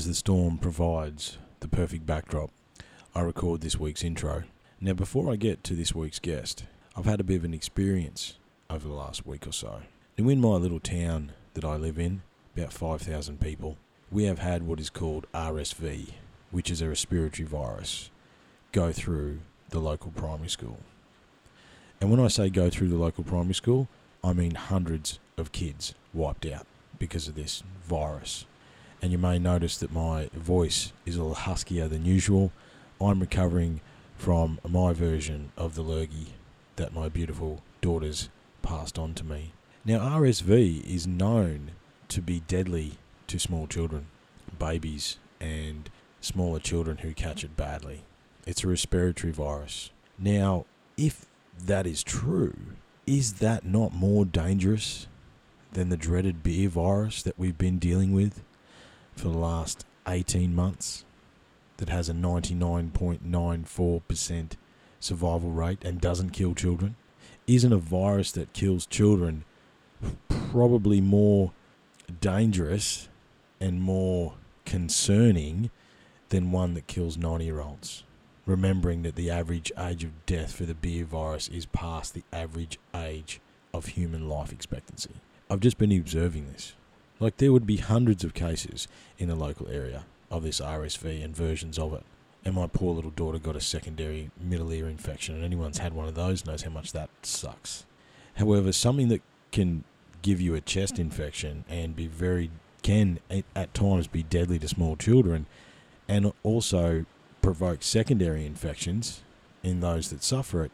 as the storm provides the perfect backdrop, I record this week's intro. Now, before I get to this week's guest, I've had a bit of an experience over the last week or so. Now, in my little town that I live in, about 5,000 people, we have had what is called RSV, which is a respiratory virus, go through the local primary school. And when I say go through the local primary school, I mean hundreds of kids wiped out because of this virus. And you may notice that my voice is a little huskier than usual. I'm recovering from my version of the lurgy that my beautiful daughters passed on to me. Now, RSV is known to be deadly to small children, babies, and smaller children who catch it badly. It's a respiratory virus. Now, if that is true, is that not more dangerous than the dreaded beer virus that we've been dealing with for the last 18 months that has a 99.94% survival rate and doesn't kill children? Isn't a virus that kills children probably more dangerous and more concerning than one that kills 90 year olds? Remembering that the average age of death for the beer virus is past the average age of human life expectancy. I've just been observing this. Like, there would be hundreds of cases in the local area of this RSV and versions of it. And my poor little daughter got a secondary middle ear infection, and anyone's had one of those knows how much that sucks. However, something that can give you a chest infection and be very, can at times be deadly to small children, and also provoke secondary infections in those that suffer it,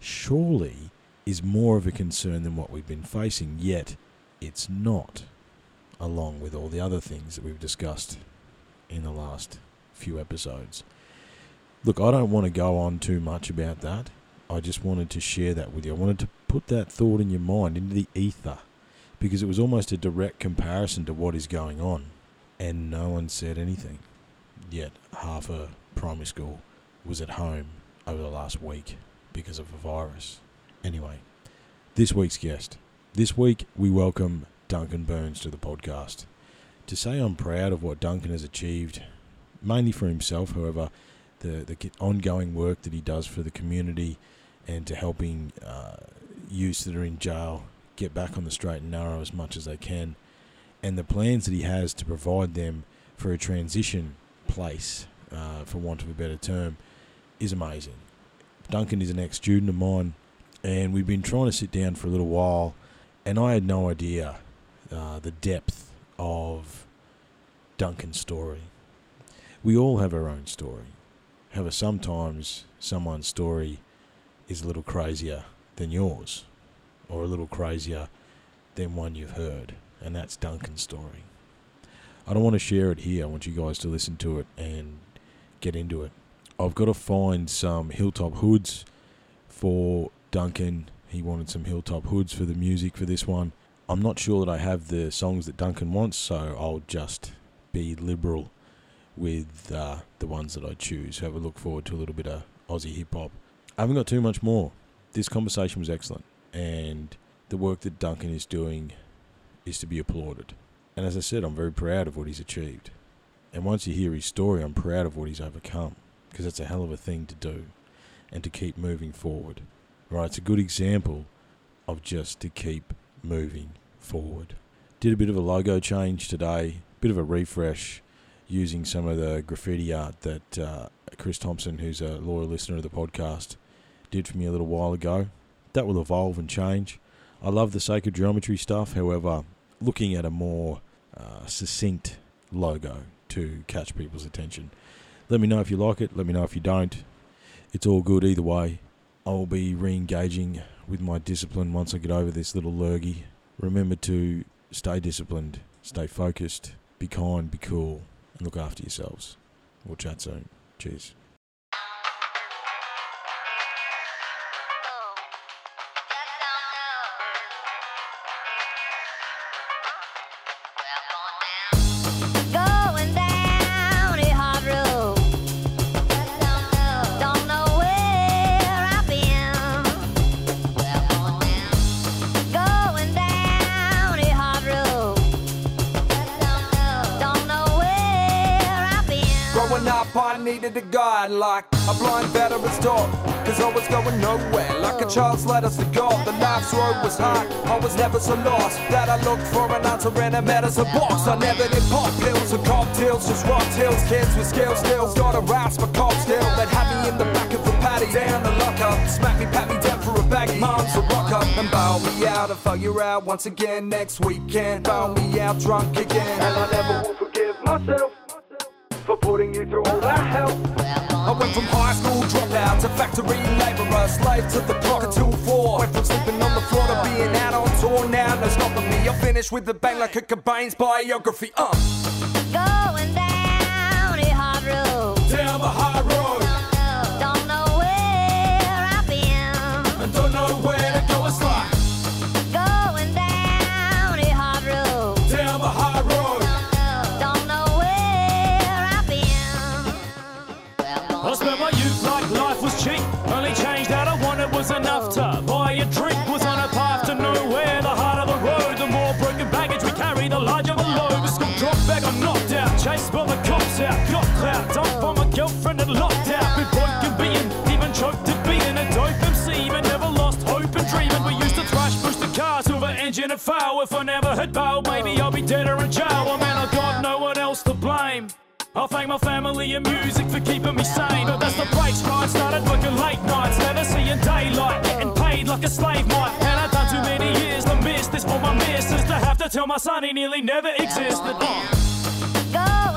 surely is more of a concern than what we've been facing, yet it's not, along with all the other things that we've discussed in the last few episodes. Look, I don't want to go on too much about that. I just wanted to share that with you. I wanted to put that thought in your mind, into the ether, because it was almost a direct comparison to what is going on. And no one said anything. Yet half a primary school was at home over the last week because of a virus. Anyway, this week's guest. This week we welcome Duncan Burns to the podcast. To say I'm proud of what Duncan has achieved, mainly for himself, however, the, the ongoing work that he does for the community and to helping uh, youths that are in jail get back on the straight and narrow as much as they can, and the plans that he has to provide them for a transition place, uh, for want of a better term, is amazing. Duncan is an ex student of mine, and we've been trying to sit down for a little while, and I had no idea uh, the depth of Duncan's story. We all have our own story. However, sometimes someone's story is a little crazier than yours, or a little crazier than one you've heard, and that's Duncan's story. I don't want to share it here. I want you guys to listen to it and get into it. I've got to find some hilltop hoods for Duncan. He wanted some hilltop hoods for the music for this one. I'm not sure that I have the songs that Duncan wants, so I'll just be liberal with uh, the ones that I choose. Have a look forward to a little bit of Aussie hip hop. I haven't got too much more. This conversation was excellent, and the work that Duncan is doing is to be applauded. And as I said, I'm very proud of what he's achieved. And once you hear his story, I'm proud of what he's overcome because that's a hell of a thing to do and to keep moving forward. Right? It's a good example of just to keep moving forward. Did a bit of a logo change today, bit of a refresh using some of the graffiti art that uh, Chris Thompson, who's a loyal listener of the podcast, did for me a little while ago. That will evolve and change. I love the sacred geometry stuff, however, looking at a more uh, succinct logo to catch people's attention. Let me know if you like it, let me know if you don't. It's all good either way. I will be re engaging with my discipline once I get over this little lurgy. Remember to stay disciplined, stay focused, be kind, be cool and look after yourselves. We'll chat soon. Cheers. A guide like a blind veteran's dog. Cause I was going nowhere, like a child's letters to God. The life's road was hard, I was never so lost. That I looked for an answer in a medicine box. I never did pop pills or cocktails, just rock hills. Kids with scales still, got a rasp for cops still. They'd have me in the back of the paddy, down the lockup. Smack me, pat me down for a bag, mom's a rock up. And bow me out and figure out once again next weekend. Bow me out drunk again. And I never will forgive myself for putting you through all that hell. I went from high school dropout to factory labourer, slave to the clock until four. Went from sleeping on the floor to being out on tour. Now no stopping me. I finished with the bang like a Cobain's biography. Uh, Going locked out. Been broken, beaten, even choked to being a dope MC. But never lost hope and dreaming. We used to thrash, push the car, silver engine and fail. If I never had bailed, maybe I'll be dead or in jail. Oh man, I got no one else to blame. I'll thank my family and music for keeping me sane. But that's the breaks right. Started working late nights, never seeing daylight. Getting paid like a slave might. And I've done too many years to miss this. All my misses to have to tell my son he nearly never existed. Uh.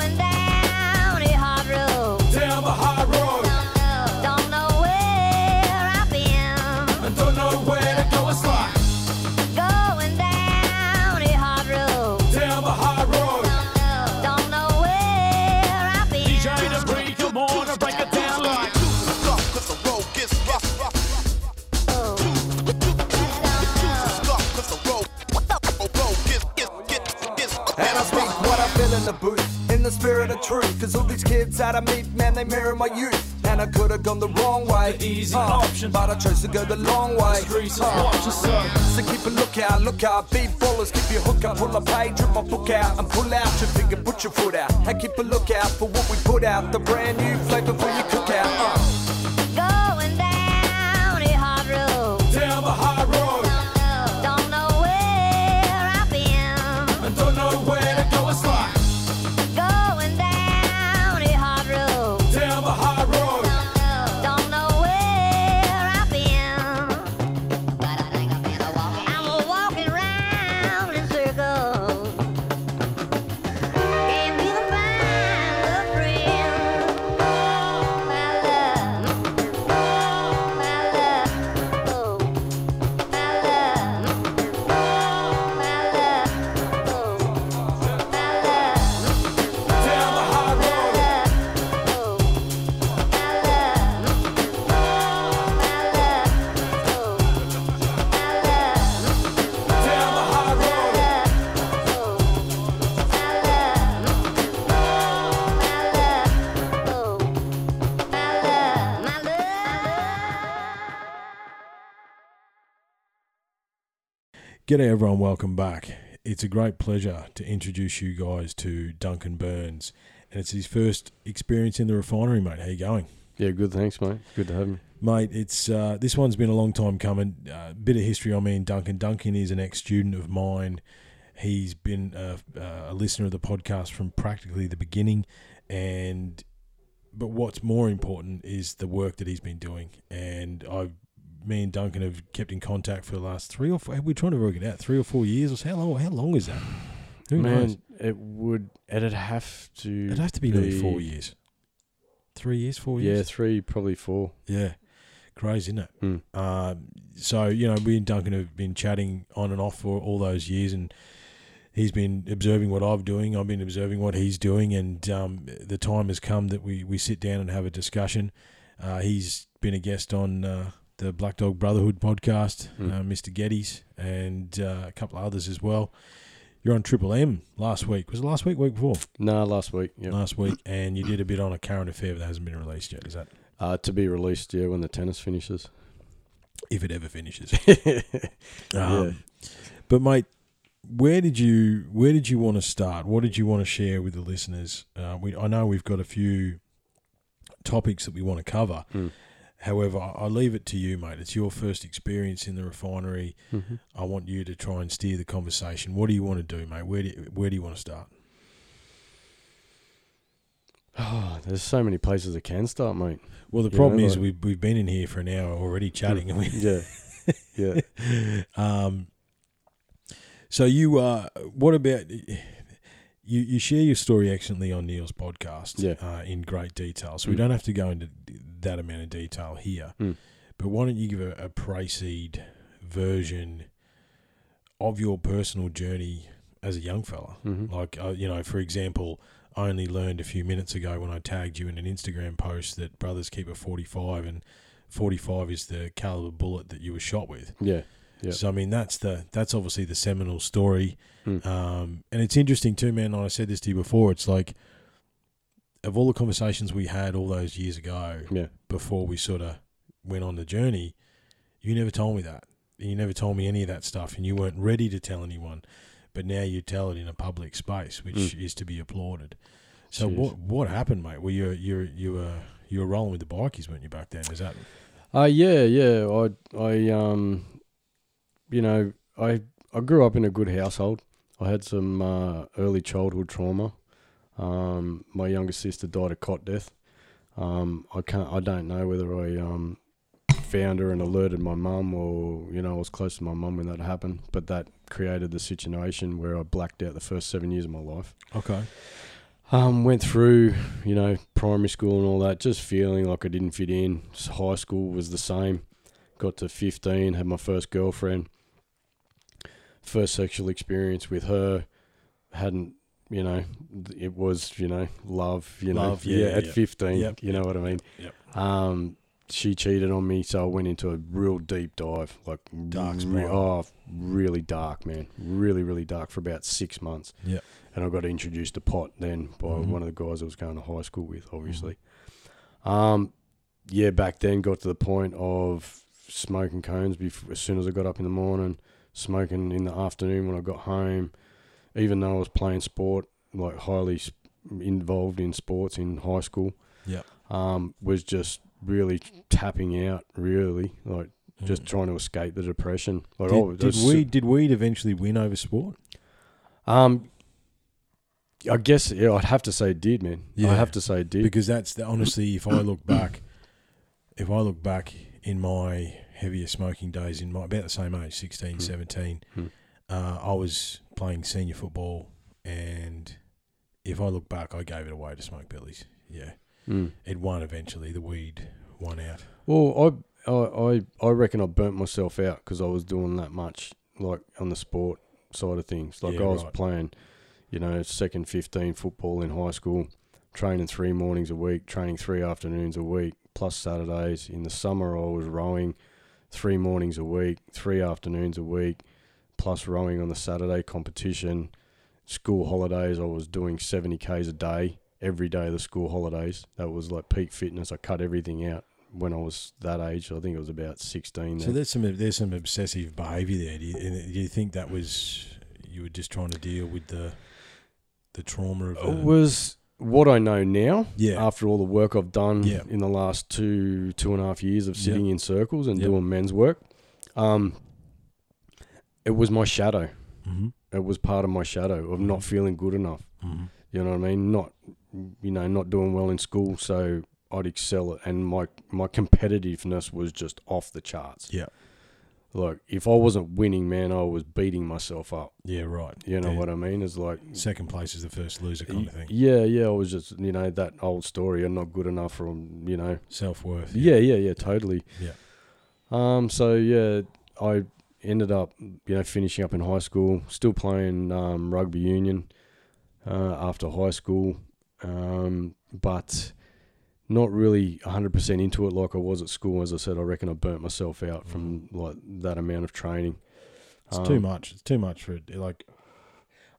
The booth, in the spirit of truth. Cause all these kids that I meet, man, they mirror my youth. And I could have gone the wrong way. The easy uh, option. But I chose to go the long way. Is Uh, watching, son. So keep a lookout, look out, be ballers, keep your hook up, pull a page, rip my book out, and pull out your finger, put your foot out, and keep a lookout for what we put out, the brand new flavor for your cookout. Uh, G'day everyone, welcome back. It's a great pleasure to introduce you guys to Duncan Burns, and it's his first experience in the refinery, mate. How you going, Yeah, good. Thanks, mate. Good to have me. mate? It's uh, this one's been a long time coming. Uh, bit of history on me and Duncan. Duncan is an ex-student of mine. He's been a, a listener of the podcast from practically the beginning, and but what's more important is the work that he's been doing. And I've, me and Duncan have kept in contact for the last three or four. We're trying to work it out. Three or four years, or so. how long? How long is that? Who Man, knows? it would. It'd have to. It'd have to be nearly four years. Three years, four years. Yeah, three, probably four. Yeah, crazy, isn't it? Mm. Um, so you know, we and Duncan have been chatting on and off for all those years, and he's been observing what I'm doing. I've been observing what he's doing, and um, the time has come that we we sit down and have a discussion. Uh, he's been a guest on uh, the Black Dog Brotherhood podcast, Mm. uh, Mr. Geddes, and uh, a couple of others as well. You're on Triple M last week. Was it last week? Week before? Nah, last week. Yeah. Last week, and you did a bit on a current affair that hasn't been released yet. Is that Uh, to be released, yeah, when the tennis finishes. if it ever finishes? yeah. Um, But mate, where did you where did you want to start? What did you want to share with the listeners? Uh, we I know we've got a few topics that we want to cover. Mm. However, I I leave it to you, mate. It's your first experience in the refinery. Mm-hmm. I want you to try and steer the conversation. What do you want to do, mate? Where do you, where do you want to start? Oh, there's so many places that can start, mate. Well, the Yeah, problem is like- we've we've been in here for an hour already chatting, and we Yeah, yeah. Um, so you, uh, what about you? You share your story excellently on Neil's podcast, Yeah. uh, in great detail. So we Mm. don't have to go into that amount of detail here. Mm. But why don't you give a, a pre-seed version of your personal journey as a young fella? Mhm. Like, uh, you know, for example, I only learned a few minutes ago when I tagged you in an Instagram post that brothers keep a 45 and 45 is the caliber bullet that you were shot with. Yeah, Yeah. So I mean that's the that's obviously the seminal story, Mm. um, and it's interesting too, man. and I said this to you before. It's like of all the conversations we had all those years ago yeah. before we sort of went on the journey, you never told me that. You never told me any of that stuff, and you weren't ready to tell anyone. But now you tell it in a public space, which Mm. is to be applauded. So Cheers. what what happened, mate? Well, you you you were you were rolling with the bikies, weren't you back then? Is that Uh yeah, yeah. I I um you know, I I grew up in a good household. I had some uh, early childhood trauma. Um my younger sister died a cot death. Um I can't I don't know whether I um found her and alerted my mum or you know, I was close to my mum when that happened, but that created the situation where I blacked out the first 7 years of my life. okay? Um, went through, you know, primary school and all that, just feeling like I didn't fit in. High school was the same. Got to 15, had my first girlfriend. First sexual experience with her. Hadn't, you know, it was, you know, love, you know. Love, yeah, at yeah. 15, Yep, you know what I mean? Yep. Um, she cheated on me, so I went into a real deep dive. Like, Dark re- oh, really dark, man. Really, really dark for about six months Yep. and I got introduced to pot then by Mhm. one of the guys I was going to high school with, obviously. Um, yeah, back then got to the point of smoking cones before, as soon as I got up in the morning, smoking in the afternoon when I got home. Even though I was playing sport, like highly involved in sports in high school, Yep. um, was just really tapping out, really like just trying to escape the depression. Like, Did, oh, did weed did weed eventually win over sport? Um, I guess yeah, I'd have to say it did, man. Yeah. I have to say it did. Because that's the, honestly, if I look back, if I look back in my heavier smoking days, in my about the same age, 16, Hmm. 17, Hmm. uh, I was playing senior football, and if I look back, I gave it away to smoke billies. Yeah, Mm. it won eventually. The weed won out. Well, I, I, I, I reckon I burnt myself out because I was doing that much, like on the sport side of things. Like Yeah, I was right. playing, you know, second fifteen football in high school, training three mornings a week, training three afternoons a week, plus Saturdays. In the summer, I was rowing three mornings a week, three afternoons a week, plus rowing on the Saturday competition. School holidays, I was doing seventy k's a day every day of the school holidays. That was like peak fitness. I cut everything out when I was that age. I think it was about sixteen. So then. there's some there's some obsessive behaviour there. Do you, do you think that was you were just trying to deal with the the trauma of It was what I know now. Yeah. After all the work I've done Yeah. in the last two two and a half years of Yep. sitting in circles and Yep. doing men's work, um, it was my shadow. hmm It was part of my shadow of not Mhm. feeling good enough. hmm You know what I mean? Not, you know, not doing well in school, so I'd excel it, and my my competitiveness was just off the charts. Yeah. Like if I wasn't winning, man, I was beating myself up. Yeah, right. You know Yeah. what I mean? It's like Second place is the first loser kind of thing. Yeah, yeah. I was just, you know, that old story. I'm not good enough from you know. Self worth. Yeah, yeah, yeah. Totally. Yeah. Um. So yeah, I ended up, you know, finishing up in high school, still playing um, rugby union uh, after high school, um, but not really 100% into it like I was at school. As I said, I reckon I burnt myself out from like that amount of training. It's too Um, much. It's too much for it. Like,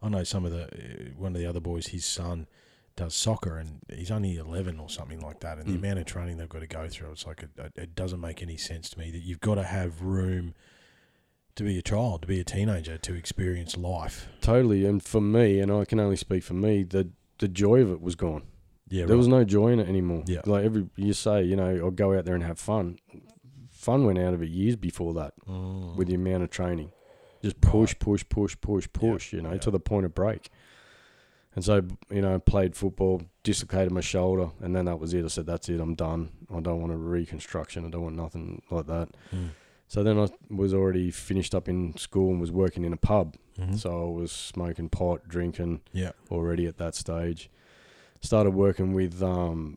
I know some of the uh, one of the other boys. His son does soccer, and he's only eleven or something like that. And the Mm. amount of training they've got to go through, it's like it, it, it doesn't make any sense to me that you've got to have room to be a child, to be a teenager, to experience life. Totally. And for me, and I can only speak for me, the the joy of it was gone. Yeah, there was no joy in it anymore. Yeah. like every you say, you know, I'll go out there and have fun. Fun went out of it years before that Mm. with the amount of training. Just Right. push, push, push, push, push. You know, yeah. to the point of break. And so, you know, played football, dislocated my shoulder, and then that was it. I said, "That's it. I'm done. I don't want a reconstruction. I don't want nothing like that." Mm. So then I was already finished up in school and was working in a pub. Mhm. So I was smoking pot, drinking yeah. already at that stage. Started working with um,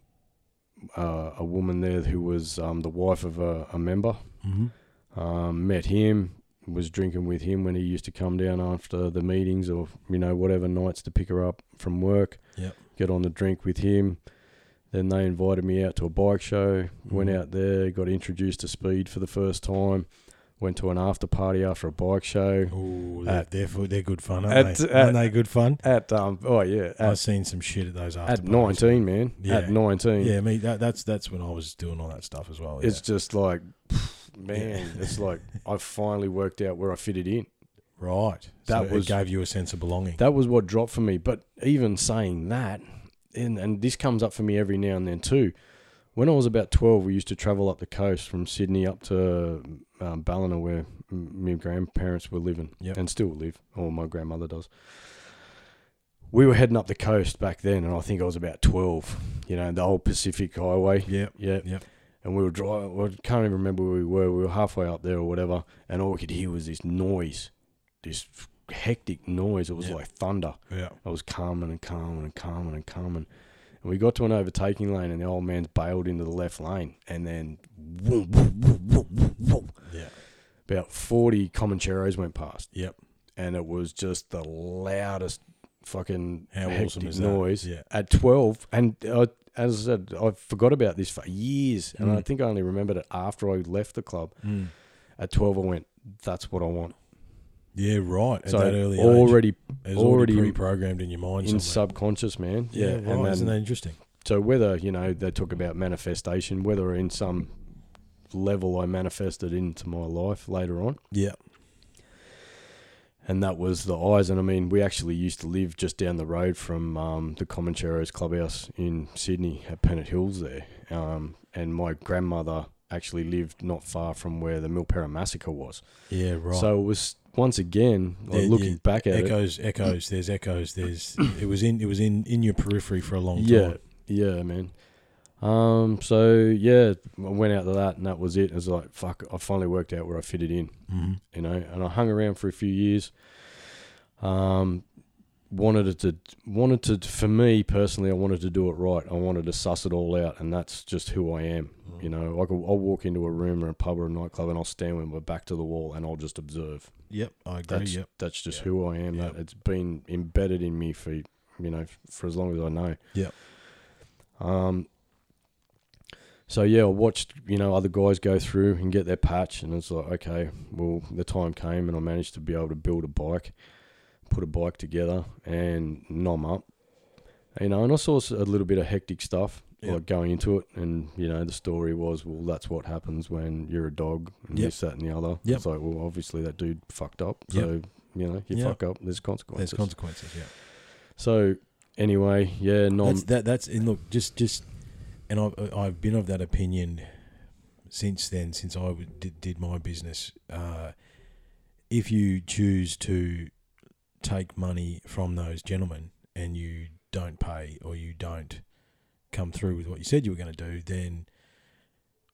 uh, a woman there who was um, the wife of a, a member. Mm-hmm. Um, met him, was drinking with him when he used to come down after the meetings or you know whatever nights to pick her up from work. Yep. Get on the drink with him. Then they invited me out to a bike show. Went Mhm. out there, got introduced to speed for the first time. Went to an after party after a bike show. Oh, At- they're, they're, they're good fun, aren't at- they? at- aren't they good fun? At um oh yeah I've seen some shit at those after at parties. nineteen man Yeah. at nineteen Yeah, me that, that's that's when I was doing all that stuff as well. it's yeah. just like man it's like I finally worked out where I fitted in right. that so was- it gave you a sense of belonging. that was what dropped for me. But even saying that, and, and this comes up for me every now and then too. When I was about 12, we used to travel up the coast from Sydney up to um, Ballina, where my grandparents were living Yep. and still live, or my grandmother does. We were heading up the coast back then, and I think I was about 12, you know, the old Pacific Highway. Yep. Yeah. Yep. And we were driving, I can't even remember where we were. We were halfway up there or whatever, and all we could hear was this noise, this hectic noise. It was Yeah. like thunder. Yeah. I was calming and calming and calming and calming. And we got to an overtaking lane, and the old man's bailed into the left lane, and then. Yeah. about forty Comancheros went past, Yep. and it was just the loudest fucking How awesome is that? noise Yeah. at twelve. And uh, as I said, I forgot about this for years, and I Mm. think I only remembered it after I left the club. Mm. At twelve, I went, "That's what I want." Yeah. Right. At so that early already it's already already pre-programmed in your mind. in somewhere. subconscious, man. Yeah. Yeah, right. and then Isn't that interesting? So whether you know they talk about manifestation, whether in some level I manifested into my life later on, Yeah. and that was the eyes. And I mean, we actually used to live just down the road from um, the Comancheros Clubhouse in Sydney at Pennant Hills there, um, and my grandmother actually lived not far from where the Milperra massacre was. Yeah. Right. So it was once again like, Yeah, looking yeah, back at it. echoes, echoes. There's echoes. There's. it was in. It was in in your periphery for a long Yeah, time. yeah, man. Um, so yeah, I went out to that, and that was it. It was like, fuck, I finally worked out where I fitted in, Mm-hmm. you know. And I hung around for a few years. Um, wanted it to, wanted to, for me personally, I wanted to do it right. I wanted to suss it all out, and that's just who I am. You know, I could, I'll walk into a room or a pub or a nightclub, and I'll stand with my back to the wall, and I'll just observe. Yep. I agree. That's yep. that's just Yeah. who I am. Yeah. That it's been embedded in me for you know for as long as I know. Yep. Um. So yeah, I watched you know other guys go through and get their patch, and it's like okay, well the time came, and I managed to be able to build a bike, put a bike together, and nom up. You know, and I saw a little bit of hectic stuff Yeah. like going into it, and you know the story was well that's what happens when you're a dog and Yep. this that and the other. Yep. It's like well obviously that dude fucked up, Yep. so you know you fuck up, there's consequences. There's consequences. Yeah. So anyway, yeah, nom. That's that. That's and look, just just, and I've I've been of that opinion since then. Since I did, did my business, uh, if you choose to take money from those gentlemen and you don't pay or you don't come through with what you said you were going to do, then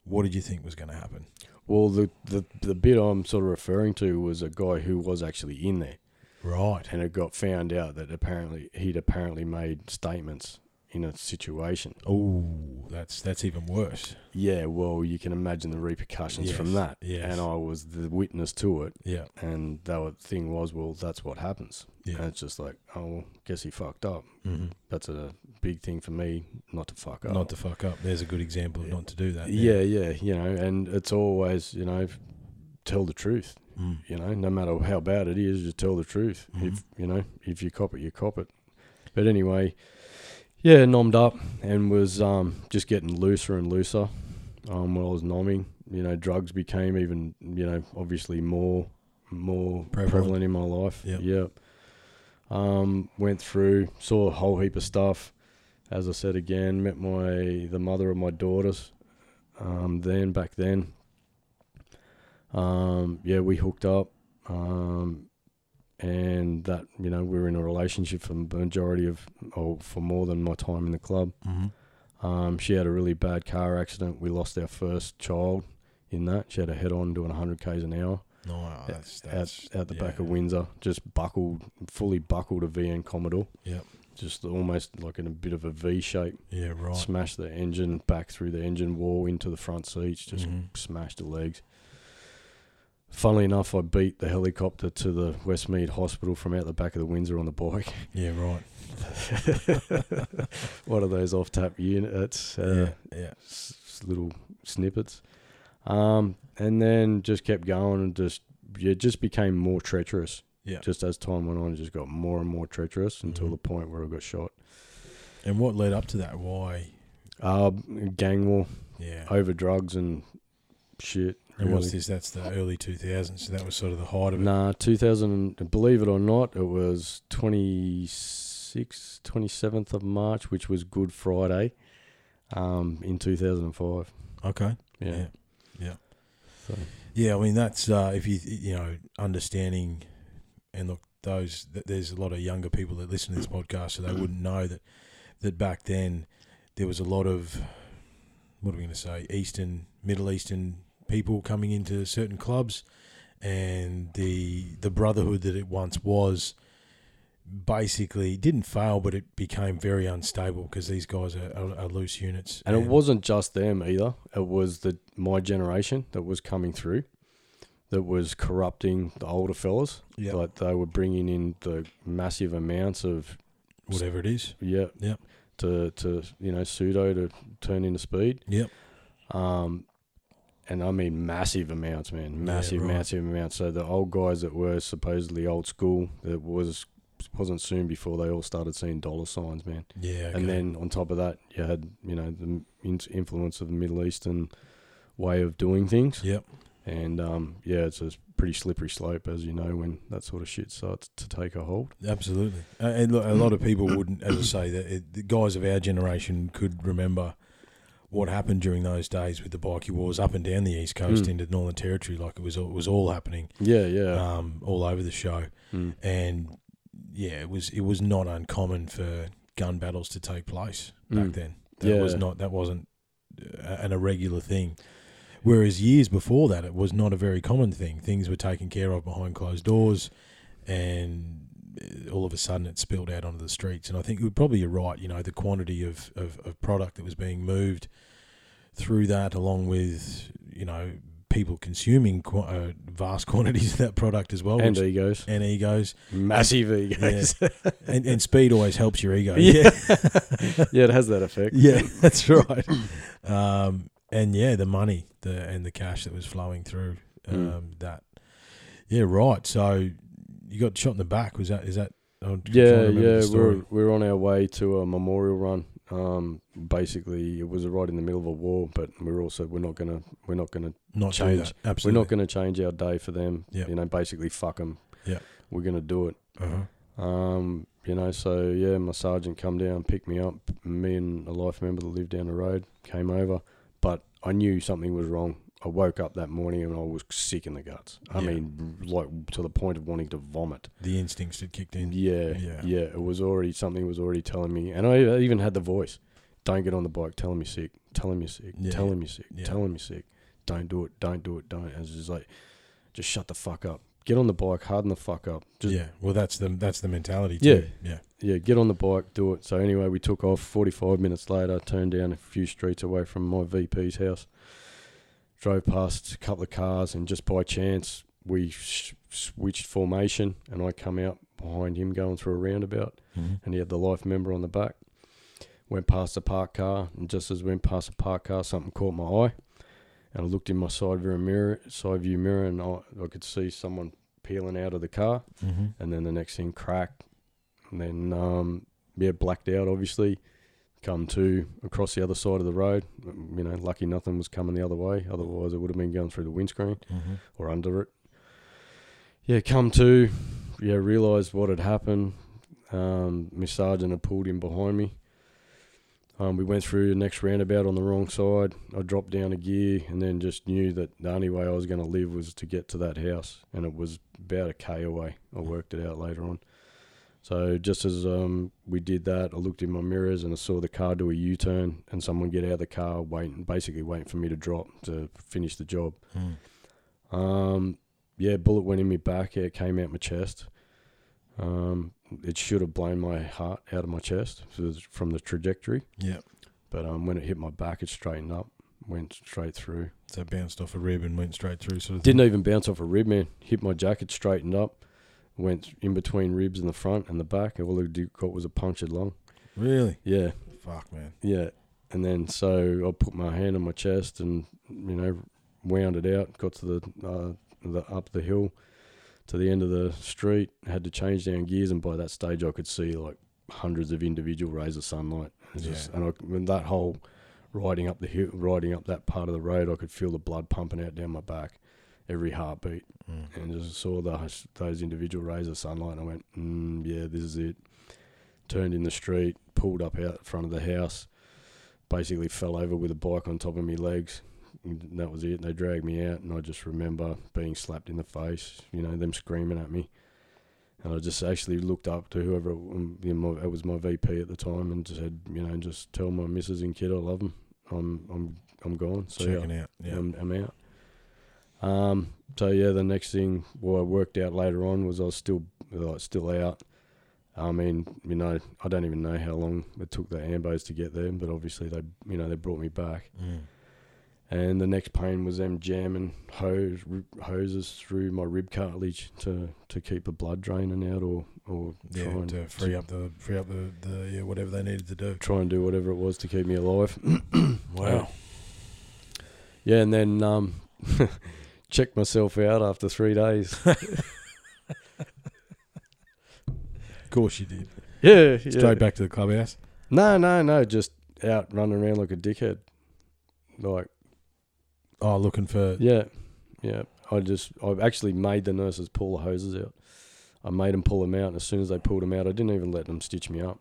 what did you think was going to happen? Well, the, the the bit I'm sort of referring to was a guy who was actually in there, Right. and it got found out that apparently he'd apparently made statements in a situation. Oh, that's that's even worse. Yeah, well, you can imagine the repercussions from that. yes. And I was the witness to it, Yeah. and the thing was, well, that's what happens. Yeah. And it's just like, oh, well, guess he fucked up. hmm That's a big thing for me not to fuck up. Not to fuck up. There's a good example of Yeah. not to do that. yeah, yeah, you know, and it's always, you know, tell the truth. Mm. you know, no matter how bad it is, just tell the truth. Mhm. If you know, if you cop it, you cop it. But anyway, yeah, nommed up and was um, just getting looser and looser. Um, while I was nomming, you know, drugs became even, you know, obviously more, more Prevalent. prevalent, in my life. Yep. Yeah. Um, went through, saw a whole heap of stuff. as I said again, met my the mother of my daughters. Um, then back then, um, yeah, we hooked up, um, and that you know we were in a relationship for the majority of, or for more than my time in the club. Mm-hmm. Um, she had a really bad car accident. We lost our first child in that. She had a head on doing 100 k's an hour No, that's, that's out, out the back of Windsor. Just buckled, fully buckled a VN Commodore. Yep. Just almost like in a bit of a V shape. Yeah, right. Smashed the engine back through the engine wall into the front seats. Just Mhm. smashed the legs. Funnily enough, I beat the helicopter to the Westmead Hospital from out the back of the Windsor on the bike. Yeah, right. One of those off tap units. Uh, yeah, yeah. s- little snippets. Um, and then just kept going and just yeah, just became more treacherous. Yeah. Just as time went on, it just got more and more treacherous until Mhm. the point where I got shot. And what led up to that? Why? Uh, gang war Yeah. over drugs and shit. And what's this? That's the early 2000s. So that was sort of the height of it. Nah, 2000, believe it or not, it was 26th, 27th of March, which was Good Friday um, in 2005. Okay. Yeah. Yeah. Yeah. So, Yeah, I mean that's uh, if you you know understanding, and look, those th- there's a lot of younger people that listen to this podcast, so they wouldn't know that that back then there was a lot of what are we going to say Eastern, Middle Eastern people coming into certain clubs, and the the brotherhood that it once was basically didn't fail, but it became very unstable because these guys are, are, are loose units, And it wasn't just them either. It was the my generation that was coming through, that was corrupting the older fellas. yeah, Like they were bringing in the massive amounts of whatever it is. yeah, Yep. to to you know pseudo to turn into speed. Yep. Um, and I mean massive amounts, man, massive, right. massive amounts. So the old guys that were supposedly old school, that was wasn't soon before they all started seeing dollar signs, man. Yeah, okay. And then on top of that, you had you know the influence of the Middle Eastern way of doing things, yep. and um, yeah, it's a pretty slippery slope, as you know, when that sort of shit starts to take a hold. Absolutely, uh, and look, a lot of people wouldn't, as I say, the guys of our generation could remember what happened during those days with the bikie wars up and down the east coast Mm. into Northern Territory. Like it was, all- it was all happening, Yeah, yeah. um, all over the show, Mm. and yeah, it was it was not uncommon for gun battles to take place back Mm. then. That was not that wasn't uh, an irregular thing. Whereas years before that, it was not a very common thing. Things were taken care of behind closed doors, and all of a sudden it spilled out onto the streets. And I think you're probably you're right. You know, the quantity of, of, of product that was being moved through that, along with you know people consuming qu- uh, vast quantities of that product as well, and which- egos, and egos, massive egos. and, and speed always helps your ego. Yeah. yeah, it has that effect. Yeah, that's right. Um, and yeah, the money, the and the cash that was flowing through um, Mm. that. Yeah, right. So you got shot in the back. Was that? Is that? I'm trying to Yeah, yeah, we're we're on our way to a memorial run. Um, basically, it was right in the middle of a war, but we're also we're not gonna we're not gonna not change. Absolutely. we're not gonna change our day for them. You know, basically fuck them. Yeah. we're gonna do it. Uh-huh. Um, you know, so yeah, my sergeant come down, picked me up. Me and a life member that lived down the road came over, but I knew something was wrong. I woke up that morning and I was sick in the guts. I Yeah. mean, like to the point of wanting to vomit. The instincts had kicked in. Yeah, Yeah. yeah, It was already something was already telling me, and I even had the voice: "Don't get on the bike. Telling me sick. Telling me sick. Yeah. Tell him you're sick. Yeah. Tell him you're sick. Don't do it. Don't do it. Don't." And it's just like, just shut the fuck up. Get on the bike. Harden the fuck up. Just yeah. Well, that's the that's the mentality. Yeah. Too. Yeah. yeah, get on the bike. Do it. So anyway, we took off. Forty-five minutes later, turned down a few streets away from my VP's house. Drove past a couple of cars, and just by chance, we sh- switched formation, and I come out behind him going through a roundabout. Mhm. and he had the life member on the back. Went past a parked car, and just as we went past a parked car, something caught my eye. And I looked in my side view mirror, side view mirror, and I, I could see someone peeling out of the car. Mhm. And then the next thing, crack. And then, um, yeah, blacked out. Obviously, come to across the other side of the road. You know, lucky nothing was coming the other way. Otherwise, it would have been going through the windscreen Mhm. or under it. Yeah, come to, yeah, realised what had happened. Um, my sergeant had pulled in behind me. Um, we went through the next roundabout on the wrong side. I dropped down a gear and then just knew that the only way I was going to live was to get to that house, and it was about a k away. I worked it out later on. So just as um, we did that, I looked in my mirrors and I saw the car do a U-turn and someone get out of the car, waiting, basically waiting for me to drop to finish the job. Mm. Um, yeah, bullet went in my back. Yeah, it came out my chest. Um, it should have blown my heart out of my chest so it was from the trajectory. Yeah. But um, when it hit my back, it straightened up, went straight through. So it bounced off a rib and went straight through. Sort of. Didn't even bounce off a rib, man. Hit my jacket, straightened up, went in between ribs in the front and the back, and all it did- got was a punctured lung. Really? Yeah, Fuck, man. yeah. And then so I put my hand on my chest and you know wound it out. Got to the uh, the up the hill to the end of the street. Had to change down gears, and by that stage I could see like hundreds of individual rays of sunlight. It's just, Yeah. and I, when that whole riding up the hill, riding up that part of the road, I could feel the blood pumping out down my back, every heartbeat, Mm. and just saw those those individual rays of sunlight. And I went, mm, yeah, this is it. Turned in the street, pulled up out front of the house, basically fell over with a bike on top of my legs. And that was it. They dragged me out, and I just remember being slapped in the face. You know, them screaming at me, and I just actually looked up to whoever um, you know, my, it was my VP at the time, and just said, you know, just tell my missus and kid I love them. I'm I'm I'm gone. So yeah, out. Yeah. I'm, I'm out. Um. So yeah, the next thing what I worked out later on was I was still like, still out. I mean, you know, I don't even know how long it took the ambos to get there, but obviously they, you know, they brought me back. Mm. And the next pain was them jamming hose hoses through my rib cartilage to, to keep the blood draining out, or or Yeah. try and To free up the free up the, the yeah whatever they needed to do. try and do whatever it was to keep me alive. Wow. Yeah, and then um, checked myself out after three days. Of course you did. yeah, yeah. Straight back to the clubhouse. No, no, no. Just out running around like a dickhead. Like, Oh, looking for. yeah, yeah. I just, I actually made the nurses pull the hoses out. I made them pull them out, and as soon as they pulled them out, I didn't even let them stitch me up.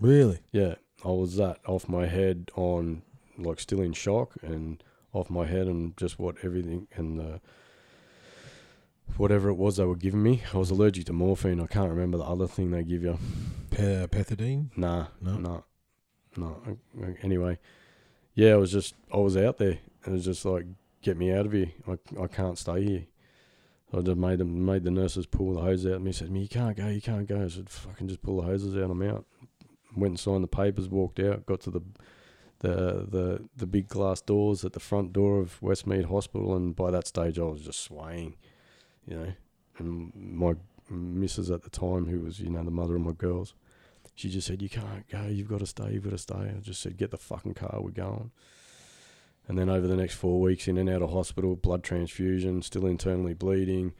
Really? Yeah, I was that off my head on, like, still in shock and off my head and just what everything and the whatever it was they were giving me. I was allergic to morphine. I can't remember the other thing they give you. Pe- pethidine? Nah, No? no, no. I- I- Anyway, yeah, I was just I was out there. It was just like, get me out of here. I, I can't stay here. So I just made them made the nurses pull the hose out. And me said, "Me, you can't go. You can't go." I said, "Fucking just pull the hoses out. I'm out." Went and signed the papers. Walked out. Got to the the the the big glass doors at the front door of Westmead Hospital, and by that stage, I was just swaying, you know. And my missus at the time, who was you know the mother of my girls, she just said, "You can't go. You've got to stay. You've got to stay." I just said, "Get the fucking car. We're going." And then over the next four weeks, in and out of hospital, blood transfusion, still internally bleeding.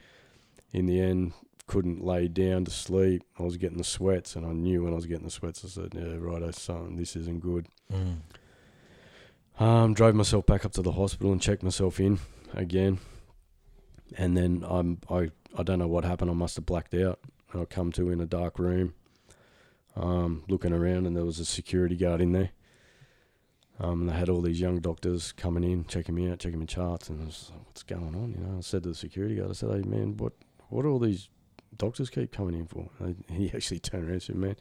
In the end, couldn't lay down to sleep. I was getting the sweats, and I knew when I was getting the sweats, I said, "Yeah, right, I son, this isn't good." Mm. Um, drove myself back up to the hospital and checked myself in again, and then I'm I I don't know what happened. I must have blacked out. I come to in a dark room, um, looking around, and there was a security guard in there. Um, and they had all these young doctors coming in, checking me out, checking my charts, and I was like, "What's going on?" You know, I said to the security guard, "I said, hey man, what what do all these doctors keep coming in for?" And he actually turned around and said, "Man,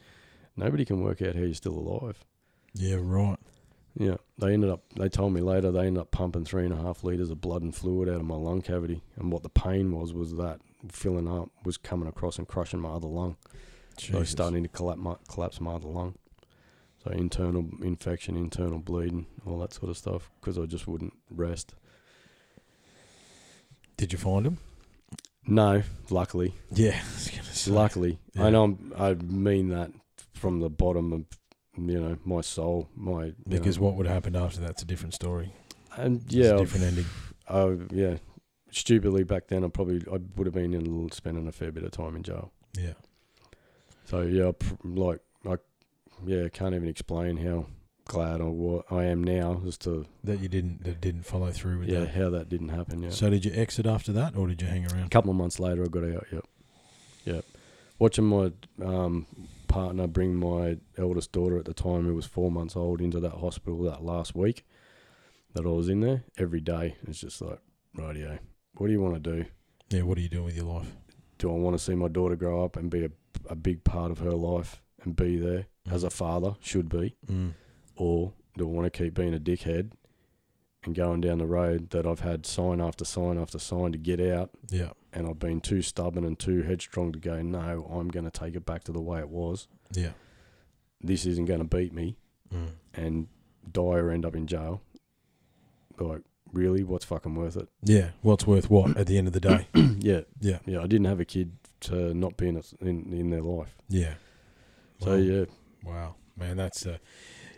nobody can work out how you're still alive." Yeah, right. Yeah, they ended up. They told me later they ended up pumping three and a half liters of blood and fluid out of my lung cavity, and what the pain was was that filling up was coming across and crushing my other lung. So starting to collapse my, collapse my other lung. So internal infection, internal bleeding, all that sort of stuff, because I just wouldn't rest. Did you find him? No, luckily, Yeah. I luckily, Yeah. I know I'm, I mean that from the bottom of you know my soul, my Because know, what would have happened after that's a different story. and It's yeah, different ending. Uh, yeah. Stupidly back then, I probably I would have been in spending a fair bit of time in jail. Yeah. So yeah, like I yeah can't even explain how glad I wa- I am now as to That you didn't that didn't follow through with yeah that. how that didn't happen. Yeah, So did you exit after that, or did you hang around? a couple of months later, I got out. Yep, yep. Watching my um partner bring my eldest daughter at the time, who was four months old, into that hospital that last week that I was in there. Every day, it's just like, radio. What do you want to do? Yeah, what are you doing with your life? Do I want to see my daughter grow up and be a, a big part of her life and be there as a father should be, Mm. or do I want to keep being a dickhead and going down the road that I've had sign after sign after sign to get out, Yeah, and I've been too stubborn and too headstrong to go, no, I'm going to take it back to the way it was. yeah. This isn't going to beat me, Mm. and die or end up in jail. Like, really, what's fucking worth it? Yeah, what's worth what at the end of the day? yeah, Yeah, yeah. I didn't have a kid to not be in it, in, in their life. yeah. So yeah, Wow, man, that's uh,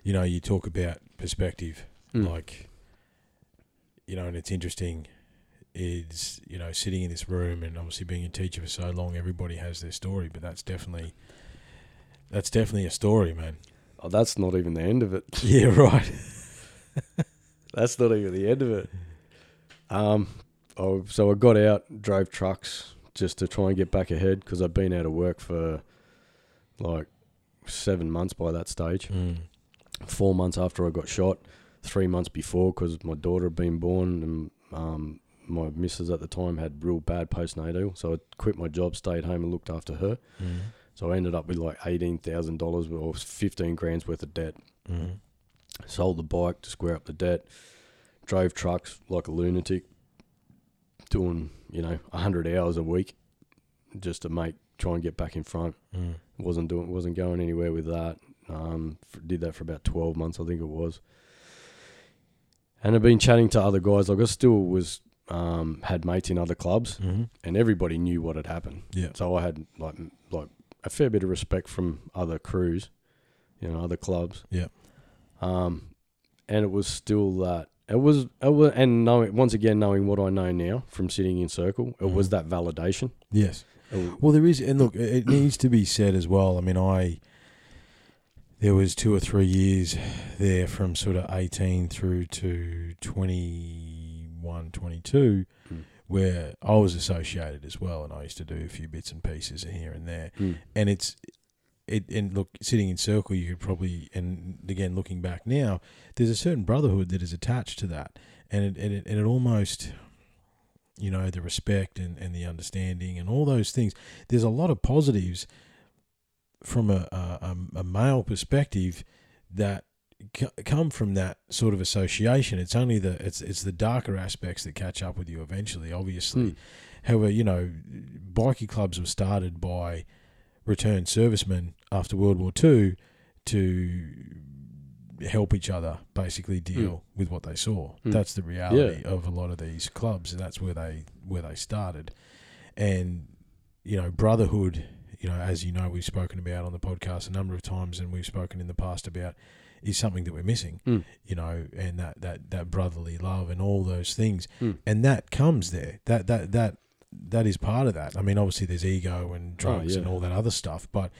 you know, you talk about perspective, Mm. like, you know, and it's interesting. Is you know sitting in this room and obviously being a teacher for so long, everybody has their story, but that's definitely that's definitely a story, man. oh, that's not even the end of it. Yeah, right. That's not even the end of it. Um, oh, so I got out, drove trucks just to try and get back ahead because I'd been out of work for like seven months by that stage. Mm. Four months after I got shot, three months before because my daughter had been born and um, my missus at the time had real bad postnatal. So I quit my job, stayed home and looked after her. Mm. So I ended up with like eighteen thousand dollars or fifteen grand's worth of debt. Mm. sold the bike to square up the debt, drove trucks like a lunatic, doing you know hundred hours a week, just to make try and get back in front. Mm. wasn't doing wasn't going anywhere with that. Um, f- did that for about twelve months, I think it was. And I've been chatting to other guys. Like I still was um, had mates in other clubs, Mm. and everybody knew what had happened. Yeah. So I had like like a fair bit of respect from other crews, you know, other clubs. Yeah. Um, and it was still that it was it was and knowing once again knowing what I know now from sitting in circle, it was Mhm. that validation. Yes. Well, there is, and look, it needs to be said as well. I mean, I there was two or three years there from sort of 18 through to 21, 22, Mm. where I was associated as well, and I used to do a few bits and pieces here and there. Mm. And it's it and look, sitting in circle, you could probably, and again looking back now, there's a certain brotherhood that is attached to that, and it and it, and it almost. You know the respect and, and the understanding and all those things. There's a lot of positives from a a, a- male perspective that come from that sort of association. It's only the it's it's the darker aspects that catch up with you eventually. Obviously, Mm. however, you know, bikie clubs were started by returned servicemen after World War Two to help each other basically deal with what they saw. Mm. That's the reality of a lot of these clubs, and that's where they where they started. And you know, brotherhood. You know, as you know, we've spoken about on the podcast a number of times, and we've spoken in the past about is something that we're missing. Mm. You know, and that that that brotherly love and all those things, Mm. and that comes there. That that that that is part of that. I mean, obviously there's ego and drugs and Oh, yeah. all that other stuff, but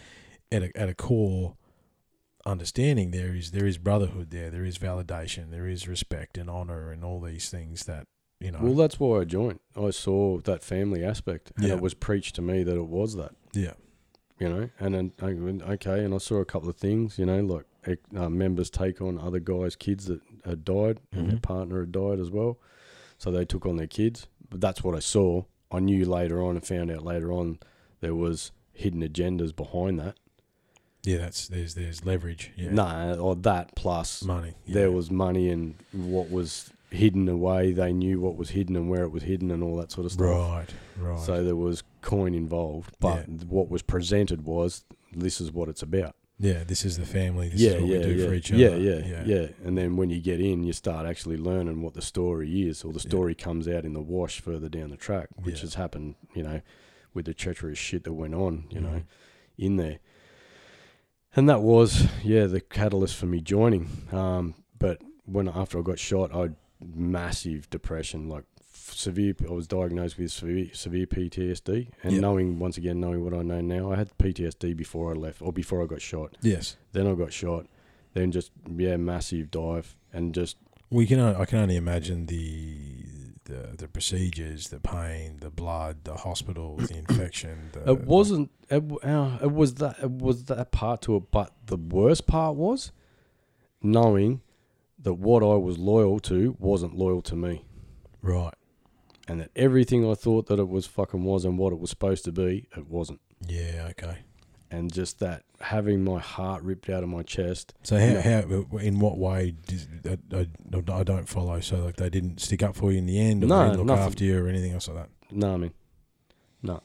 at a, at a core understanding, there is there is brotherhood there. There is validation. There is respect and honor and all these things that you know. Well, that's why I joined. I saw that family aspect, and Yeah. it was preached to me that it was that. yeah, You know, and then okay, and I saw a couple of things. You know, like uh, members take on other guys' kids that had died, and their Mhm. partner had died as well, so they took on their kids. But that's what I saw. I knew later on and found out later on there was hidden agendas behind that. yeah. That's there's there's leverage. Yeah, Nah, or that plus money. Yeah. there was money and what was hidden away. They knew what was hidden and where it was hidden and all that sort of stuff. right, right. So there was coin involved, but what was presented was this is what it's about. Yeah, this is the family. This yeah, is what yeah, we do yeah. for each yeah, other. yeah, yeah, And then when you get in, you start actually learning what the story is, or the Yeah. story comes out in the wash further down the track, which Yeah. has happened, you know, with the treacherous shit that went on, you know, Mhm. in there. And that was, yeah, the catalyst for me joining. Um, but when after I got shot, I had massive depression, like severe. I was diagnosed with severe, severe PTSD, and Yeah. knowing once again, knowing what I know now, I had PTSD before I left or before I got shot. Yes. Then I got shot. Then just yeah, massive dive and just We can. I can only imagine the the the procedures, the pain, the blood, the hospital, the infection. The, It wasn't. It, uh, it was that. It was that part to it. But the worst part was knowing that what I was loyal to wasn't loyal to me, right. And that everything I thought that it was fucking was and what it was supposed to be, it wasn't. Yeah. Okay. And just that having my heart ripped out of my chest. So how, Yeah. how in what way did, I, I, I don't follow? So like they didn't stick up for you in the end, or No, they didn't look nothing. after you, or anything else like that. No, I mean, no.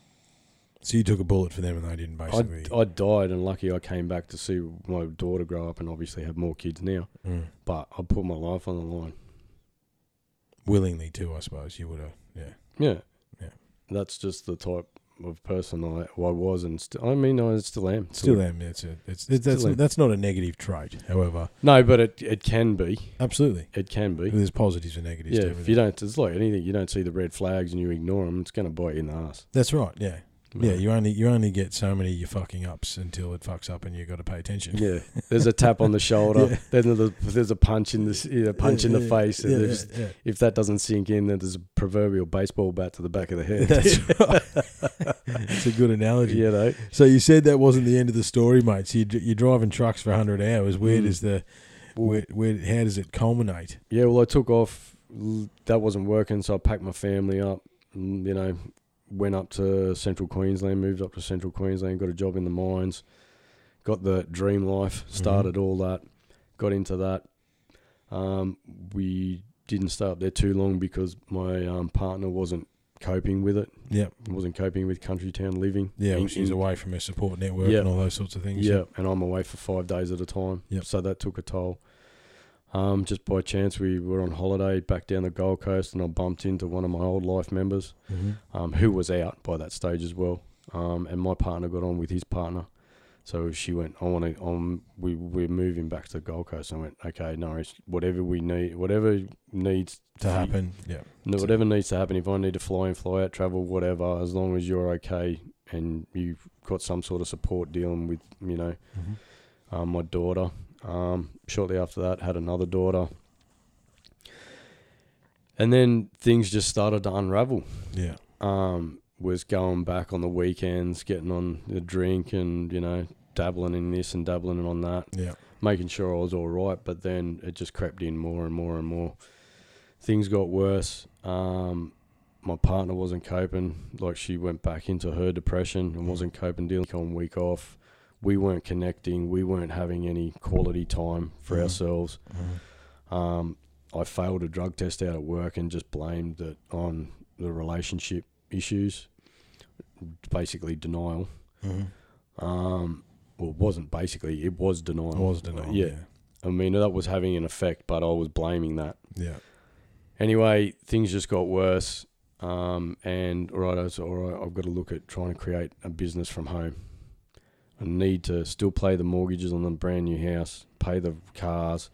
So you took a bullet for them, and they didn't I, basically. I died, and lucky I came back to see my daughter grow up and obviously have more kids now. Mm. But I put my life on the line. willingly too, I suppose you would have. Yeah. Yeah. Yeah. That's just the type of person I, I was and still, I mean, I still am. Still am. It's a. It's, it's that's am. that's not a negative trait. However, No, but it, it can be. absolutely, It can be. there's positives and negatives. Yeah, if you don't, it's like anything. You don't see the red flags and you ignore them, it's going to bite you in the ass. That's right. Yeah. Yeah. You only you only get so many you fucking ups until it fucks up, and you got to pay attention. Yeah, there's a tap on the shoulder. Yeah. Then there's a, there's a punch in the s- yeah, punch in the Yeah, face. and Yeah, yeah, If that doesn't sink in, then there's a proverbial baseball bat to the back of the head. That's right. it's a good analogy. you know, So you said that wasn't the end of the story, mate. So you, you're driving trucks for 100 hours. Where Mm. does the where, where how does it culminate? Yeah, well, I took off. That wasn't working, so I packed my family up. mm, You know, went up to Central Queensland, moved up to Central Queensland, got a job in the mines, got the dream life, started all that, got into that. Um, we didn't stay up there too long because my um, partner wasn't coping with it, Yep. wasn't coping with country town living. Yeah, In- she's in- away from her support network Yeah. and all those sorts of things. Yeah, and I'm away for five days at a time. Yep. So that took a toll. Um, just by chance, we were on holiday back down the Gold Coast, and I bumped into one of my old life members, hmm um, who was out by that stage as well. Um, and my partner got on with his partner, so she went. I want to. Um, we we're moving back to the Gold Coast. I went, okay, no, it's whatever we need, whatever needs To happen. Yeah. no, whatever needs to happen. If I need to fly in, fly out, travel, whatever, as long as you're okay and you've got some sort of support dealing with, you know, hmm um, my daughter. Um, shortly after that, had another daughter. And then things just started to unravel. Yeah. Um, was going back on the weekends, getting on the drink and, you know, dabbling in this and dabbling on that, Yeah. making sure I was all right. But then it just crept in more and more and more. Things got worse. Um, my partner wasn't coping. Like she went back into her depression and wasn't coping, dealing on week off. We weren't connecting. We weren't having any quality time for Mhm. ourselves. Mhm. Um, I failed a drug test out at work and just blamed it on the relationship issues. Basically, denial. Mhm. Um, well, it wasn't basically, it was denial. I was denial. Yeah. Yeah. I mean, that was having an effect, but I was blaming that. Yeah. Anyway, things just got worse. Um, and all right, I was all right. I've got to look at trying to create a business from home. I need to still pay the mortgages on the brand new house, pay the cars,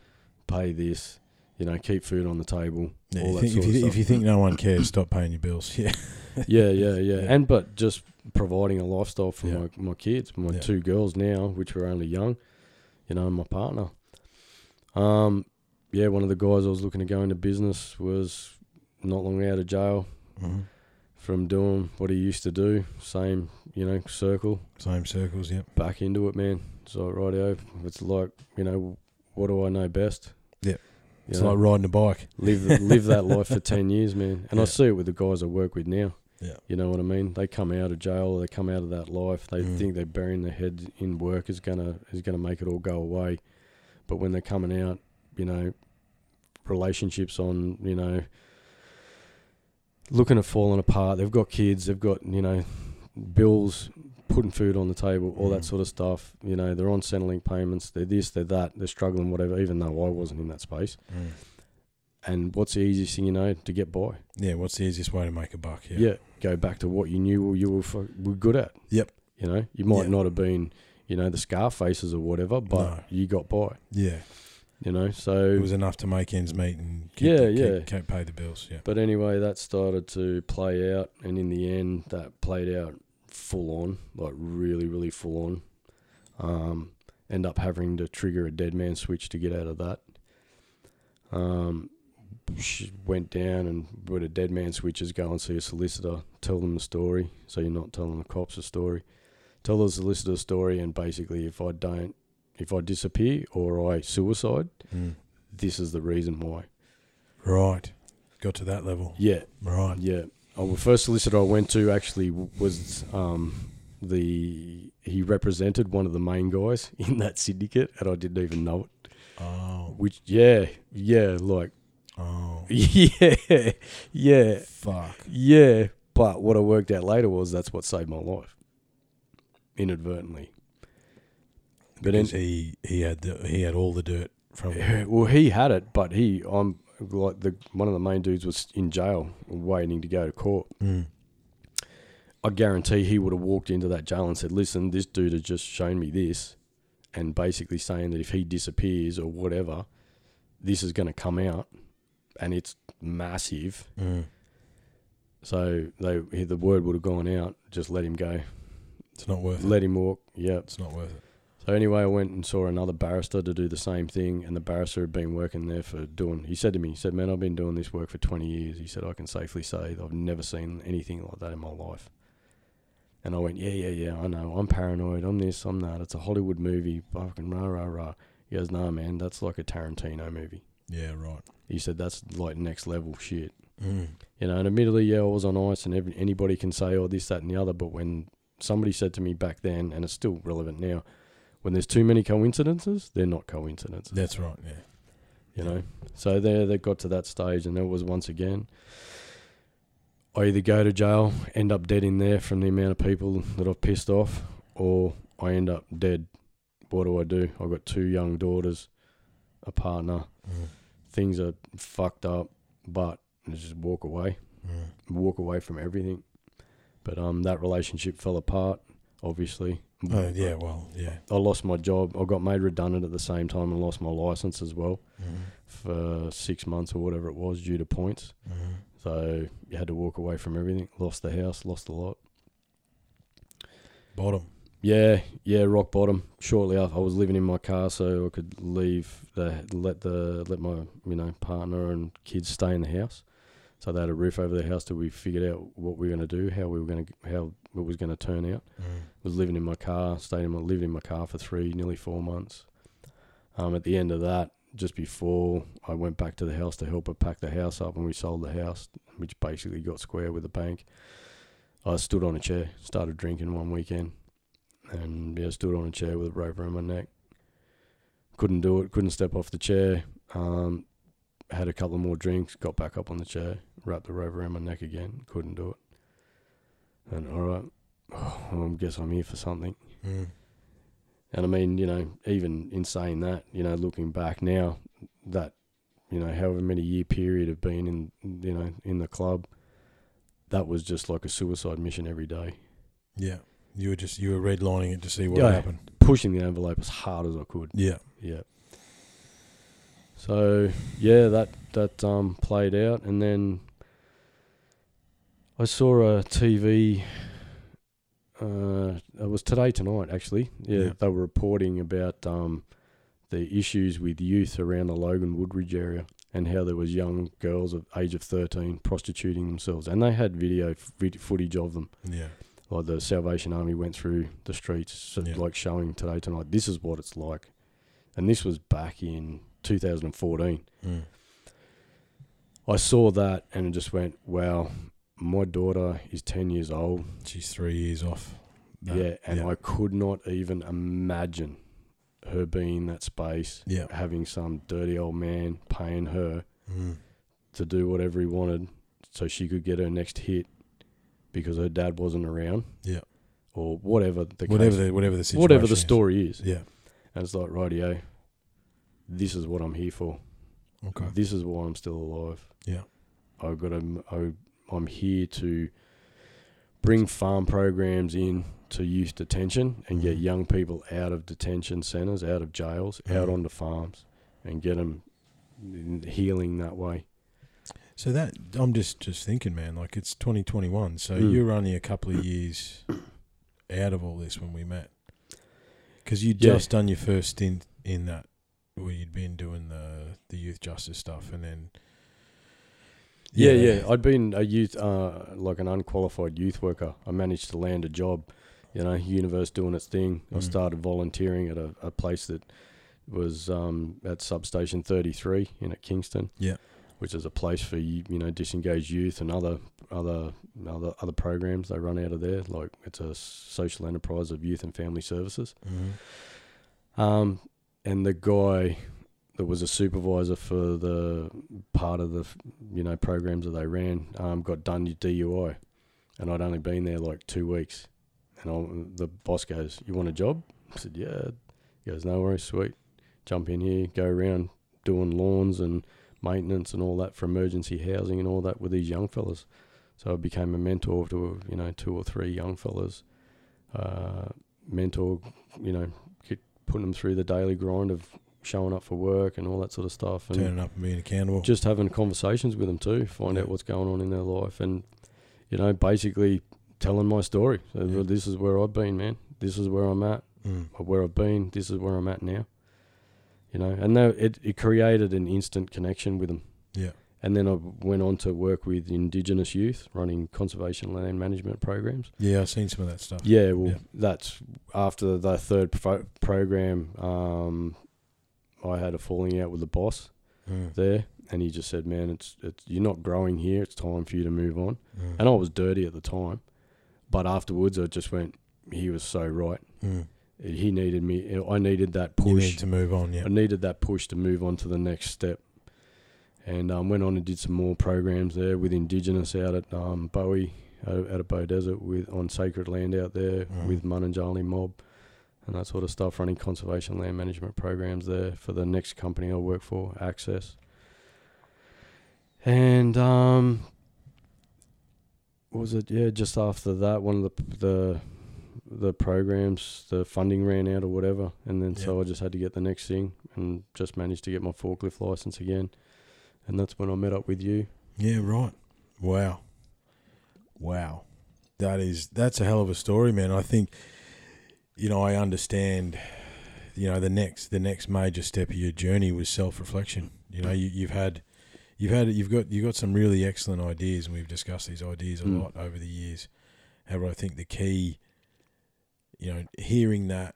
pay this, you know, keep food on the table. Yeah, all that think, sort if, of you, stuff. if you think no one cares, stop paying your bills. Yeah. yeah, yeah, yeah, and but just providing a lifestyle for Yeah. my, my kids, my Yeah. two girls now, which were only young, you know, and my partner. Um, yeah, one of the guys I was looking to go into business was not long out of jail Mhm. From doing what he used to do. Same, you know, circle Same circles. Yep. back into it, man. So rightio, it's like you know, what do I know best? Yeah. You It's know, like riding a bike. live live that life for ten years, man. And Yeah. I see it with the guys I work with now. Yeah. You know what I mean? They come out of jail they come out of that life. They Mm. think they're burying their head in work is gonna is gonna make it all go away. But when they're coming out, you know, relationships on, you know, looking at falling apart. They've got kids. They've got you know, bills, putting food on the table, all that Mm. sort of stuff. You know, they're on Centrelink payments. They're this, they're that. They're struggling, whatever. Even though I wasn't in that space. Mm. And what's the easiest thing you know to get by? Yeah. What's the easiest way to make a buck? Yeah. Yeah, go back to what you knew you were were good at. Yep. You know, you might Yeah. not have been, you know, the scar faces or whatever, but No. you got by. Yeah. You know, so It was enough to make ends meet and keep, Yeah, keep, yeah. keep pay the bills. Yeah. But anyway, that started to play out, and in the end, that played out full on, like really, really full on. Um, end up having to trigger a dead man switch to get out of that. Um, sh- went down and with a dead man switches, go and see a solicitor, tell them the story. So you're not telling the cops a story. Tell the solicitor a story, and basically, if I don't, if I disappear or I suicide, Mm. this is the reason why. Right. Got to that level. Yeah, Right. yeah. Oh, the first solicitor I went to actually was um, the he represented one of the main guys in that syndicate, and I didn't even know it. Oh. Which, yeah, yeah, like, Oh. yeah, yeah, Fuck. yeah. But what I worked out later was that's what saved my life, inadvertently. But in, he he had the, he had all the dirt from. well, he had it, but he, I'm like the one of the main dudes was in jail waiting to go to court. Mm. I guarantee he would have walked into that jail and said, "Listen, this dude has just shown me this," and basically saying that if he disappears or whatever, this is going to come out, and it's massive. Mm. So they the word would have gone out. Just let him go. It's not worth it. Let him walk. Yeah, It's not worth it. So anyway, I went and saw another barrister to do the same thing, and the barrister had been working there for doing. He said to me, he said, "Man, I've been doing this work for 20 years." He said, "I can safely say that I've never seen anything like that in my life." And I went, "Yeah, yeah, yeah. I know. I'm paranoid. I'm this. I'm that. It's a Hollywood movie. Fucking rah rah rah." He goes, "No, man. That's like a Tarantino movie." Yeah. Right. He said, "That's like next level shit." Mm. You know, and admittedly, yeah, I was on ice, and every, anybody can say, "Oh, this, that, and the other." But when somebody said to me back then, and it's still relevant now, when there's too many coincidences, they're not coincidences. That's right. Yeah. you know. So they they got to that stage, and it was once again. I either go to jail, end up dead in there from the amount of people that I've pissed off, or I end up dead. What do I do? I've got two young daughters, a partner. Mm. Things are fucked up, but I just walk away Mm. walk away from everything. But um, that relationship fell apart. Obviously, Oh yeah. Well. Yeah. I lost my job. I got made redundant at the same time and lost my license as well Mm. for six months or whatever it was due to points. Mm. So you had to walk away from everything. Lost the house, lost a lot. Bottom. Yeah, yeah, rock bottom. Shortly after, I was living in my car, so I could leave the let the let my you know partner and kids stay in the house. So they had a roof over the house till we figured out what we were going to do, how we were going to how it was going to turn out. Mm. was living in my car, stayed in my lived in my car for three, nearly four months. Um, at the end of that, just before I went back to the house to help her pack the house up, and we sold the house, which basically got square with the bank. I stood on a chair, started drinking one weekend, and yeah, stood on a chair with a rope around my neck. Couldn't do it. Couldn't step off the chair. Um, had a couple more drinks, got back up on the chair, wrapped the rope around my neck again. Couldn't do it. And all right, I guess I'm here for something. Mm. And I mean, you know, even in saying that, you know, looking back now, that, you know, however many year period of being in, you know, in the club, that was just like a suicide mission every day, Yeah. You were just you were redlining it to see what Yeah. happened. pushing the envelope as hard as I could. Yeah. Yeah. So yeah, that that um played out, and then I saw a TV. Uh, it was today tonight actually. Yeah, Yeah. they were reporting about um the issues with youth around the Logan Woodridge area and how there was young girls of age of thirteen prostituting themselves, and they had video vid- footage of them Yeah. like the Salvation Army went through the streets, so Yeah. like showing today tonight. This is what it's like, and this was back in 2014. Mm. I saw that and it just went, "Wow, my daughter is 10 years old." She's three years off. that. yeah, and yeah. I could not even imagine her being in that space, Yeah. having some dirty old man paying her Mm. to do whatever he wanted, so she could get her next hit because her dad wasn't around. Yeah. Or whatever the Whatever case the whatever the situation. whatever the is. story is. Yeah. And it's like, rightio, this is what I'm here for. Okay. This is why I'm still alive. Yeah. I've got to, I, I'm here to bring farm programs in to youth detention and get Mhm. young people out of detention centres, out of jails, out Mhm. onto farms and get them healing that way. So that I'm just just thinking, man. Like it's 2021, so Mm. you're only a couple of years out of all this when we met, because you'd Yeah. just done your first stint in that, where you'd been doing the the youth justice stuff, and then Yeah, yeah. I'd been a youth, uh, like an unqualified youth worker. I managed to land a job, you know, universe doing its thing. I Mm. started volunteering at a, a place that was um, at substation 33 in at Kingston. Yeah. Which is a place for you, you know, disengaged youth and other other other other programs they run out of there. Like it's a social enterprise of youth and family services. Mhm. Um, and the guy that was a supervisor for the part of the you know programs that they ran um, got done DUI, and I'd only been there like two weeks, and I, the boss goes, "You want a job?" I said, "Yeah." He goes, "No worries, sweet. Jump in here, go around doing lawns and maintenance and all that for emergency housing and all that with these young fellas." So I became a mentor to you know two or three young fellas, uh, mentor, you know, putting them through the daily grind of showing up for work and all that sort of stuff, and Turning up and being accountable. just having conversations with them too, find Yeah. out what's going on in their life, and you know, basically telling my story. So, Yeah. This is where I've been, man. This is where I'm at. Mm. Where I've been. This is where I'm at now. You know, and it it created an instant connection with them. Yeah. And then I went on to work with Indigenous youth, running conservation land management programs. Yeah, I've seen some of that stuff. Yeah, well, Yeah. that's after the third pro- program. Um, I had a falling out with the boss Mm. there, and he just said, "Man, it's it's you're not growing here. It's time for you to move on." Mm. And I was dirty at the time, but afterwards, I just went. He was so right. Mm. He needed me. I needed that You push. need to move on. Yeah. I needed that push to move on to the next step. And um, went on and did some more programs there with Indigenous out at um, Bowie, out, out at Beaudesert, with on sacred land out there Mm. with Mununjali mob and that sort of stuff. Running conservation land management programs there for the next company I work for, Access. And um, was it? Yeah, just after that, one of the the the programs, the funding ran out or whatever, and then so I just had to get the next thing, and just managed to get my forklift license again, and that's when I met up with you. Yeah, right. Wow. Wow. That is that's a hell of a story, man. I think you know, I understand you know, the next the next major step of your journey was self-reflection. You know, you you've had you've had you've got you've got some really excellent ideas and we've discussed these ideas a Mm. lot over the years. However, I think the key you know, hearing that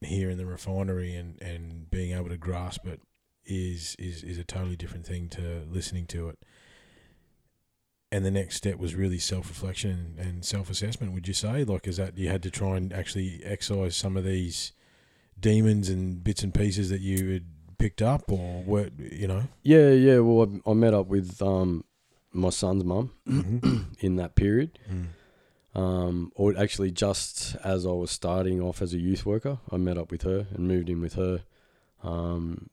here in the refinery and, and being able to grasp it is, is is a totally different thing to listening to it. And the next step was really self reflection and self assessment. Would you say, like, is that you had to try and actually excise some of these demons and bits and pieces that you had picked up, or what you know? Yeah, yeah. Well, I, I met up with um, my son's mum Mhm. in that period. Mm. Um, or actually, just as I was starting off as a youth worker, I met up with her and moved in with her. Um,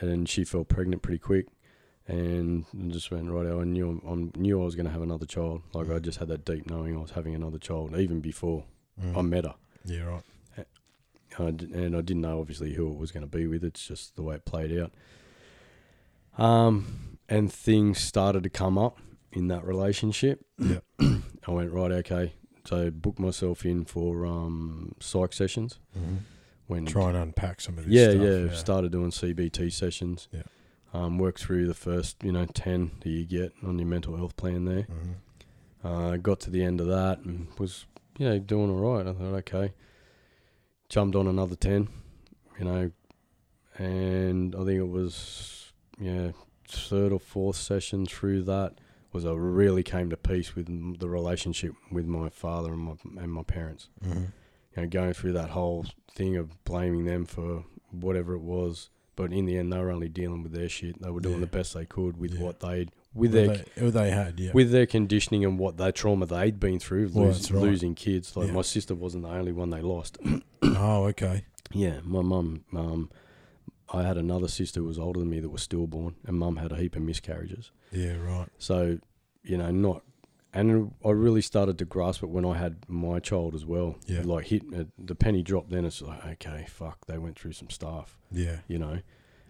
and she fell pregnant pretty quick, and just went right. I knew I knew I was going to have another child. Like I just had that deep knowing I was having another child, even before Mm. I met her. yeah, right. I and I didn't know obviously who it was going to be with. It's just the way it played out. Um, and things started to come up in that relationship. Yeah. I went right, okay. So booked myself in for um psych sessions. Mhm. When Try and unpack some of this. yeah, stuff, yeah, started doing CBT sessions. Yeah. Um, worked through the first, you know, ten that you get on your mental health plan there. Mhm. Uh, got to the end of that and was, you know, doing all right. I thought, okay. Jumped on another 10, you know, and I think it was, yeah, third or fourth session through that was I really came to peace with the relationship with my father and my, and my parents. Mhm. You know, going through that whole thing of blaming them for whatever it was. But in the end, they were only dealing with their shit. They were doing Yeah. the best they could with Yeah. what they'd, with Well, their they, they had, yeah. with their conditioning and what their trauma they'd been through, Well, lose, right. losing kids. Like Yeah. my sister wasn't the only one they lost. oh, okay. yeah, my mum, um, I had another sister who was older than me that was stillborn, and mum had a heap of miscarriages. Yeah, right. So, you know, not, and I really started to grasp it when I had my child as well. Yeah. like hit uh, the penny dropped. Then it's like, okay, fuck, they went through some stuff, Yeah. you know.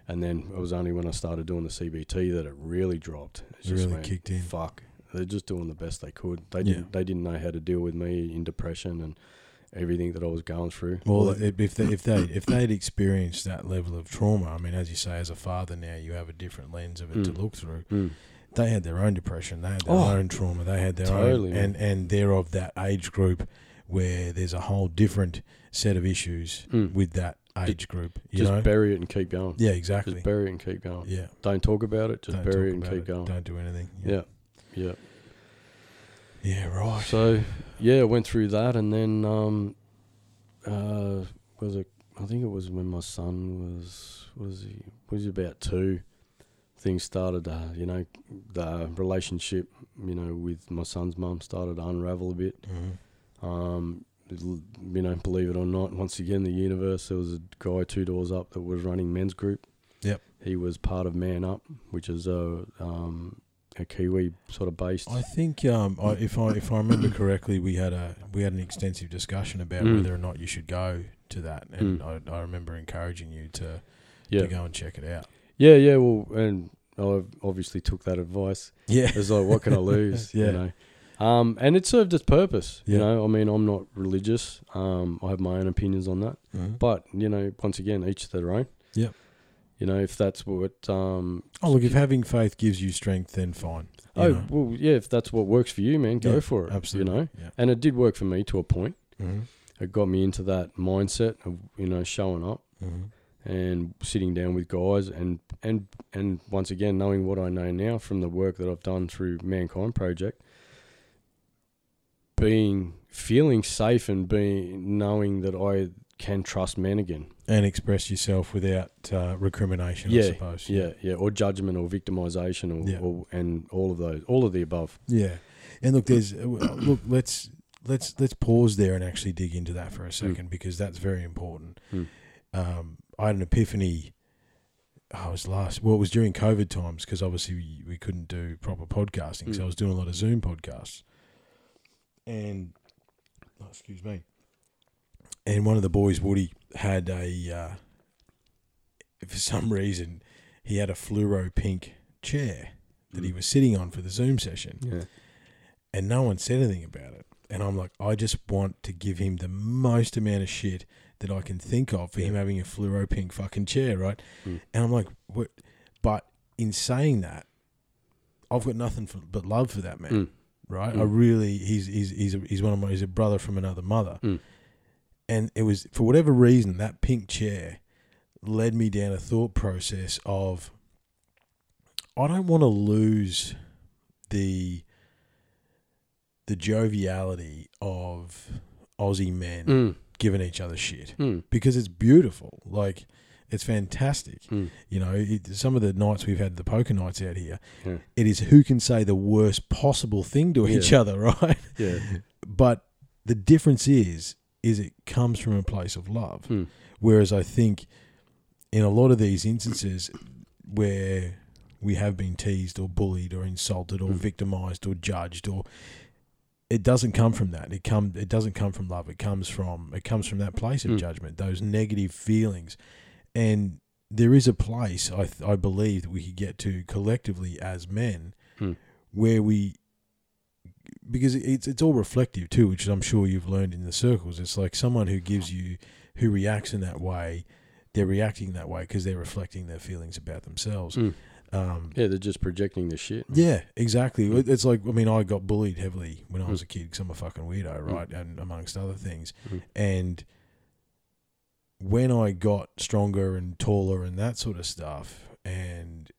And then it was only when I started doing the CBT that it really dropped. It Really kicked in. Fuck, they're just doing the best they could. They Yeah. didn't. They didn't know how to deal with me in depression and everything that I was going through. Well, if if they, if they if they'd experienced that level of trauma, I mean, as you say, as a father now, you have a different lens of it to Mm. look through. Mm. They had their own depression, they had their Oh, own trauma, they had their totally, own, and and they're of that age group where there's a whole different set of issues Mm. with that age group. You Just know, bury it and keep going. yeah, exactly. Just bury it and keep going. yeah, Don't talk about it. Just Don't bury it and keep it. going. Don't do anything. Yeah. Yeah. yeah, right. So yeah, went through that, and then um, uh, was it? I think it was when my son was was he was he about two. Things started, uh, you know, the relationship, you know, with my son's mum started to unravel a bit. Mhm. Um, you know, believe it or not, once again, the universe. There was a guy two doors up that was running men's group. Yep. He was part of Man Up, which is a um, a Kiwi sort of based. I think um, I, if I if I remember correctly, we had a we had an extensive discussion about Mm. whether or not you should go to that, and Mm. I, I remember encouraging you to yeah, to go and check it out. yeah, yeah. Well, and I obviously took that advice. Yeah, It's like, what can I lose? Yeah. You know. Um, and it served its purpose. You know, I mean, I'm not religious. Um, I have my own opinions on that. Mhm. But you know, once again, each their own. Yeah. You know, if that's what um, Oh, look, if having faith gives you strength, then fine. oh know. well, yeah, if that's what works for you, man, go Yeah, for it. absolutely. You know, Yeah. and it did work for me to a point. Mm-hmm. It got me into that mindset of you know showing up Mm-hmm. And sitting down with guys and and and once again knowing what I know now from the work that I've done through Mankind Project, being feeling safe and being knowing that I can trust men again. And express yourself without uh, recrimination, I suppose. yeah, yeah, or judgment or victimization or, Yeah. or and all of those, all of the above. Yeah, and look, there's uh, look. Let's let's let's pause there and actually dig into that for a second because that's very important. Mm. Um, I had an epiphany. Oh, it was last. Well, it was during COVID times because obviously we, we couldn't do proper podcasting, so Mm. I was doing a lot of Zoom podcasts. And oh, excuse me. And one of the boys, Woody, had a uh, for some reason he had a fluoro pink chair that he Mm. was sitting on for the Zoom session Yeah, and no one said anything about it. And I'm like, I just want to give him the most amount of shit that I can think of for him having a fluoro pink fucking chair, right? Mm. And I'm like, what? But in saying that, I've got nothing for, but love for that man, Mm. right? I Mm. really, he's he's he's a, he's one of my, he's a brother from another mother, Mm. and it was for whatever reason that pink chair led me down a thought process of I don't want to lose the the joviality of Aussie men Mm. Giving each other shit Mm. because it's beautiful. Like it's fantastic. Mm. You know, it, some of the nights we've had the poker nights out here, Yeah. it is who can say the worst possible thing to each other, right? Yeah. But the difference is, is it comes from a place of love. Mm. Whereas I think in a lot of these instances where we have been teased or bullied or insulted or Mm. victimized or judged or it doesn't come from that. It come it doesn't come from love. It comes from it comes from that place of Mm. judgment, those negative feelings. And there is a place I th- I believe that we could get to collectively as men Mm. where we because it's it's all reflective too, which I'm sure you've learned in the circles. It's like someone who gives you who reacts in that way, they're reacting that way because they're reflecting their feelings about themselves. Mm. Um, Yeah, they're just projecting the shit. yeah, exactly. Mm. It's like I mean, I got bullied heavily when I was Mm. a kid because I'm a fucking weirdo, right? And amongst other things, Mm. and when I got stronger and taller and that sort of stuff, and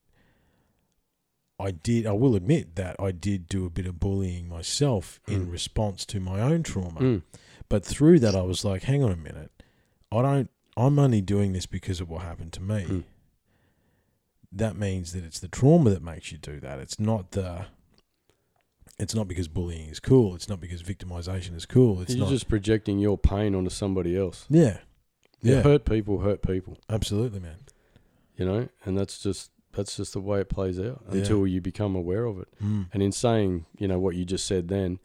I did, I will admit that I did do a bit of bullying myself in Mm. response to my own trauma. Mm. But through that, I was like, hang on a minute. I don't, I'm only doing this because of what happened to me. Mm. That means that it's the trauma that makes you do that. It's not the, it's not because bullying is cool. It's not because victimization is cool. It's You're not. just projecting your pain onto somebody else. yeah. Yeah. Yeah. Hurt people hurt people. Absolutely, man. You know, and that's just that's just the way it plays out Yeah. until you become aware of it. Mm. And in saying, you know, what you just said then,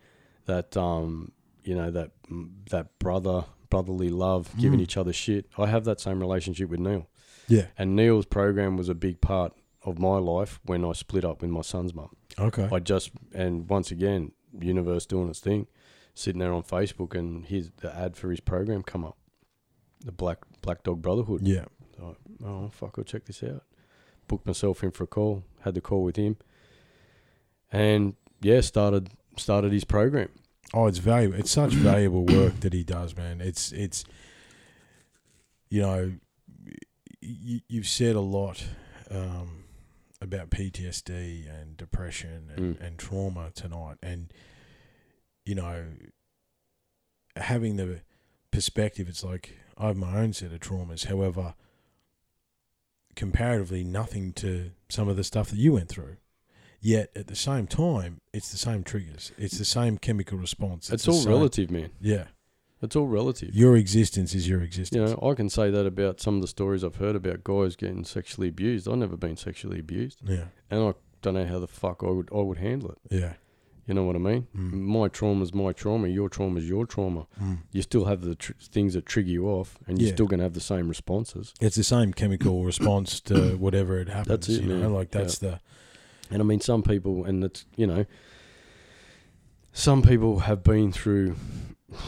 that um, you know, that that brother brotherly love, giving Mm. each other shit. I have that same relationship with Neil. Yeah. And Neil's program was a big part of my life when I split up with my son's mum. Okay. I just and once again, universe doing its thing, sitting there on Facebook and his the ad for his program come up, the Black Black Dog Brotherhood. yeah. Oh fuck! I'll check this out. Booked myself in for a call. Had the call with him. and yeah, started started his program. Oh, it's valuable. It's such valuable work that he does, man. It's it's you know you, you've said a lot um, about PTSD and depression and, Mm. and trauma tonight, and you know having the perspective. It's like I have my own set of traumas. However, comparatively, nothing to some of the stuff that you went through. Yet at the same time, it's the same triggers. It's the same chemical response. It's, the all same- relative, man. Yeah. It's all relative. Your existence is your existence. You know, I can say that about some of the stories I've heard about guys getting sexually abused. I've never been sexually abused, yeah. and I don't know how the fuck I would I would handle it. Yeah. You know what I mean? Mm. My trauma's my trauma. Your trauma's your trauma. Mm. You still have the tr- things that trigger you off, and you're Yeah. still gonna have the same responses. It's the same chemical response to whatever it happens. That's it, you know, like that's the And I mean, some people, and it's you know, some people have been through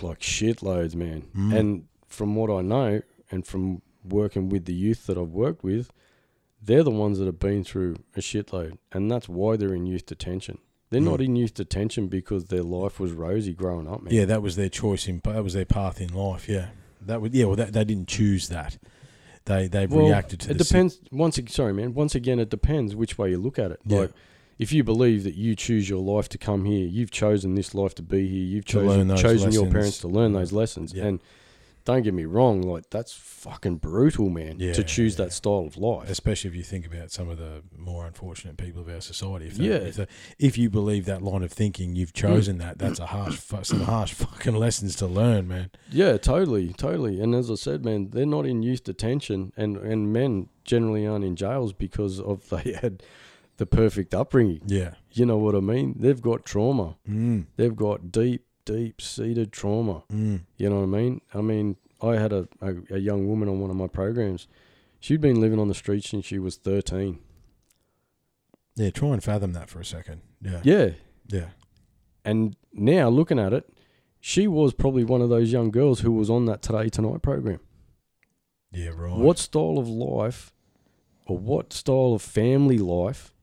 like shitloads, man. Mm. And from what I know, and from working with the youth that I've worked with, they're the ones that have been through a shitload, and that's why they're in youth detention. They're Mm. not in youth detention because their life was rosy growing up, man. yeah. That was their choice in that was their path in life. Yeah. That would yeah. Well, that, they didn't choose that. They they've Well, reacted to it depends. Once, ag- sorry, man. Once again, it depends which way you look at it. Yeah. Like, if you believe that you choose your life to come here, you've chosen this life to be here. You've chosen chosen your parents to learn those lessons. Yeah. And don't get me wrong, like that's fucking brutal, man. Yeah, to choose yeah. that style of life. especially if you think about some of the more unfortunate people of our society. If they- Yeah. if, they- if you believe that line of thinking, you've mm. chosen that. That's a harsh, some harsh fucking lessons to learn, man. Yeah, totally, totally. And as I said, man, they're not in youth detention, and and men generally aren't in jails because of they had the perfect upbringing. Yeah. You know what I mean? They've got trauma. Mm. They've got deep, deep seated trauma. Mm. You know what I mean? I mean, I had a, a, a young woman on one of my programs. She'd been living on the streets since she was 13. Yeah. Try and fathom that for a second. Yeah. Yeah. Yeah. And now looking at it, she was probably one of those young girls who was on that Today Tonight program. Yeah. Right. What style of life or what style of family life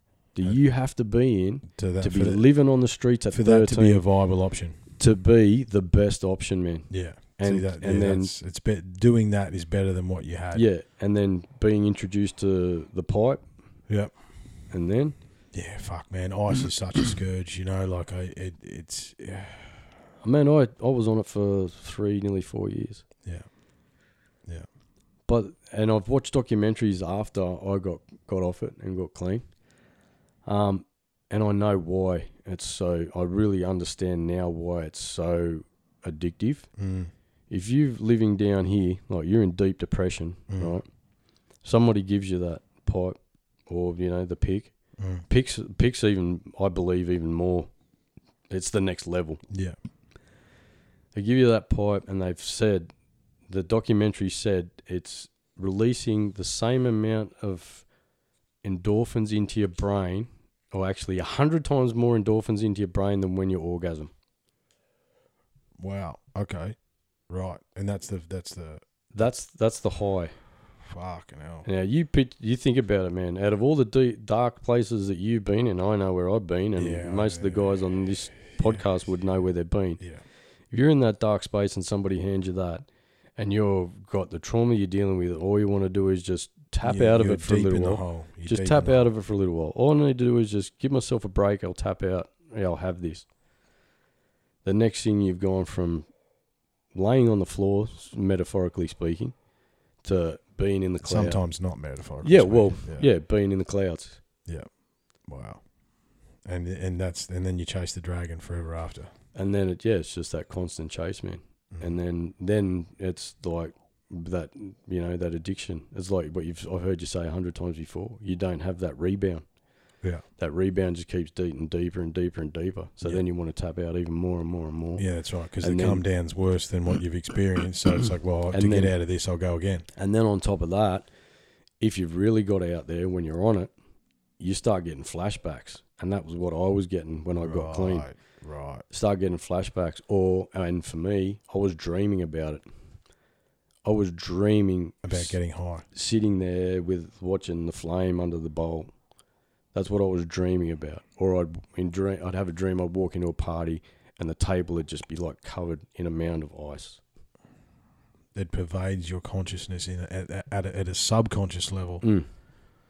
do you have to be in to that to be that- living on the streets at for 13 that to be a viable option? to be the best option, man? Yeah. And- See that, and yeah, then- it's be, doing that is better than what you had. Yeah. And then being introduced to the pipe Yep. and then Yeah. Fuck, man. Ice is such a scourge. You know, like I, it, it's yeah. Man, I I was on it for three, nearly four years. Yeah. Yeah. But and I've watched documentaries after I got got off it and got clean. Um, and I know why it's so. I really understand now why it's so addictive. Mm. If you're living down here, like you're in deep depression, Mm. right? Somebody gives you that pipe, or you know the pick. Mm. Picks picks even I believe even more. It's the next level. Yeah. They give you that pipe, and they've said, the documentary said it's releasing the same amount of endorphins into your brain, or actually a hundred times more endorphins into your brain than when you orgasm. Wow. Okay. Right. And that's the that's the That's that's the high. fucking hell. Now you you think about it, man. Out of all the deep, dark places that you've been and I know where I've been, and Yeah, most of the guys on this podcast would know where they've been. Yeah. if you're in that dark space and somebody hands you that and you've got the trauma you're dealing with, all you want to do is just tap out of it for a little while. Just tap out of it for a little while. All I need to do is just give myself a break. I'll tap out. Yeah, I'll have this. The next thing you've gone from laying on the floor, metaphorically speaking, to being in the clouds. Sometimes not metaphorically. Yeah, speaking. well, yeah, being in the clouds. Yeah. Wow. And and that's and then you chase the dragon forever after. And then it, yeah, it's just that constant chase, man. Mm. and then then it's like that you know that addiction it's like what you've I've heard you say a hundred times before you don't have that rebound Yeah. that rebound just keeps deep and deeper and deeper and deeper so Yeah. then you want to tap out even more and more and more Yeah, that's right. Because the then- come down's worse than what you've experienced. So it's like, well, to And get out of this, I'll go again. and then on top of that if you've really got out there when you're on it you start getting flashbacks and that was what I was getting when I got clean Right, Right. start getting flashbacks or and for me I was dreaming about it I was dreaming About getting high. sitting there with watching the flame under the bowl, That's what I was dreaming about. Or I'd in dream, I'd have a dream. I'd walk into a party and the table would just be like covered in a mound of ice. It pervades your consciousness in a, at, at, a, at a subconscious level. Mm.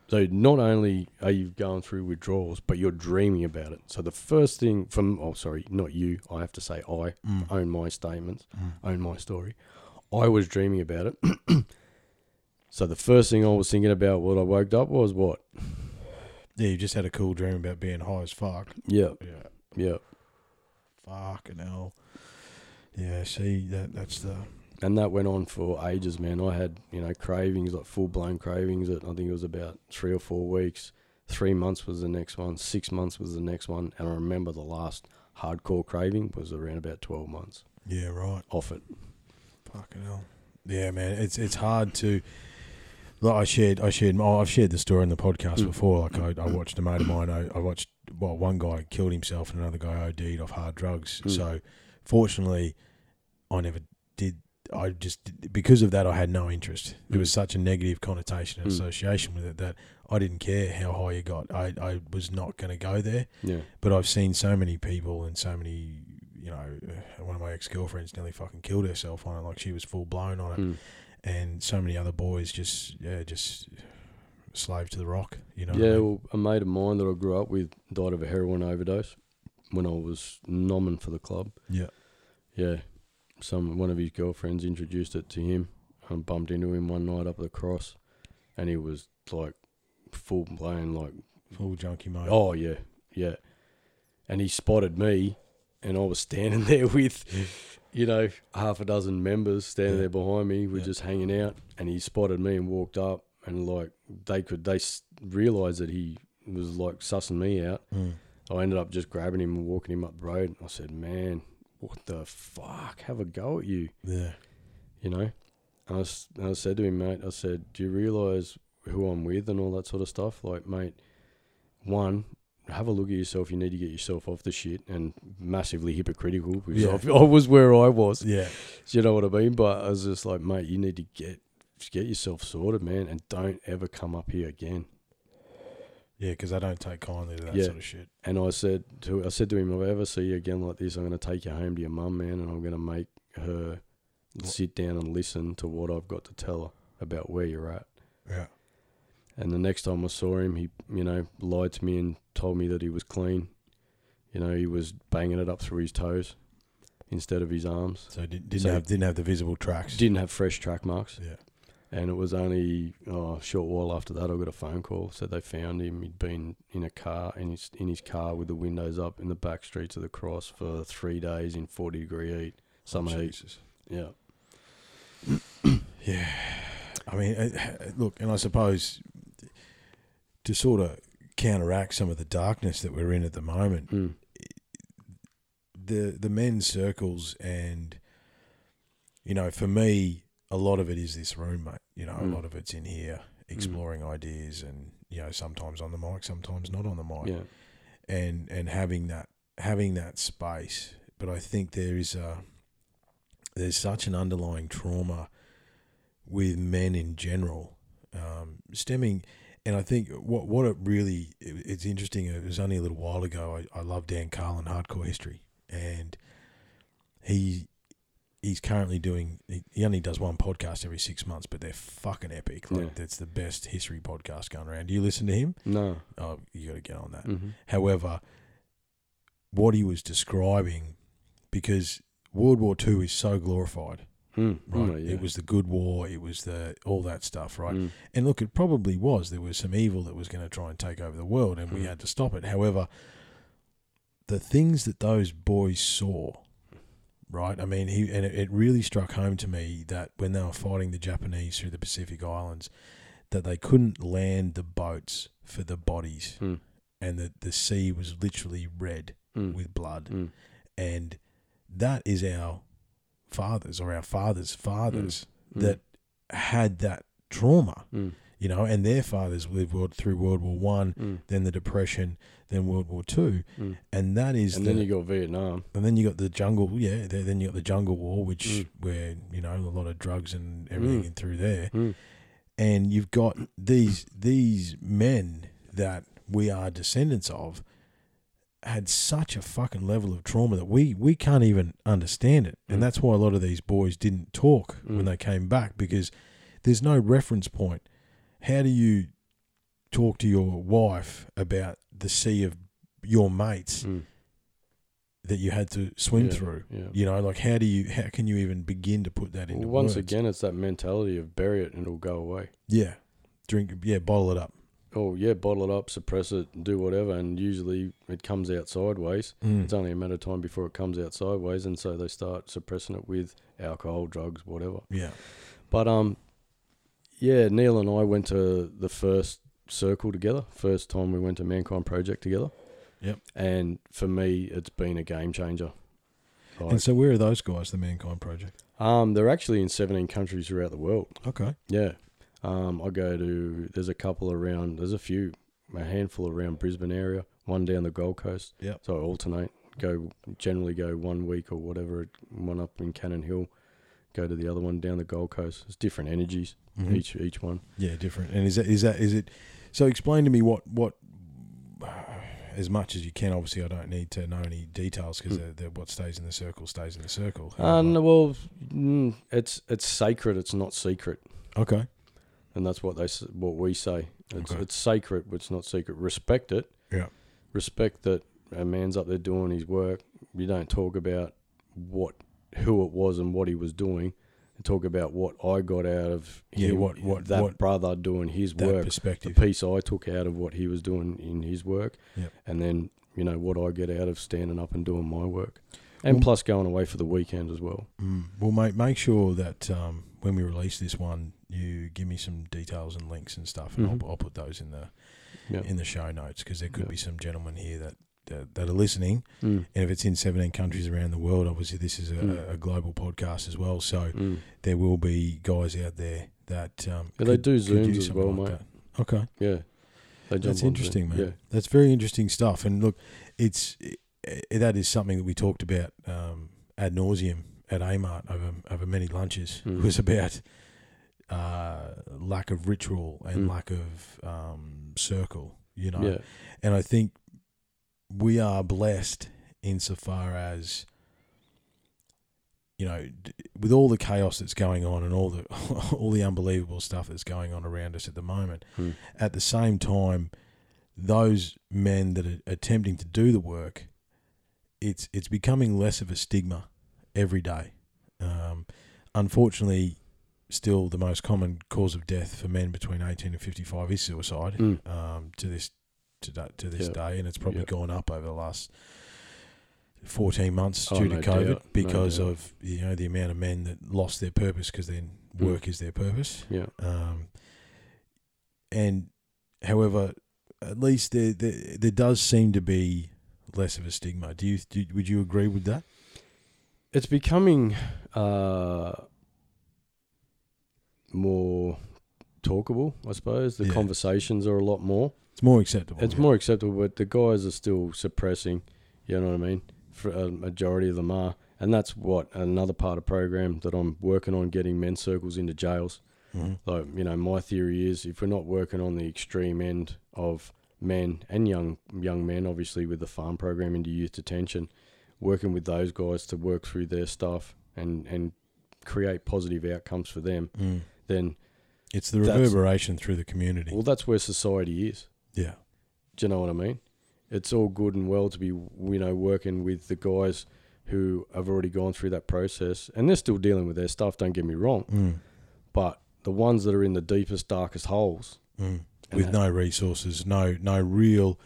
So not only are you going through withdrawals, but you're dreaming about it. So the first thing from oh sorry, not you, I have to say I Mm. own my statements, own my story. I was dreaming about it. so the first thing I was thinking about when I woke up was what? Yeah, you just had a cool dream about being high as fuck. Yeah, Yeah. yeah. Fucking hell. Yeah, see, that that's the. And that went on for ages, man. I had, you know, cravings, like full blown cravings that I think it was about three or four weeks. Three months was the next one, six months was the next one. And I remember the last hardcore craving was around about 12 months Yeah, right. off it. Fucking hell. Yeah, man, it's it's hard to. Like I shared, I shared, oh, I've shared the story in the podcast Mm. before. Like I, I watched a mate of mine. I, I watched well, one guy killed himself and another guy OD'd off hard drugs. Mm. So, fortunately, I never did. I just because of that, I had no interest. There was Mm. such a negative connotation and Mm. association with it that I didn't care how high you got. I, I was not going to go there. Yeah. But I've seen so many people and so many, you know, one of my ex girlfriends nearly fucking killed herself on it. Like she was full blown on it, Mm. and so many other boys just, yeah, just slave to the rock. You know. what I Yeah, mean? well, a mate of mine that I grew up with died of a heroin overdose when I was nomming for the club. Yeah. Yeah. Some one of his girlfriends introduced it to him. I bumped into him one night up at the cross, and he was like full blown, like full junkie mode. oh yeah, yeah. And he spotted me, and I was standing there with, you know, half a dozen members standing Yeah. there behind me. We're Yeah. just hanging out, and he spotted me and walked up, and like they could they realized that he was like sussing me out. Mm. I ended up just grabbing him and walking him up the road. I said, "Man, what the fuck? Have a go at you." Yeah. you know. And I, s- and I said to him, mate, I said, do you realise who I'm with and all that sort of stuff? Like, mate, one, have a look at yourself. You need to get yourself off the shit and massively hypocritical because Yeah. I, I was where I was. Yeah. Do you know what I mean? But I was just like, mate, you need to get get yourself sorted, man, and don't ever come up here again. Yeah, because I don't take kindly to that Yeah. sort of shit. And I said to I said to him, if I ever see you again like this, I'm going to take you home to your mum, man, and I'm going to make her sit down and listen to what I've got to tell her about where you're at. Yeah. And the next time I saw him, he, you know, lied to me and told me that he was clean. You know, he was banging it up through his toes instead of his arms. So did, didn't So- have didn't have the visible tracks. Didn't have fresh track marks. Yeah. And it was only oh, a short while after that I got a phone call. So they found him. He'd been in a car in his in his car with the windows up in the back streets of the cross for three days in forty degree heat, summer heat. Jesus. Yeah, Yeah, I mean, uh, look, and I suppose to sort of counteract some of the darkness that we're in at the moment, mm. the the men's circles, and you know, for me, a lot of it is this room, mate. You know, Mm. a lot of it's in here, exploring ideas, and you know, sometimes on the mic, sometimes not on the mic, yeah, and and having that having that space. But I think there is a there's such an underlying trauma with men in general, um, stemming. And I think what what it really it- it's interesting. It was only a little while ago. I, I love Dan Carlin, Hardcore History, and he he's currently doing. He, only does one podcast every six months, but they're fucking epic. Like Yeah. that's the best history podcast going around. Do you listen to him? no, Oh, you got to get on that. mm-hmm. However, what he was describing, because World War Two is so glorified, mm. right? Oh, yeah. It was the good war, it was the all that stuff, right? Mm. And look, it probably was. There was some evil that was going to try and take over the world, and we Mm. had to stop it. However, the things that those boys saw, right? I mean, he and it, it really struck home to me that when they were fighting the Japanese through the Pacific Islands, that they couldn't land the boats for the bodies, Mm. and that the sea was literally red Mm. with blood, Mm. and that is our fathers or our fathers' fathers Mm. that had that trauma, Mm. you know, and their fathers lived world, through World War One, Mm. then the Depression, then World War Two, Mm. and that is And the, then you got Vietnam. and then you got the jungle, yeah. Then you got the jungle war, which Mm. where you know a lot of drugs and everything Mm. through there, Mm. and you've got these these men that we are descendants of had such a fucking level of trauma that we we can't even understand it, Mm. and that's why a lot of these boys didn't talk when Mm. they came back because there's no reference point. How do you talk to your wife about the sea of your mates Mm. that you had to swim Yeah, through? Yeah. You know, like how do you how can you even begin to put that into Well, once words? again, it's that mentality of bury it and it'll go away. Yeah, drink. Yeah, bottle it up. Oh yeah, bottle it up, suppress it, do whatever, and usually it comes out sideways. Mm. It's only a matter of time before it comes out sideways, and so they start suppressing it with alcohol, drugs, whatever. Yeah. But um, yeah, Neil and I went to the first circle together. First time we went to Mankind Project together. Yep. And for me, it's been a game changer. Like, And so where are those guys? The Mankind Project. um, they're actually in 17 countries throughout the world. Okay. Yeah. Um, I go to, there's a couple around, there's a few, a handful around Brisbane area, one down the Gold Coast. Yep. So I alternate, go, generally go one week or whatever, one up in Cannon Hill, go to the other one down the Gold Coast. It's different energies, Mhm. each each one. Yeah, different. And is that is that is it? So explain to me what what. As much as you can, obviously, I don't need to know any details because Mm. what stays in the circle stays in the circle. Uh, well, mm, it's it's sacred. It's not secret, okay. And that's what they what we say. It's Okay. it's sacred, but it's not secret. Respect it. Yeah. Respect that a man's up there doing his work. You don't talk about what who it was and what he was doing. You talk about what I got out of Yeah, him, what- what- that what- brother doing his That work. The piece I took out of what he was doing in his work, Yep. and then you know what I get out of standing up and doing my work, and Well- plus going away for the weekend as well. Mm. Well, mate, make sure that um, when we release this one, you give me some details and links and stuff, and Mhm. I'll, I'll put those in the Yeah. in the show notes because there could Yeah. be some gentlemen here that, that that are listening, Mm. and if it's in 17 countries around the world, obviously this is a, Mm. a global podcast as well. So Mm. there will be guys out there that um, Yeah, they do could Zooms use as well, like mate. that. Okay, Yeah. That's interesting, man. Yeah. That's very interesting stuff. And look, it's i that is something that we talked about um, ad nauseum at Amart over over many lunches. Mm. It was about uh, lack of ritual and Mm. lack of um, circle. You know, Yeah. and I think we are blessed insofar as you know, with all the chaos that's going on and all the all the unbelievable stuff that's going on around us at the moment. Mm. At the same time, those men that are attempting to do the work, it's it's becoming less of a stigma every day. Um, unfortunately, still the most common cause of death for men between eighteen and fifty five is suicide Mm. um, to this to, da- to this Yeah. day, and it's probably Yeah. gone up over the last fourteen months Oh, due no to COVID doubt, because doubt. of you know the amount of men that lost their purpose because then Mm. work is their purpose. Yeah. Um, and however, at least there, there there does seem to be less of a stigma. Do you do, would you agree with that? It's becoming uh, more talkable, I suppose. The Yeah. conversations are a lot more. It's more acceptable. It's yeah. more acceptable, but the guys are still suppressing. You know what I mean? For a majority of them are, and that's what another part of program that I'm working on getting men's circles into jails. Mhm. Like you know, my theory is if we're not working on the extreme end of men and young young men, obviously with the farm program into youth detention, working with those guys to work through their stuff and and create positive outcomes for them, Mm. Then It's the reverberation through the community. well, that's where society is. yeah. Do you know what I mean? It's all good and well to be, you know, working with the guys who have already gone through that process and they're still dealing with their stuff, don't get me wrong. Mm. But the ones that are in the deepest, darkest holes Mm. With no resources, no no real.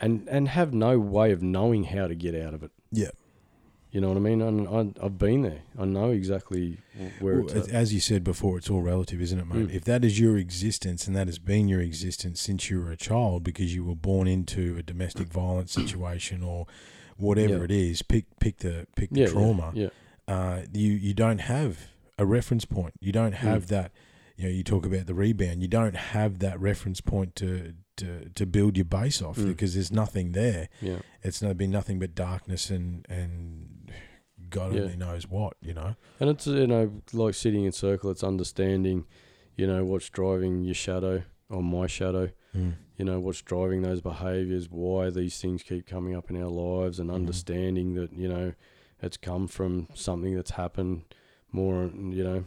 and, and have no way of knowing how to get out of it. Yeah. You know what I mean? And I, I've been there. I know exactly where Well, it's as- at. as you said before, it's all relative, isn't it, mate? Mm. If that is your existence and that has been your existence since you were a child because you were born into a domestic violence situation or whatever Yeah. it is, pick pick the pick the yeah, trauma. Yeah. Uh, you you don't have a reference point. You don't Mm. have that. You know, you talk about the rebound. You don't have that reference point to to, to build your base off Mm. because there's nothing there. Yeah. It's not been nothing but darkness and and God Yeah. only knows what. You know. And it's, you know, like sitting in circle, it's understanding, you know, what's driving your shadow or my shadow. Mm. You know, what's driving those behaviours, why these things keep coming up in our lives, and Mhm. understanding that, you know, it's come from something that's happened more, you know,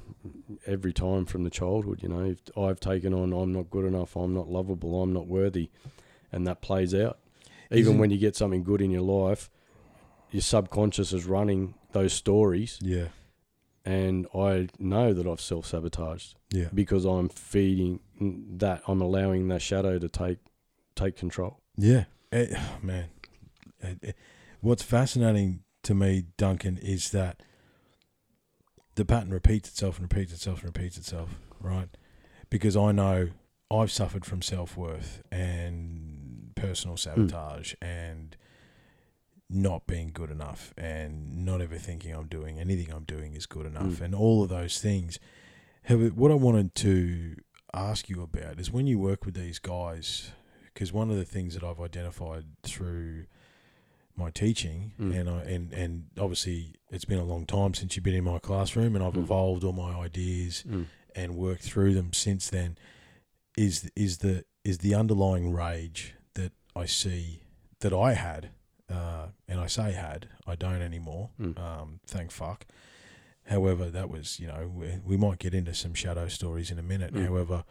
every time from the childhood. You know, if I've taken on, I'm not good enough, I'm not lovable, I'm not worthy, and that plays out. Even Isn't- when you get something good in your life, your subconscious is running those stories, Yeah. and I know that I've self sabotaged Yeah. because I'm feeding that, I'm allowing that shadow to take take control. Yeah, Eh, man. Eh, eh, What's fascinating to me, Duncan, is that the pattern repeats itself and repeats itself and repeats itself, right? Because I know I've suffered from self worth and personal sabotage and not being good enough and not ever thinking I'm doing anything I'm doing is good enough Mm. and all of those things. What I wanted to ask you about is when you work with these guys, because one of the things that I've identified through my teaching, Mm. and I and and obviously it's been a long time since you've been in my classroom, and I've Mm. evolved all my ideas and worked through them since then. Is is the is the underlying rage that I see that I had, uh, and I say had, I don't anymore. Mm. Um, thank fuck. However, that was you know we, we might get into some shadow stories in a minute. Mm. However,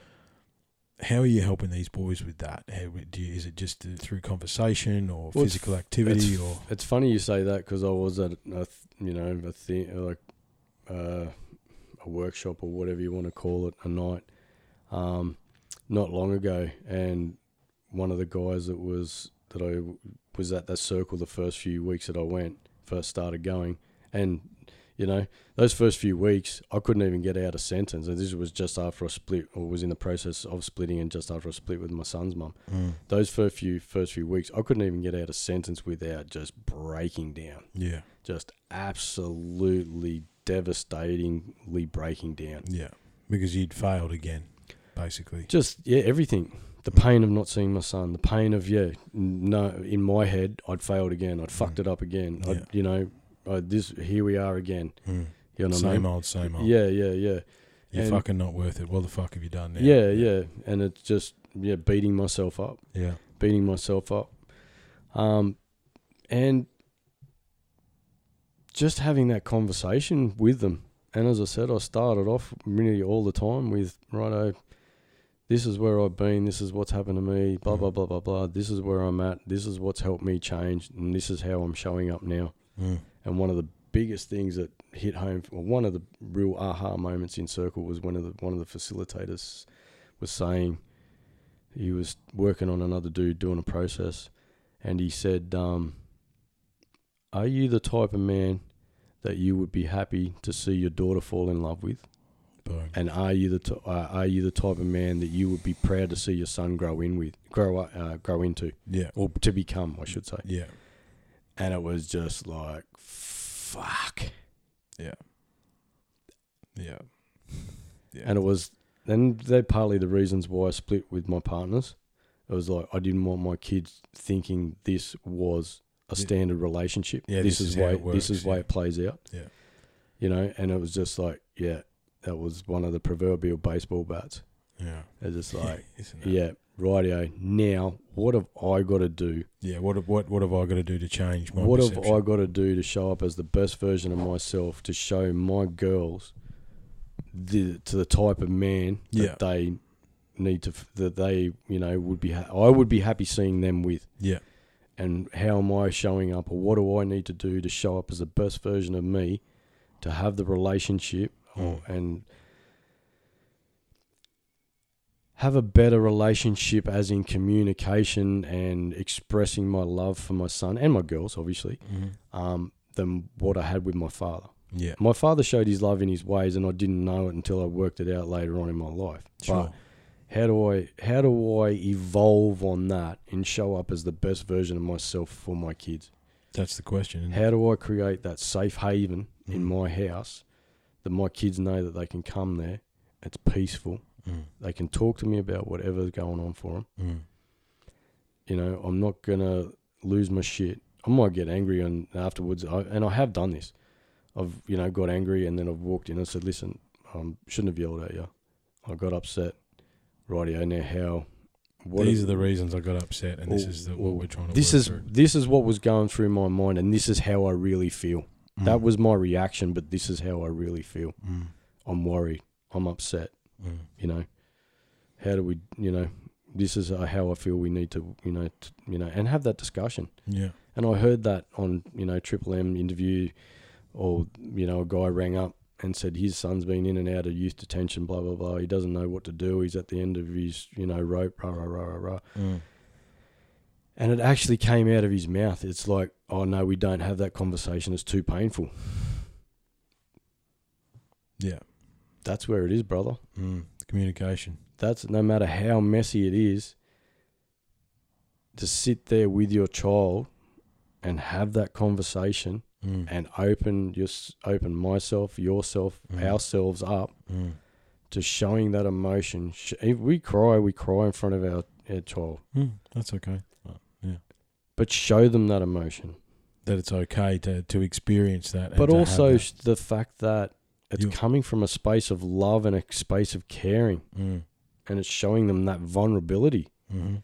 how are you helping these boys with that? How, do you, is it just uh, through conversation or Well, physical activity it's, or It's funny you say that because I was at a, th- you know a thing like uh, a workshop or whatever you want to call it a night um, not long ago, and one of the guys that was that I was at that circle the first few weeks that I went first started going, and you know those first few weeks I couldn't even get out a sentence, and this was just after I split or was in the process of splitting, and just after I split with my son's mum Mm. those first few first few weeks, I couldn't even get out a sentence without just breaking down, yeah, just absolutely devastatingly breaking down. yeah, because you'd failed again, basically. Just yeah, everything. The pain of not seeing my son, the pain of yeah, no, in my head, I'd failed again. I'd fucked Mm. it up again. Yeah. I'd, you know, I, this here we are again. Mm. You know what I Same mean? old, same old. Yeah, yeah, yeah. You're and- fucking not worth it. What the fuck have you done now? Yeah, yeah, and it's just yeah, beating myself up. yeah. beating myself up. Um, and just having that conversation with them. And as I said, I started off really all the time with, righto, this is where I've been, this is what's happened to me, blah, blah, Mhm. blah, blah, blah. This is where I'm at, this is what's helped me change, and this is how I'm showing up now. Mm. And one of the biggest things that hit home, well, one of the real aha moments in Circle was one of the one of the facilitators was saying he was working on another dude doing a process, and he said, um, "Are you the type of man that you would be happy to see your daughter fall in love with? Boom. And are you the t- uh, are you the type of man that you would be proud to see your son grow in with, grow up, uh, grow into, Yeah. or to become, I should say?" Yeah. And it was just like, "Fuck." Yeah. Yeah. Yeah. And it was, and they're partly the reasons why I split with my partners. It was like I didn't want my kids thinking this was a standard relationship. Yeah, this, this is way it this is works, way it plays out. Yeah. You know, and it was just like, yeah, that was one of the proverbial baseball bats. yeah. It's just like, yeah, rightio. Now, what have I got to do? Yeah. What have- what what have I got to do to change my what have? I got to do to show up as the best version of myself to show my girls the to the type of man that they need to that they you know would be ha- I would be happy seeing them with Yeah. and how am I showing up or what do I need to do to show up as the best version of me to have the relationship or, Mm. and have a better relationship as in communication and expressing my love for my son and my girls obviously Mhm. um, than what I had with my father. Yeah. My father showed his love in his ways and I didn't know it until I worked it out later on in my life. Sure. But how do I how do I evolve on that and show up as the best version of myself for my kids? That's the question. How do I create that safe haven in Mm. my house that my kids know that they can come there? It's peaceful. Mm. They can talk to me about whatever's going on for them. Mm. You know, I'm not gonna lose my shit. I might get angry and afterwards, I, and I have done this. I've you know got angry and then I've walked in and said, "Listen, um, shouldn't have yelled at you. I got upset. Rightio. Now how what These are the reasons I got upset, and this is the, well, what we're trying to. This is through. this is what was going through my mind, and this is how I really feel. That Mm. was my reaction, but this is how I really feel. Mm. I'm worried. I'm upset. Mm. You know, how do we? You know, this is uh, how I feel. We need to, you know, t- you know, and have that discussion. Yeah. And I heard that on you know Triple M interview, or you know a guy rang up and said his son's been in and out of youth detention, blah blah blah. He doesn't know what to do. He's at the end of his you know rope, rah rah rah rah rah. Mm. And it actually came out of his mouth. It's like, oh no, we don't have that conversation. It's too painful. Yeah. That's where it is, brother. Mm. Communication. That's no matter how messy it is. To sit there with your child and have that conversation Mm. and open your open myself, yourself, Mm. ourselves up Mm. to showing that emotion. If we cry, we cry in front of our, our child, Mm. That's okay. But show them that emotion. That it's okay to, to experience that. But also that. the fact that it's You- coming from a space of love and a space of caring, Mm. and it's showing them that vulnerability, hmm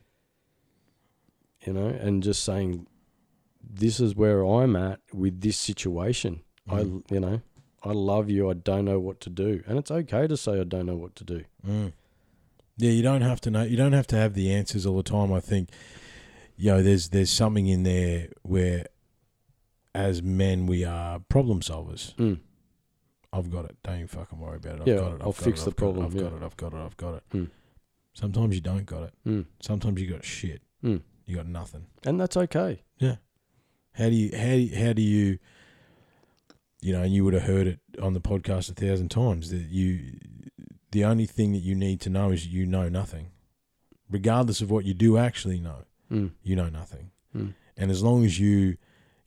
you know, and just saying, "This is where I'm at with this situation." Mm. I, you know, I love you. I don't know what to do, and it's okay to say I don't know what to do. Mm. Yeah, you don't have to know. You don't have to have the answers all the time. I think, you know, there's there's something in there where, as men, we are problem solvers. Mm. I've got it. Don't you fucking worry about it. I've Yeah, got it. I've I'll got fix it, the I've got problem, I've yeah. got it. I've got it. I've got it. Mm. Sometimes you don't got it. Mm. Sometimes you got shit. Mm. You got nothing. And that's okay. Yeah. How do you how how do you you know, and you would have heard it on the podcast a thousand times that you the only thing that you need to know is you know nothing. Regardless of what you do actually know, Mm. you know nothing. Mm. And as long as you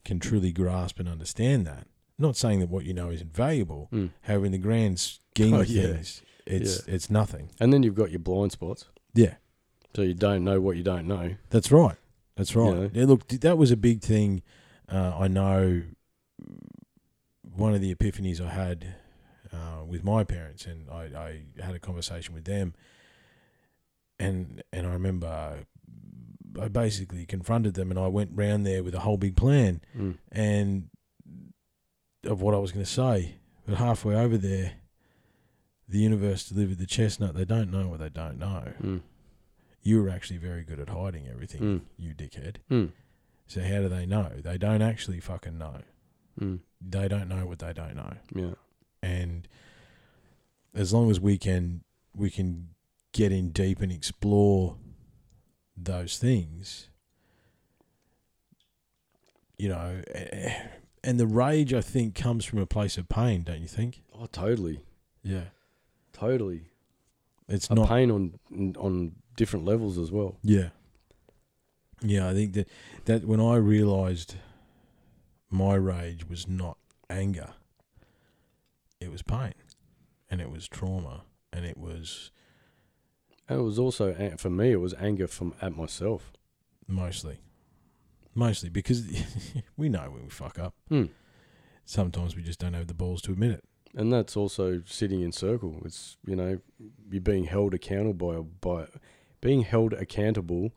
can truly grasp and understand that, not saying that what you know isn't valuable, Mm. however in the grand scheme Oh, of yeah. things, it's it's nothing. And then you've got your blind spots, Yeah. so you don't know what you don't know. That's right. That's right. know? Yeah, look, that was a big thing. Uh, I know one of the epiphanies I had uh, with my parents, and I, I had a conversation with them, and and I remember I basically confronted them, and I went round there with a whole big plan Mm. and of what I was going to say. But halfway over there, the universe delivered the chestnut. They don't know what they don't know. Mm. You were actually very good at hiding everything, Mm. you dickhead. Mm. So how do they know? They don't actually fucking know. Mm. They don't know what they don't know. Yeah. And as long as we can we can get in deep and explore those things, you know, and the rage I think comes from a place of pain, don't you think? Oh, totally, Yeah. totally. It's A not pain on on different levels as well. Yeah. Yeah, I think that that when I realized my rage was not anger, it was pain, and it was trauma, and it was it was also for me. It was anger from at myself. mostly, mostly because we know when we fuck up. Mm. Sometimes we just don't have the balls to admit it. And that's also sitting in circle. It's you know you're being held accountable by by being held accountable,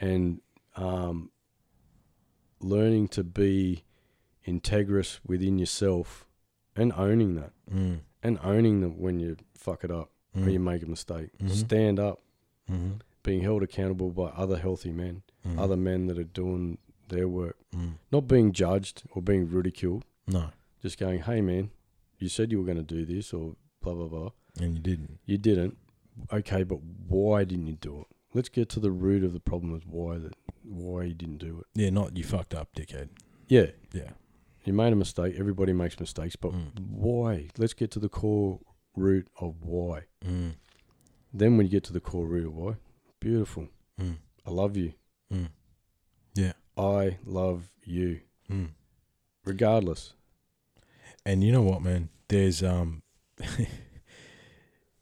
and um, learning to be integrous within yourself, and owning that, Mm. and owning that when you fuck it up Mm. or you make a mistake. Mhm. Stand up, Mm-hmm. being held accountable by other healthy men, Mm. other men that are doing their work, Mm. not being judged or being ridiculed. No, Just going, hey man, you said you were going to do this or blah blah blah. and you didn't. You didn't. Okay, but why didn't you do it? Let's get to the root of the problem is why that why you didn't do it. Yeah, not you fucked up, dickhead. Yeah, Yeah. you made a mistake. Everybody makes mistakes, but Mm. why? Let's get to the core root of why. Mm. Then when you get to the core root of why, beautiful. Mm. I love you. Mm. Yeah. I love you, Mm. regardless. And you know what, man? There's um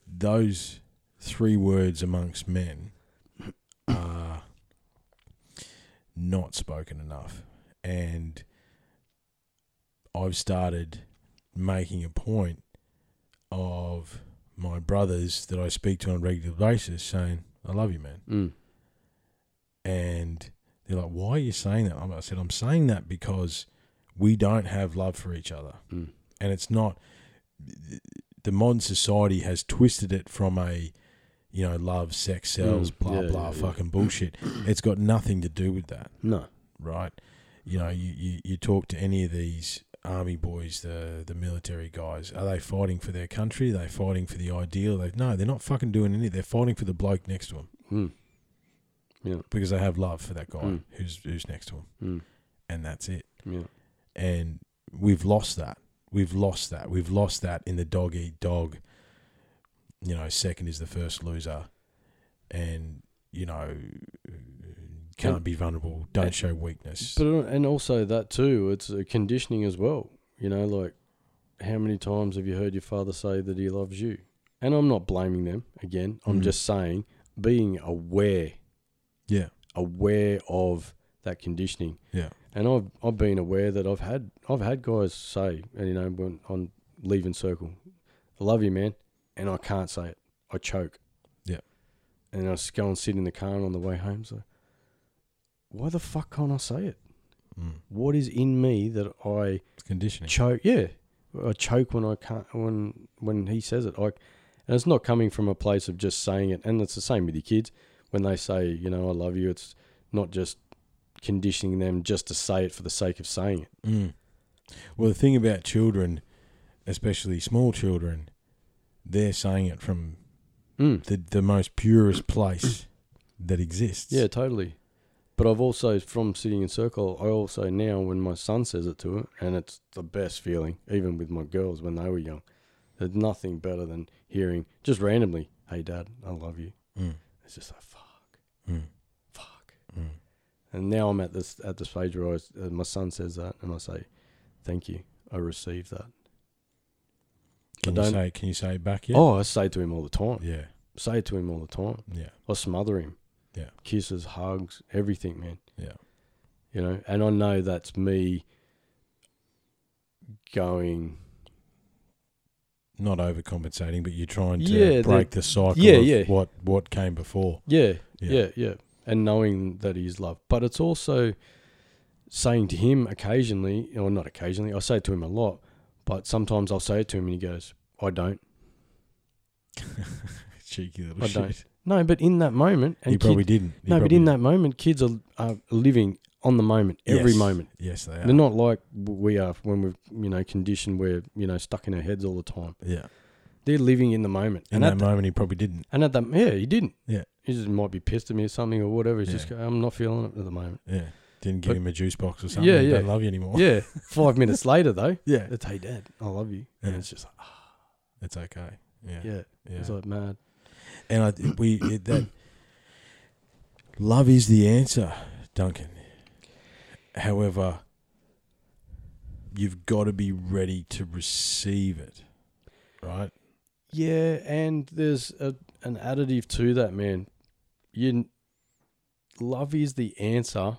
those three words amongst men are not spoken enough. And I've started making a point of my brothers that I speak to on a regular basis saying, I love you, man. Mm. and they're like, "Why are you saying that?" I said, "I'm saying that because we don't have love for each other, Mm. and it's not." The modern society has twisted it from a, you know, love, sex sells, Mm, blah yeah, blah, yeah, yeah. fucking bullshit. It's got nothing to do with that No. right? You know, you, you, you talk to any of these army boys, the the military guys, are they fighting for their country? Are they fighting for the ideal? They no, they're not fucking doing any. They're fighting for the bloke next to them Mm. Yeah. because they have love for that guy Mm. who's who's next to them, Mm. and that's it. Yeah. And we've lost that. We've lost that. We've lost that in the dog eat dog. You know, second is the first loser, and you know, can't And- be vulnerable. Don't and- show weakness. But uh, and also that too, it's a conditioning as well. You know, like how many times have you heard your father say that he loves you? And I'm not blaming them again. I'm Mm. just saying being aware, yeah, aware of that conditioning. yeah. And I've I've been aware that I've had I've had guys say, and you know, when on leaving circle, I love you, man, and I can't say it. I choke. Yeah. And I just go and sit in the car and on the way home. So, why the fuck can't I say it? Mm. What is in me that I It's conditioning. choke? Yeah, I choke when I can't when when he says it. Like, and it's not coming from a place of just saying it. And it's the same with your kids when they say, you know, I love you. It's not just conditioning them just to say it for the sake of saying it. Mm. Well, the thing about children, especially small children, they're saying it from Mm. the the most purest place that exists. Yeah, totally. But I've also, from sitting in circle, I also now, when my son says it to her, and it's the best feeling, even with my girls when they were young, there's nothing better than hearing just randomly, "Hey, Dad, I love you." Mm. It's just like fuck, Mm. fuck. Mm. And now I'm at this at the stage where I, uh, my son says that, and I say, "Thank you, I received that." Can I you say? Can you say it back yet? Oh, I say to him all the time. yeah, Say it to him all the time. yeah, I smother him. Yeah. Kisses, hugs, everything, man. yeah. you know and i know that's me going Not overcompensating, but you're trying to Yeah, the- break the cycle yeah, of yeah. what what came before. yeah, Yeah. yeah yeah and knowing that he's loved but it's also saying to him occasionally or not occasionally i say it to him a lot but sometimes i'll say it to him and he goes i don't Cheeky little I shit. don't. No but in that moment and he probably kid- didn't. He no but in didn't. that moment kids are, are living on the moment every Yes. moment yes, they are. they're not like we are when we're you know conditioned we're you know stuck in our heads all the time Yeah, they're living in the moment in and that at the- moment, he probably didn't. And at that, yeah, he didn't. Yeah. He just might be pissed at me or something or whatever. He's Yeah. just, I'm not feeling it at the moment. Yeah, didn't give But- him a juice box or something. Yeah, yeah. Don't love you anymore. Yeah. Five minutes later, though, yeah. it's, hey, Dad, I love you. And it's just like, ah, It's okay. Yeah, yeah. yeah. It's like mad. And I we it, that love is the answer, Duncan. However, you've got to be ready to receive it, right? Yeah, and there's a, an additive to that, man. You, love is the answer,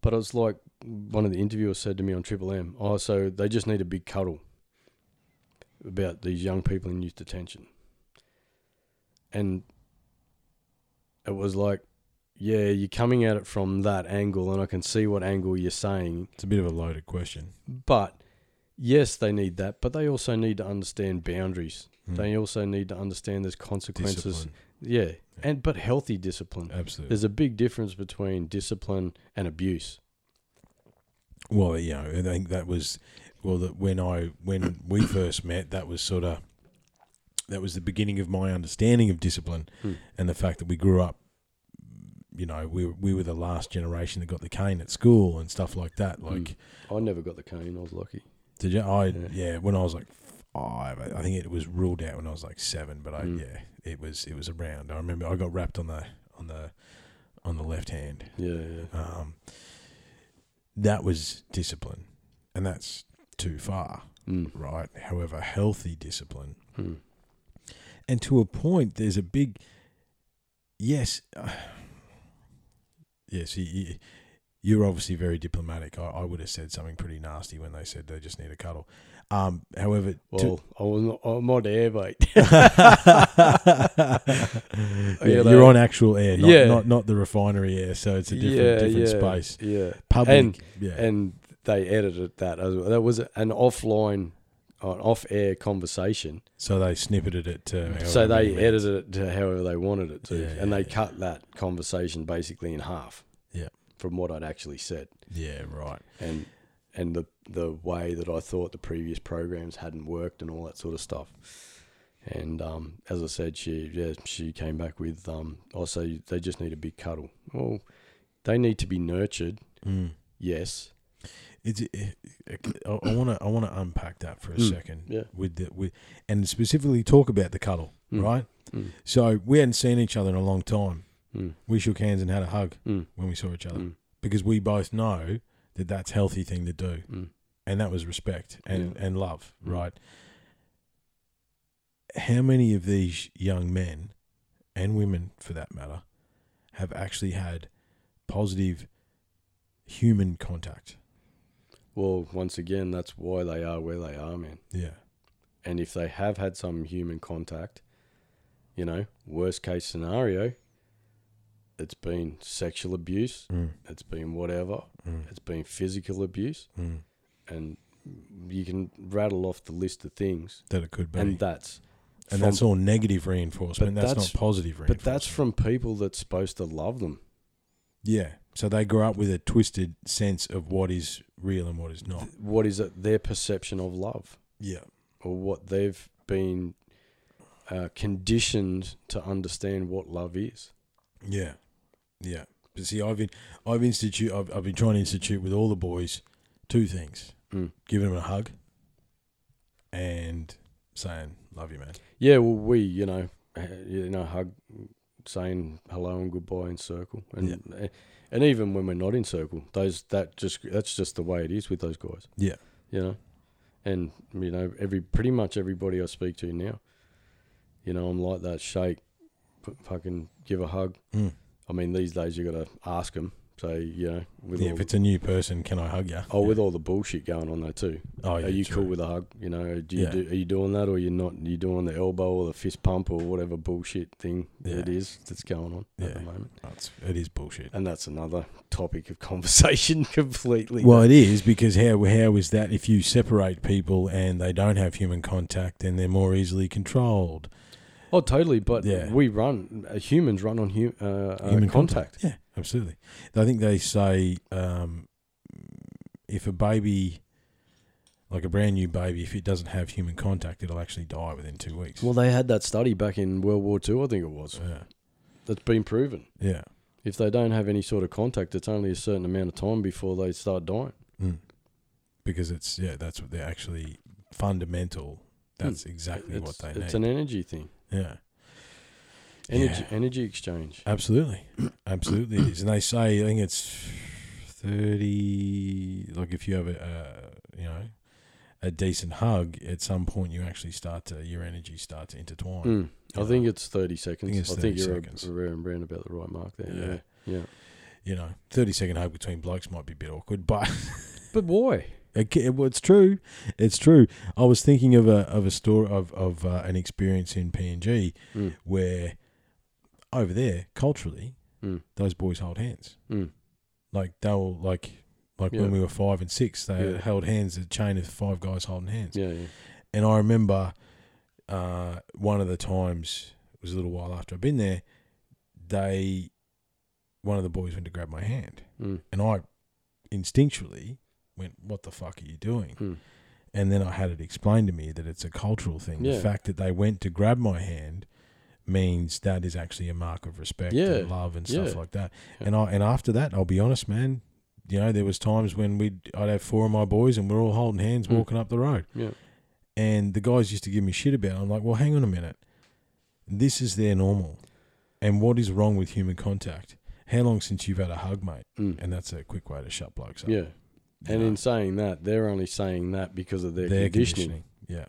but it's like one of the interviewers said to me on Triple M. Oh, so they just need a big cuddle about these young people in youth detention, and it was like, yeah, you're coming at it from that angle, and I can see what angle you're saying, It's a bit of a loaded question. but yes, they need that, but they also need to understand boundaries. Hmm. They also need to understand there's consequences. Discipline, Yeah, and but healthy discipline. absolutely. There's a big difference between discipline and abuse. Well, you know, I think that was well that when I when we first met, that was sort of that was the beginning of my understanding of discipline Hmm. and the fact that we grew up. You know, we were, we were the last generation that got the cane at school and stuff like that. Like, I never got the cane. I was lucky. did you? I Yeah. yeah. When I was like five, I think it was ruled out when I was like seven. But I Mm. yeah, it was it was around. I remember I got wrapped on the on the on the left hand. Yeah, yeah. Um, that was discipline, and that's too far Mm. right? However, healthy discipline, Mm. And to a point, there's a big yes, uh, yes. You, you, you're obviously very diplomatic. I, I would have said something pretty nasty when they said they just need a cuddle. Um, however, to- Well, I was not, I'm not there, mate. yeah, you you're on actual air, not, Yeah. not not the refinery air. So it's a different yeah, different yeah, space. Yeah, Public, And- yeah, and they edited that as well. That was an offline, an off-air conversation. so they snippeted it to. so they edited it to however they wanted it to, Yeah, and yeah, they yeah. cut that conversation basically in half. Yeah. from what I'd actually said, Yeah, right. and and the the way that I thought the previous programs hadn't worked and all that sort of stuff. And um, as I said, she yeah she came back with um, also they just need a big cuddle. Well, they need to be nurtured. Mm. Yes. It's, it, I want to I want to unpack that for a Mm. second. Yeah. With the with and specifically talk about the cuddle, Mm. right? Mm. So we hadn't seen each other in a long time. Mm. We shook hands and had a hug Mm. when we saw each other Mm. because we both know that that's a healthy thing to do, and that was respect and Yeah. and love, right? How many of these young men and women, for that matter, have actually had positive human contact? Well, once again, that's why they are where they are, man. Yeah. And if they have had some human contact, you know, worst case scenario, it's been sexual abuse, Mm. it's been whatever, Mm. it's been physical abuse, Mm. and you can rattle off the list of things, That it could be. and that's And from- that's all negative reinforcement. That's, that's- not positive reinforcement. but that's from people that's supposed to love them. Yeah. So they grow up with a twisted sense of what is real and what is not. What is it? Their perception of love, Yeah. or what they've been uh, conditioned to understand what love is. Yeah. Yeah. But see, I've been, I've institute, I've, I've been trying to institute with all the boys two things: Mm. giving them a hug and saying "love you, man." Yeah, well, we, you know, you know, hug, saying hello and goodbye in circle, and uh, and even when we're not in circle, those that just that's just the way it is with those guys. Yeah. you know, and you know, every pretty much everybody I speak to now, you know, I'm like that. Shake, fucking give a hug. Mm. I mean, these days you got to ask them. So you know, with yeah. all If it's a new person, can I hug you? oh, yeah. with all the bullshit going on there too. oh, yeah, are you true. cool with a hug? You know, do you Yeah. do, are you doing that or you're not? Are you doing the elbow or the fist pump or whatever bullshit thing it is that's going on at the moment? That's, it is bullshit. And that's another topic of conversation completely. Well, it is because how how is that if you separate people and they don't have human contact, then they're more easily controlled. oh, totally. But Yeah. we run uh, humans run on hu- uh, uh, human contact. Yeah, absolutely. I think they say um, if a baby, like a brand new baby, if it doesn't have human contact, it'll actually die within two weeks. Well, they had that study back in World War Two, I think it was. yeah, That's been proven. yeah, If they don't have any sort of contact, it's only a certain amount of time before they start dying. mm. because it's yeah, that's what they're actually fundamental. That's exactly it's, what they It's need. an energy thing. yeah, Energy, Yeah. energy exchange. absolutely, absolutely. And they say I think it's thirty. Like if you have a, uh, you know. A decent hug. At some point, you actually start to your energy start to intertwine. Mm. I think it's thirty seconds. I think, it's 30 I think, 30 you're seconds. Around, around about the right mark there. Yeah. Yeah. yeah. you know, 30 second hug between blokes might be a bit awkward, but But why? it, well, it's true. It's true. I was thinking of a of a story of of uh, an experience in PNG Mm. where over there culturally Mm. those boys hold hands. Mm. Like they were like like Yeah. when we were five and six, they Yeah. held hands. A chain of five guys holding hands. Yeah, yeah. And I remember uh, one of the times it was a little while after I'd been there. They one of the boys went to grab my hand. Mm. And I instinctually went, What the fuck are you doing? Mm. And then I had it explained to me that it's a cultural thing. Yeah. The fact that they went to grab my hand means that is actually a mark of respect Yeah. and love and stuff Yeah. like that. Yeah. And I and after that, I'll be honest, man, you know, there was times when we'd I'd have four of my boys and we're all holding hands Mm. walking up the road. Yeah. And the guys used to give me shit about it. I'm like, well, hang on a minute. This is their normal. And what is wrong with human contact? How long since you've had a hug, mate? Mm. And that's a quick way to shut blokes up. Yeah. you And know? in saying that, they're only saying that because of their, their conditioning. conditioning. Yeah.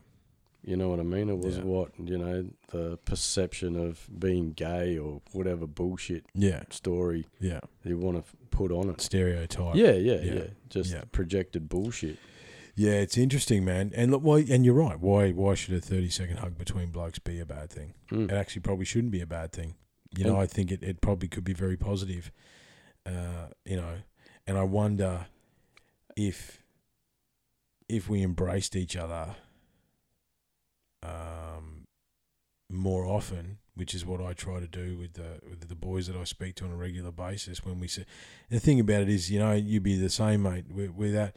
You know what I mean? It was Yeah. what, you know, the perception of being gay or whatever bullshit Yeah. story Yeah. you want to put on it. Stereotype. Yeah, yeah, Yeah. yeah. Just Yeah. projected bullshit. Yeah, it's interesting, man. And look, why? And you're right. Why? Why should a 30 second hug between blokes be a bad thing? Mm. It actually probably shouldn't be a bad thing. You know, I think it, it probably could be very positive. Uh, you know, and I wonder if if we embraced each other um, more often, which is what I try to do with the with the boys that I speak to on a regular basis. When we say, the thing about it is, you know, you'd be the same, mate. With that,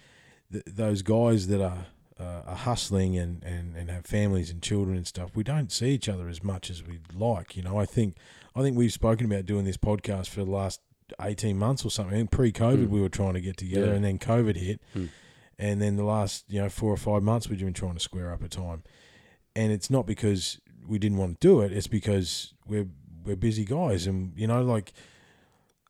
th- those guys that are uh, are hustling and, and, and have families and children and stuff, we don't see each other as much as we'd like. You know, I think I think we've spoken about doing this podcast for the last eighteen months or something. Pre COVID, Mm. we were trying to get together, Yeah. and then COVID hit, Mm. and then the last you know four or five months we've been trying to square up a time. And it's not because we didn't want to do it; it's because we're we're busy guys, and you know, like,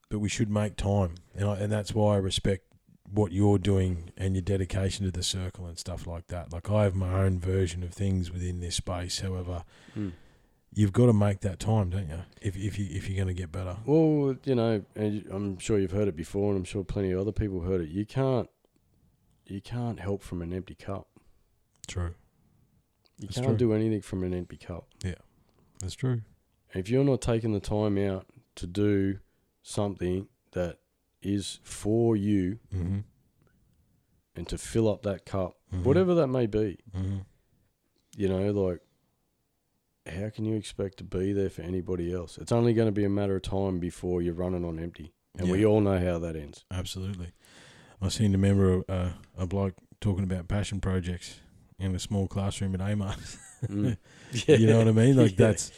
but we should make time, and I, and that's why I respect what you're doing and your dedication to the circle and stuff like that. Like I have my own version of things within this space. However, Mm. you've got to make that time, don't you? If if you if you're going to get better. Well, you know, and I'm sure you've heard it before, and I'm sure plenty of other people heard it. You can't, you can't help from an empty cup. True. You That's can't true. do anything from an empty cup. Yeah, that's true. If you're not taking the time out to do something that is for you Mm-hmm. and to fill up that cup, Mhm. whatever that may be, Mm-hmm. you know, like how can you expect to be there for anybody else? It's only going to be a matter of time before you're running on empty, and we all know how that ends. Absolutely. I seem to remember uh, a bloke talking about passion projects in a small classroom at Amar. Mm. you know what I mean? Like Yeah. that's,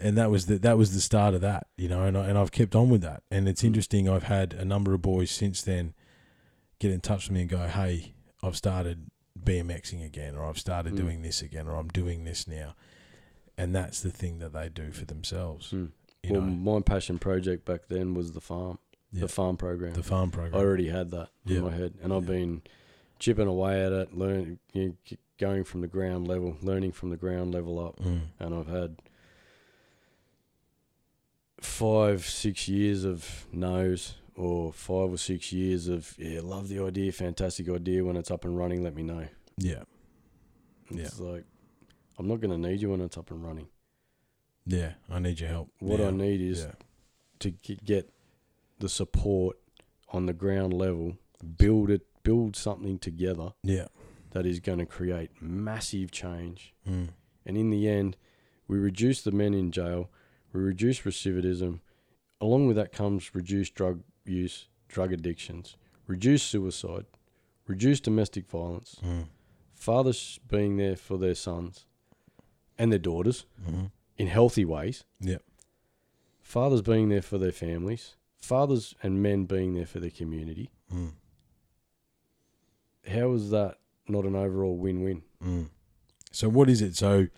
and that was the that was the start of that. You know, and I, and I've kept on with that. And it's Mm. interesting. I've had a number of boys since then get in touch with me and go, "Hey, I've started BMXing again, or I've started Mm. doing this again, or I'm doing this now." And that's the thing that they do for themselves. Mm. Well, know, my passion project back then was the farm, Yeah. the farm program. the farm program. I already had that Yeah. in my head, and I've been chipping away at it, learning, you know, going from the ground level, learning from the ground level up, Mm. and I've had five, six years of no's, or five or six years of yeah, love the idea, fantastic idea. When it's up and running, let me know. Yeah, Yeah. It's like I'm not going to need you when it's up and running. yeah. I need your help. What now. I need is yeah. to get the support on the ground level, build it, build something together Yeah. that is going to create massive change. Mm. And in the end, we reduce the men in jail, we reduce recidivism. Along with that comes reduced drug use, drug addictions, reduce suicide, reduce domestic violence, Mm. fathers being there for their sons and their daughters Mhm. in healthy ways, Yep. fathers being there for their families, fathers and men being there for their community. Mm. How is that not an overall win-win? Mm. So what is it? So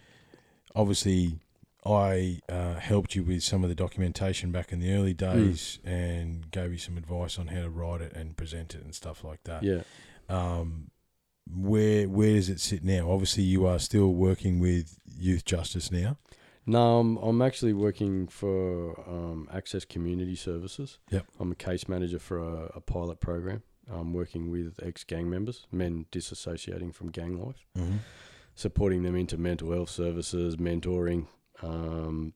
obviously, I uh, helped you with some of the documentation back in the early days and gave you some advice on how to write it and present it and stuff like that. Yeah. Um, where where does it sit now? Obviously, you are still working with youth justice now. No, I'm, I'm actually working for um, Access Community Services. Yep. I'm a case manager for a, a pilot program. I'm working with ex gang members, men disassociating from gang life, Mm-hmm. supporting them into mental health services, mentoring, um,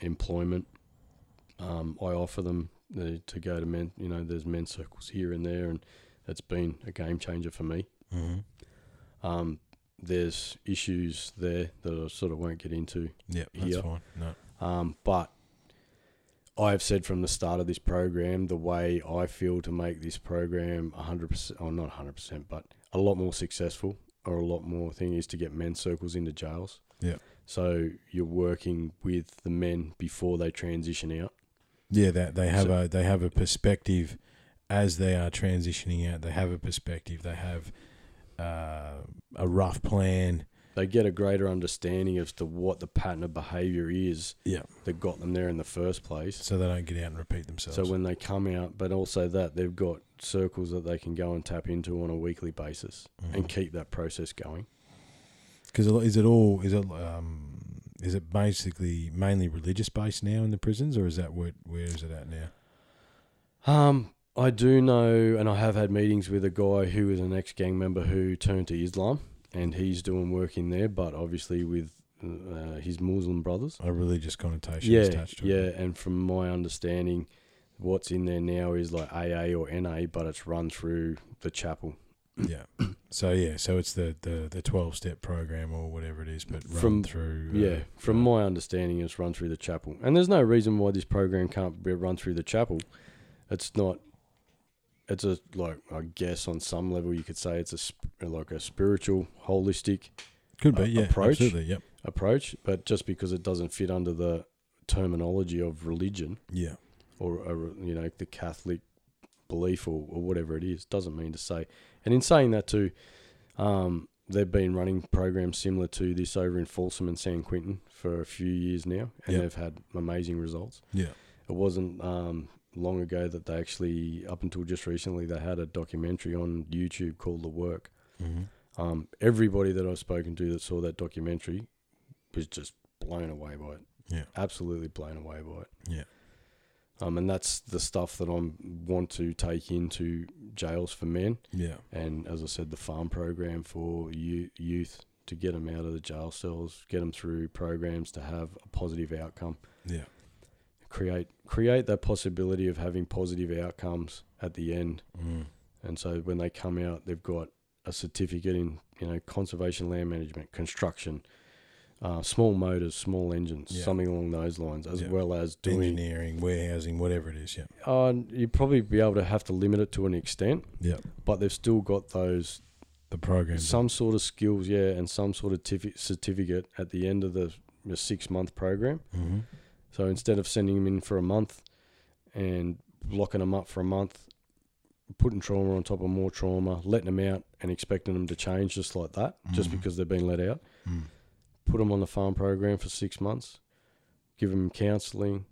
employment. Um, I offer them the, to go to men, you know, there's men's circles here and there, and it's been a game changer for me. Mm-hmm. Um, there's issues there that I sort of won't get into Yeah, that's Here. fine. No. Um, but I have said from the start of this program the way I feel to make this program 100%, or not 100%, but a lot more successful or a lot more thing is to get men's circles into jails. Yeah. So you're working with the men before they transition out. Yeah, that they have So- a they have a perspective as they are transitioning out. They have a perspective. They have uh, a rough plan. They get a greater understanding as to what the pattern of behaviour is Yeah. that got them there in the first place. So they don't get out and repeat themselves. So when they come out, but also that they've got circles that they can go and tap into on a weekly basis Mm-hmm. and keep that process going. Because is it all is it um is it basically mainly religious based now in the prisons, or is that where where is it at now? Um, I do know, and I have had meetings with a guy who is an ex gang member who turned to Islam, and he's doing work in there, but obviously with uh, his Muslim brothers. A religious connotation Yeah, attached to yeah, it. Yeah, and from my understanding, what's in there now is like AA or NA, but it's run through the chapel. Yeah. So yeah, so it's the the the twelve step program or whatever it is, but run From- through. uh, Yeah, from uh, my understanding, it's run through the chapel, and there's no reason why this program can't be run through the chapel. It's not. It's a like I guess on some level you could say it's a sp- like a spiritual, holistic could be uh, yeah, approach. absolutely, yep, approach, but just because it doesn't fit under the terminology of religion yeah, or, or you know the Catholic belief or, or whatever it is, doesn't mean to say. And in saying that too, um, they've been running programs similar to this over in Folsom and San Quentin for a few years now, and Yep. they've had amazing results. yeah, It wasn't um, long ago that they actually, up until just recently, they had a documentary on YouTube called The Work. hmm Um, everybody that I've spoken to that saw that documentary was just blown away by it. Yeah. absolutely blown away by it. Yeah. Um, and that's the stuff that I want to take into jails for men, yeah, and as I said, the farm program for youth to get them out of the jail cells, get them through programs to have a positive outcome yeah, create create that possibility of having positive outcomes at the end. mm. And so when they come out, they've got a certificate in you know conservation, land management, construction, uh, small motors, small engines, Yeah. something along those lines, as Yeah. well as doing. engineering, warehousing, whatever it is. Yeah, Uh, you'd probably be able to have to limit it to an extent, yeah, but they've still got those the program. some sort of skills, yeah, and some sort of tif- certificate at the end of the, the six month program. hmm So instead of sending them in for a month and locking them up for a month, putting trauma on top of more trauma, letting them out and expecting them to change just like that, just Mhm. because they've been let out, Mm. put them on the farm program for six months, give them counselling,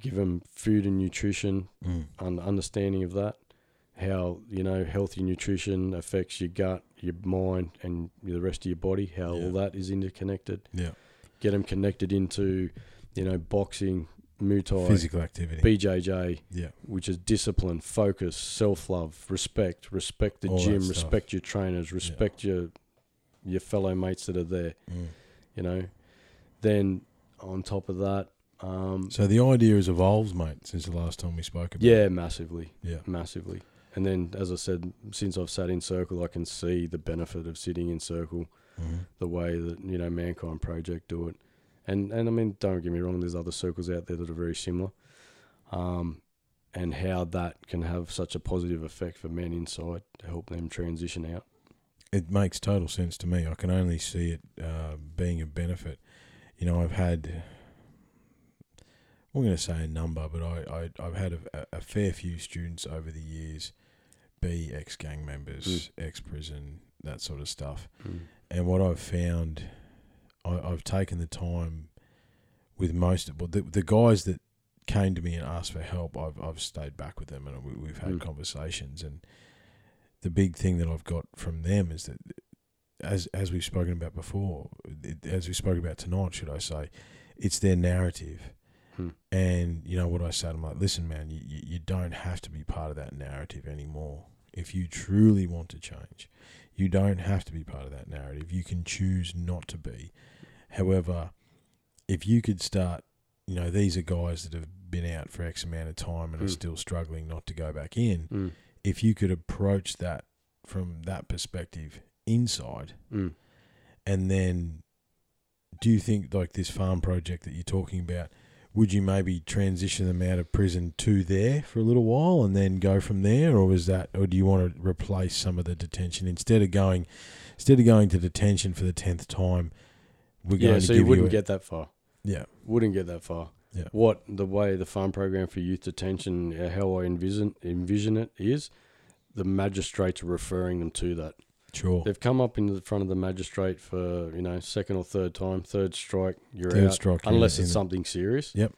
give them food and nutrition, Mm. an understanding of that, how you know healthy nutrition affects your gut, your mind, and the rest of your body, how Yeah. all that is interconnected. Yeah, Get them connected into, you know, boxing, Muay Thai, physical activity. BJJ, yeah, which is discipline, focus, self love, respect, respect the All gym, respect your trainers, respect your your fellow mates that are there. mm. You know, then on top of that, um, So the idea has evolved, mate, since the last time we spoke about. yeah, massively, yeah, massively. And then, as I said, since I've sat in circle, I can see the benefit of sitting in circle, hmm the way that you know Mankind Project do it, and and I mean, don't get me wrong, there's other circles out there that are very similar, um, and how that can have such a positive effect for men inside to help them transition out. it makes total sense to me. I can only see it uh, being a benefit. You know, I've had, I'm going to say a number, but I, I I've had a, a fair few students over the years be ex gang members, ex prison, that sort of stuff. And what I've found, I, I've taken the time with most of well, the, the guys that came to me and asked for help. I've I've stayed back with them and we, we've had Mm. conversations. And the big thing that I've got from them is that, as as we've spoken about before, it, as we spoke about tonight, should I say, it's their narrative. Hmm. And you know what I say? I'm like, listen, man, you, you you don't have to be part of that narrative anymore. If you truly want to change, you don't have to be part of that narrative. You can choose not to be. However, if you could start, you know, these are guys that have been out for X amount of time and are Hmm. still struggling not to go back in. Mm. If you could approach that from that perspective inside, Mm. and then do you think like this farm project that you're talking about would you maybe transition them out of prison to there for a little while and then go from there or is that or do you want to replace some of the detention instead of going instead of going to detention for the 10th time we're Yeah, going so to you give wouldn't you a- get that far. yeah Wouldn't get that far. Yeah. What the way the farm program for youth detention, uh, how I envision envision it is, the magistrates are referring them to that. sure They've come up in the front of the magistrate for you know second or third time, third strike, you're Third out, strike, unless in it's something serious. Yep.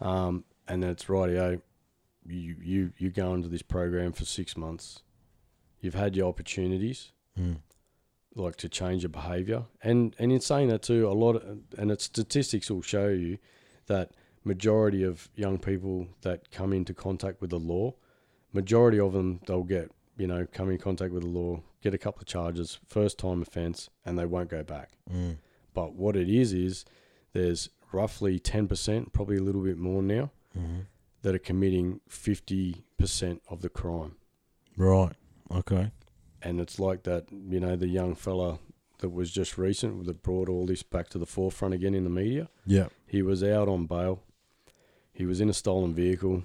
Um, and then it's rightio. You you you go into this program for six months. You've had your opportunities, Mm. Like to change your behaviour, and and in saying that too, a lot of, and its statistics will show you that majority of young people that come into contact with the law Majority of them, they'll get, you know, come in contact with the law, get a couple of charges, first time offence, and they won't go back. Mm. But what it is, is there's roughly 10%, probably a little bit more now, Mhm. that are committing 50% of the crime. Right. Okay. And it's like that, you know, the young fella that was just recent that brought all this back to the forefront again in the media. Yeah. He was out on bail. He was in a stolen vehicle.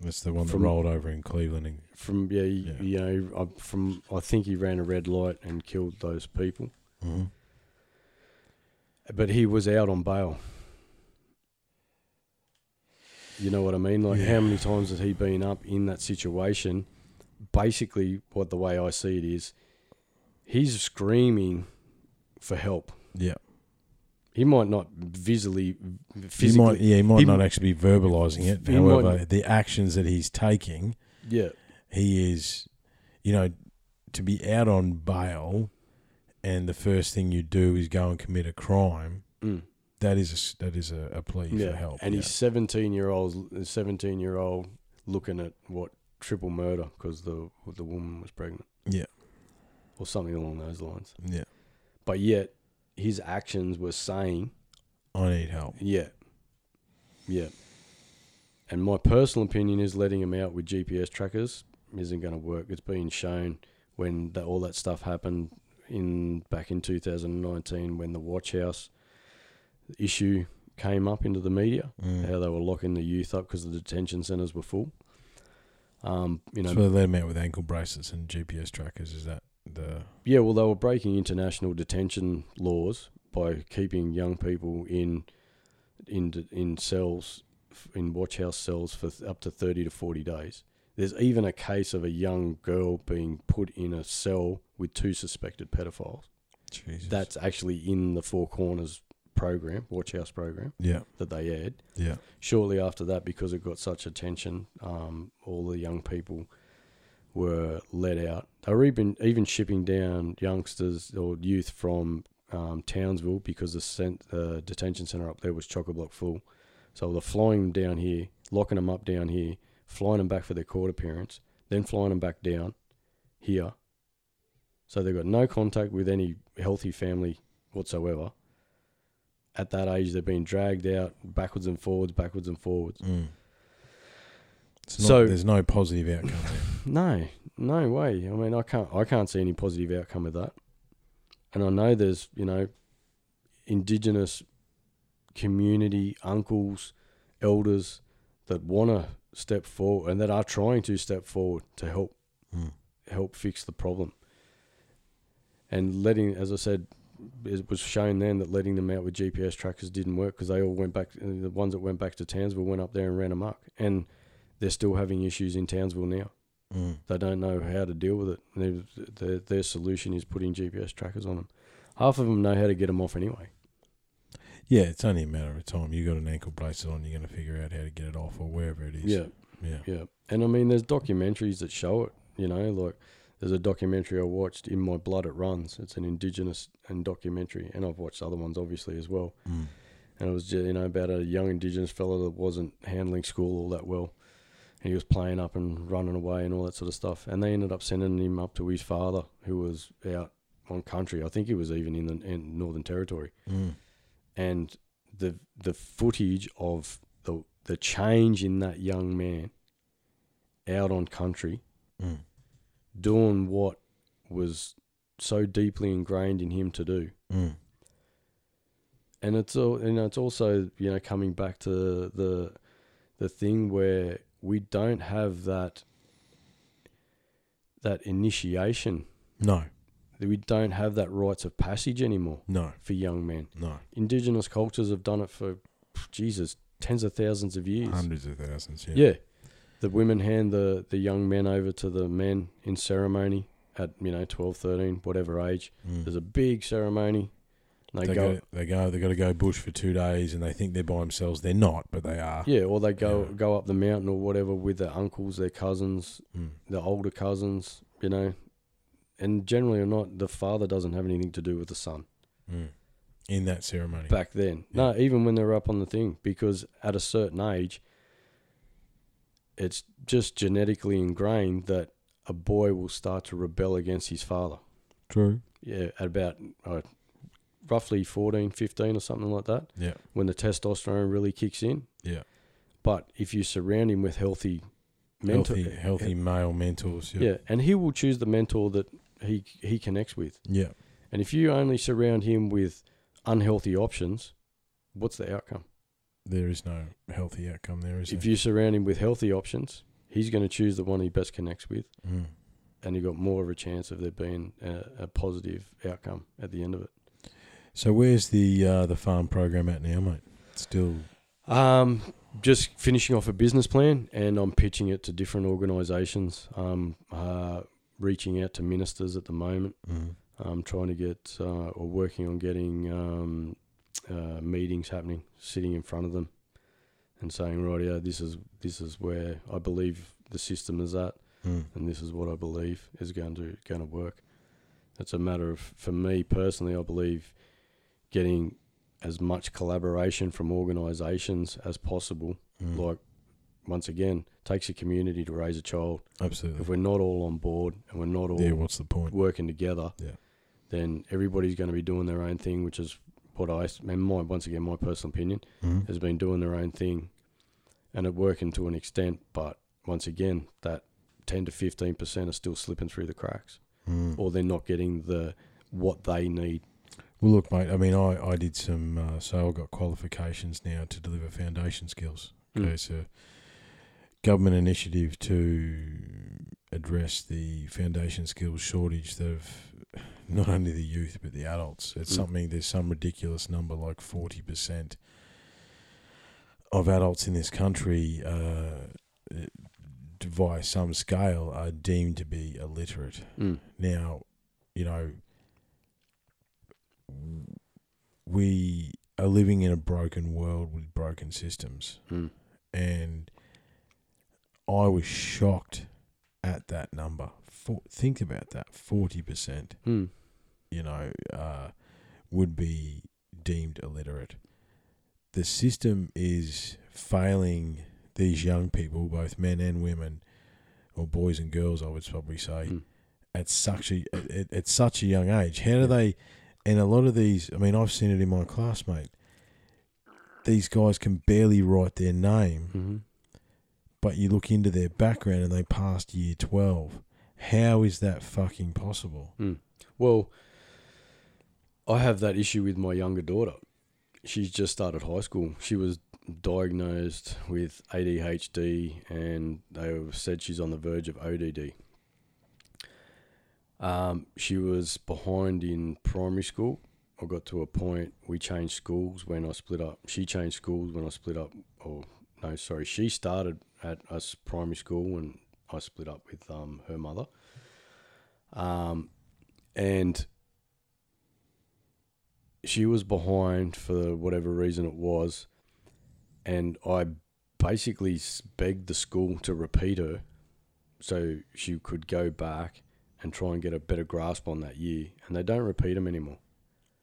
That's the one that From- rolled over in Cleveland. And, From yeah, Yeah. you know, I- from I think he ran a red light and killed those people. Mhm. But he was out on bail. You know what I mean? Like Yeah. how many times has he been up in that situation? Basically, what the way I see it is, he's screaming for help. Yeah. He might not visually, He physically, might, yeah, he might he not m- actually be verbalizing it. he might- However, the actions that he's taking, yeah, he is, you know, to be out on bail, and the first thing you do is go and commit a crime. mm. That is a, that is a, a plea yeah. for help. And yeah. he's seventeen year old, seventeen year old, looking at what triple murder because the the woman was pregnant. Yeah. or something along those lines. yeah, But yet, his actions were saying, I need help. yeah, yeah. And my personal opinion is letting him out with GPS trackers isn't going to work. It's been shown when that, all that stuff happened in back in 2019 when the Watch House issue came up into the media, Mm. how they were locking the youth up because the detention centres were full. Um, you know, so they let him out with ankle bracelets and GPS trackers. Is that the Yeah, well, they were breaking international detention laws by keeping young people in in in cells in watch house cells for up to thirty to forty days. There's even a case of a young girl being put in a cell with two suspected pedophiles. Jesus? That's actually in the Four Corners program, Watch House program yeah, that they had. yeah, Shortly after that, because it got such attention, um, all the young people were let out. They were even even shipping down youngsters or youth from um, Townsville because the cent, uh, detention center up there was chock a block full. So they're flying them down here, locking them up down here, flying them back for their court appearance, then flying them back down here. So they've got no contact with any healthy family whatsoever. At that age, they're being dragged out backwards and forwards, backwards and forwards. mm. Not, So- there's no positive outcome there. No, no way. I mean, I can't. I can't see any positive outcome of that. And I know there's, you know, indigenous community uncles, elders that want to step forward and that are trying to step forward to help Mm. help fix the problem. And letting, as I said, it was shown then that letting them out with GPS trackers didn't work because they all went back. The ones that went back to Townsville went up there and ran amok, and they're still having issues in Townsville now. Mm. They don't know how to deal with it. Their, their, their solution is putting GPS trackers on them. Half of them know how to get them off anyway. Yeah, it's only a matter of time. You got an ankle bracelet on, you're going to figure out how to get it off or wherever it is. Yeah, yeah, yeah. And I mean, there's documentaries that show it. You know, like there's a documentary I watched, "In My Blood It Runs." It's an Indigenous and documentary, and I've watched other ones obviously as well. Mm. And it was ju- you know about a young Indigenous fellow that wasn't handling school all that well. and He was playing up and running away and all that sort of stuff. And they ended up sending him up to his father, who was out on country. I think he was even in the in Northern Territory. Mm. and the the footage of the the change in that young man out on country Mm. Doing what was so deeply ingrained in him to do Mm. and it's all you know it's also you know coming back to the the thing where we don't have that that initiation No, we don't have that rites of passage anymore no, for young men no. indigenous cultures have done it for Jesus tens of thousands of years. Hundreds of thousands. Yeah. yeah. The women hand the, the young men over to the men in ceremony at, you know, 12, 13, whatever age. Mm. There's a big ceremony. They, They, go, go, they go. They got to go bush for two days, and they think they're by themselves. They're not, but they are. yeah, or they go Yeah. go up the mountain or whatever with their uncles, their cousins, Mm. the older cousins, you know. And generally or not, the father doesn't have anything to do with the son. Mm. In that ceremony. back then. Yeah. No, even when they're up on the thing, because at a certain age, it's just genetically ingrained that a boy will start to rebel against his father. True. Yeah, at about uh, roughly 14, 15 or something like that, Yeah. when the testosterone really kicks in. Yeah. But if you surround him with healthy mentor, Healthy, healthy male mentors. yeah. and he will choose the mentor that he he connects with. Yeah. And if you only surround him with unhealthy options, what's the outcome? There is no healthy outcome there, is If there? you surround him with healthy options, he's going to choose the one he best connects with, Mm. and you've got more of a chance of there being a, a positive outcome at the end of it. So where's the uh, the farm program at now, mate? Still. Um, just finishing off a business plan, and I'm pitching it to different organisations. Um, uh, reaching out to ministers at the moment. Mm. I'm trying to get uh, or working on getting um, uh, meetings happening, sitting in front of them, and saying, "Right, yeah, this is this is where I believe the system is at, Mm. and this is what I believe is going to going to work." It's a matter of, for me personally, I believe getting as much collaboration from organisations as possible. Mm. Like, once again, takes a community to raise a child. Absolutely. If we're not all on board and we're not all yeah. What's the point? working together, Yeah. then everybody's going to be doing their own thing, which is what I, and my, once again, my personal opinion, Mm. has been doing their own thing and it working to an extent. But once again, that 10 to 15% are still slipping through the cracks Mm. or they're not getting the what they need. Well, look, mate. I mean, I, I did some. Uh, so I got qualifications now to deliver foundation skills. Mm. Okay, so government initiative to address the foundation skills shortage that of not only the youth but the adults. It's Mm. something. There's some ridiculous number like forty percent of adults in this country, uh, via some scale, are deemed to be illiterate. Mm. Now, you know, we are living in a broken world with broken systems, Mm. and I was shocked at that number. For, think about that: forty percent, Mm. you know, uh, would be deemed illiterate. The system is failing these young people, both men and women, or boys and girls, I would probably say, Mm. at such a at, at such a young age. How do they? And a lot of these, I mean, I've seen it in my classmate. These guys can barely write their name, hmm but you look into their background and they passed year twelve. How is that fucking possible? Well, I have that issue with my younger daughter. She's just started high school. She was diagnosed with ADHD and they said she's on the verge of ODD. Um, she was behind in primary school. I got to a point we changed schools when I split up. She changed schools when I split up. Or no, sorry, she started at us primary school and I split up with um, her mother. Um, and she was behind for whatever reason it was, and I basically begged the school to repeat her, so she could go back and try and get a better grasp on that year, and they don't repeat them anymore.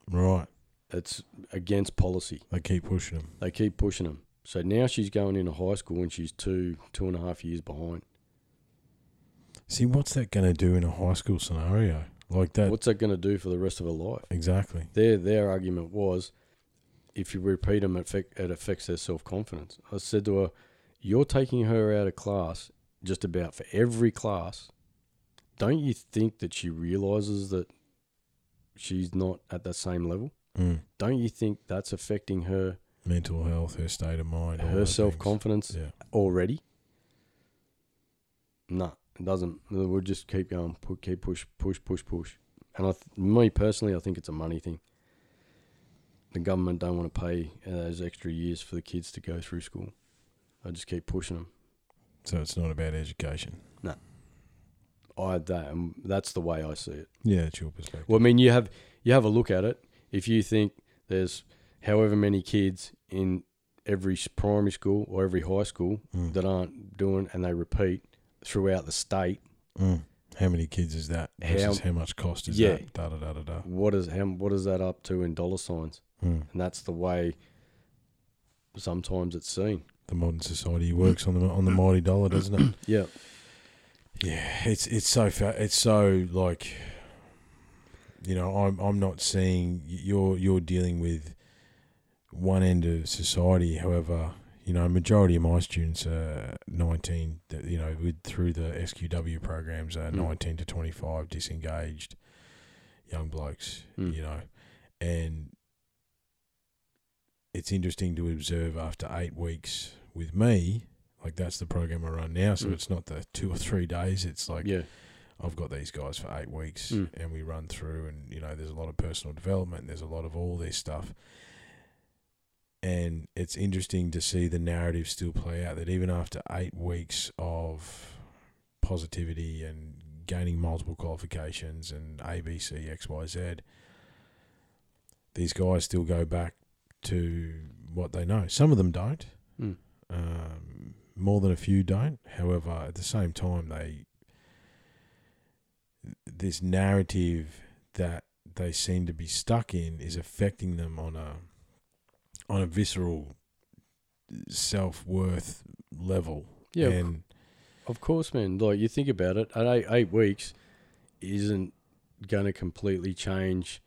Right. It's against policy. They keep pushing them. They keep pushing them. So now she's going into high school and she's two, two and a half years behind. See, what's that going to do in a high school scenario like that? What's that going to do for the rest of her life? exactly. their their argument was if you repeat them, it, it affects their self confidence. I said to her, "You're taking her out of class just about for every class. Don't you think that she realizes that she's not at that same level? Mm. Don't you think that's affecting her Mental health, her state of mind, her self confidence Yeah. already? No, it doesn't. We'll just keep going, keep push, push, push, push. And I, th- me personally, I think it's a money thing. The government don't want to pay uh, those extra years for the kids to go through school. I just keep pushing them. So it's not about education. No. I that um, that's the way I see it. Yeah, it's your perspective. Well, I mean, you have you have a look at it. If you think there's however many kids in every primary school or every high school Mm. that aren't doing and they repeat throughout the state, Mm. How many kids is that? How- Versus how, much cost is Yeah. that? Da da da da da. what is how, what is that up to in dollar signs? Mm. And that's the way sometimes it's seen. the modern society works on the on the mighty dollar, doesn't it? Yeah. Yeah, it's it's so fa- it's so like, you know, I'm I'm not seeing you're you're dealing with one end of society. However, you know, majority of my students are 19. You know, with through the SQW programs are Mm. 19 to 25, disengaged young blokes. Mm. You know, and it's interesting to observe after eight weeks with me. Like that's the program I run now, so Mm. it's not the two or three days. It's like Yeah. I've got these guys for eight weeks Mm. and we run through and you know there's a lot of personal development there's a lot of all this stuff and it's interesting to see the narrative still play out that even after eight weeks of positivity and gaining multiple qualifications and ABC XYZ these guys still go back to what they know some of them don't Mm. um, more than a few don't. However, at the same time, they this narrative that they seem to be stuck in is affecting them on a on a visceral self worth level. Yeah. of and Of course, man. Like you think about it, at eight, eight weeks isn't going to completely change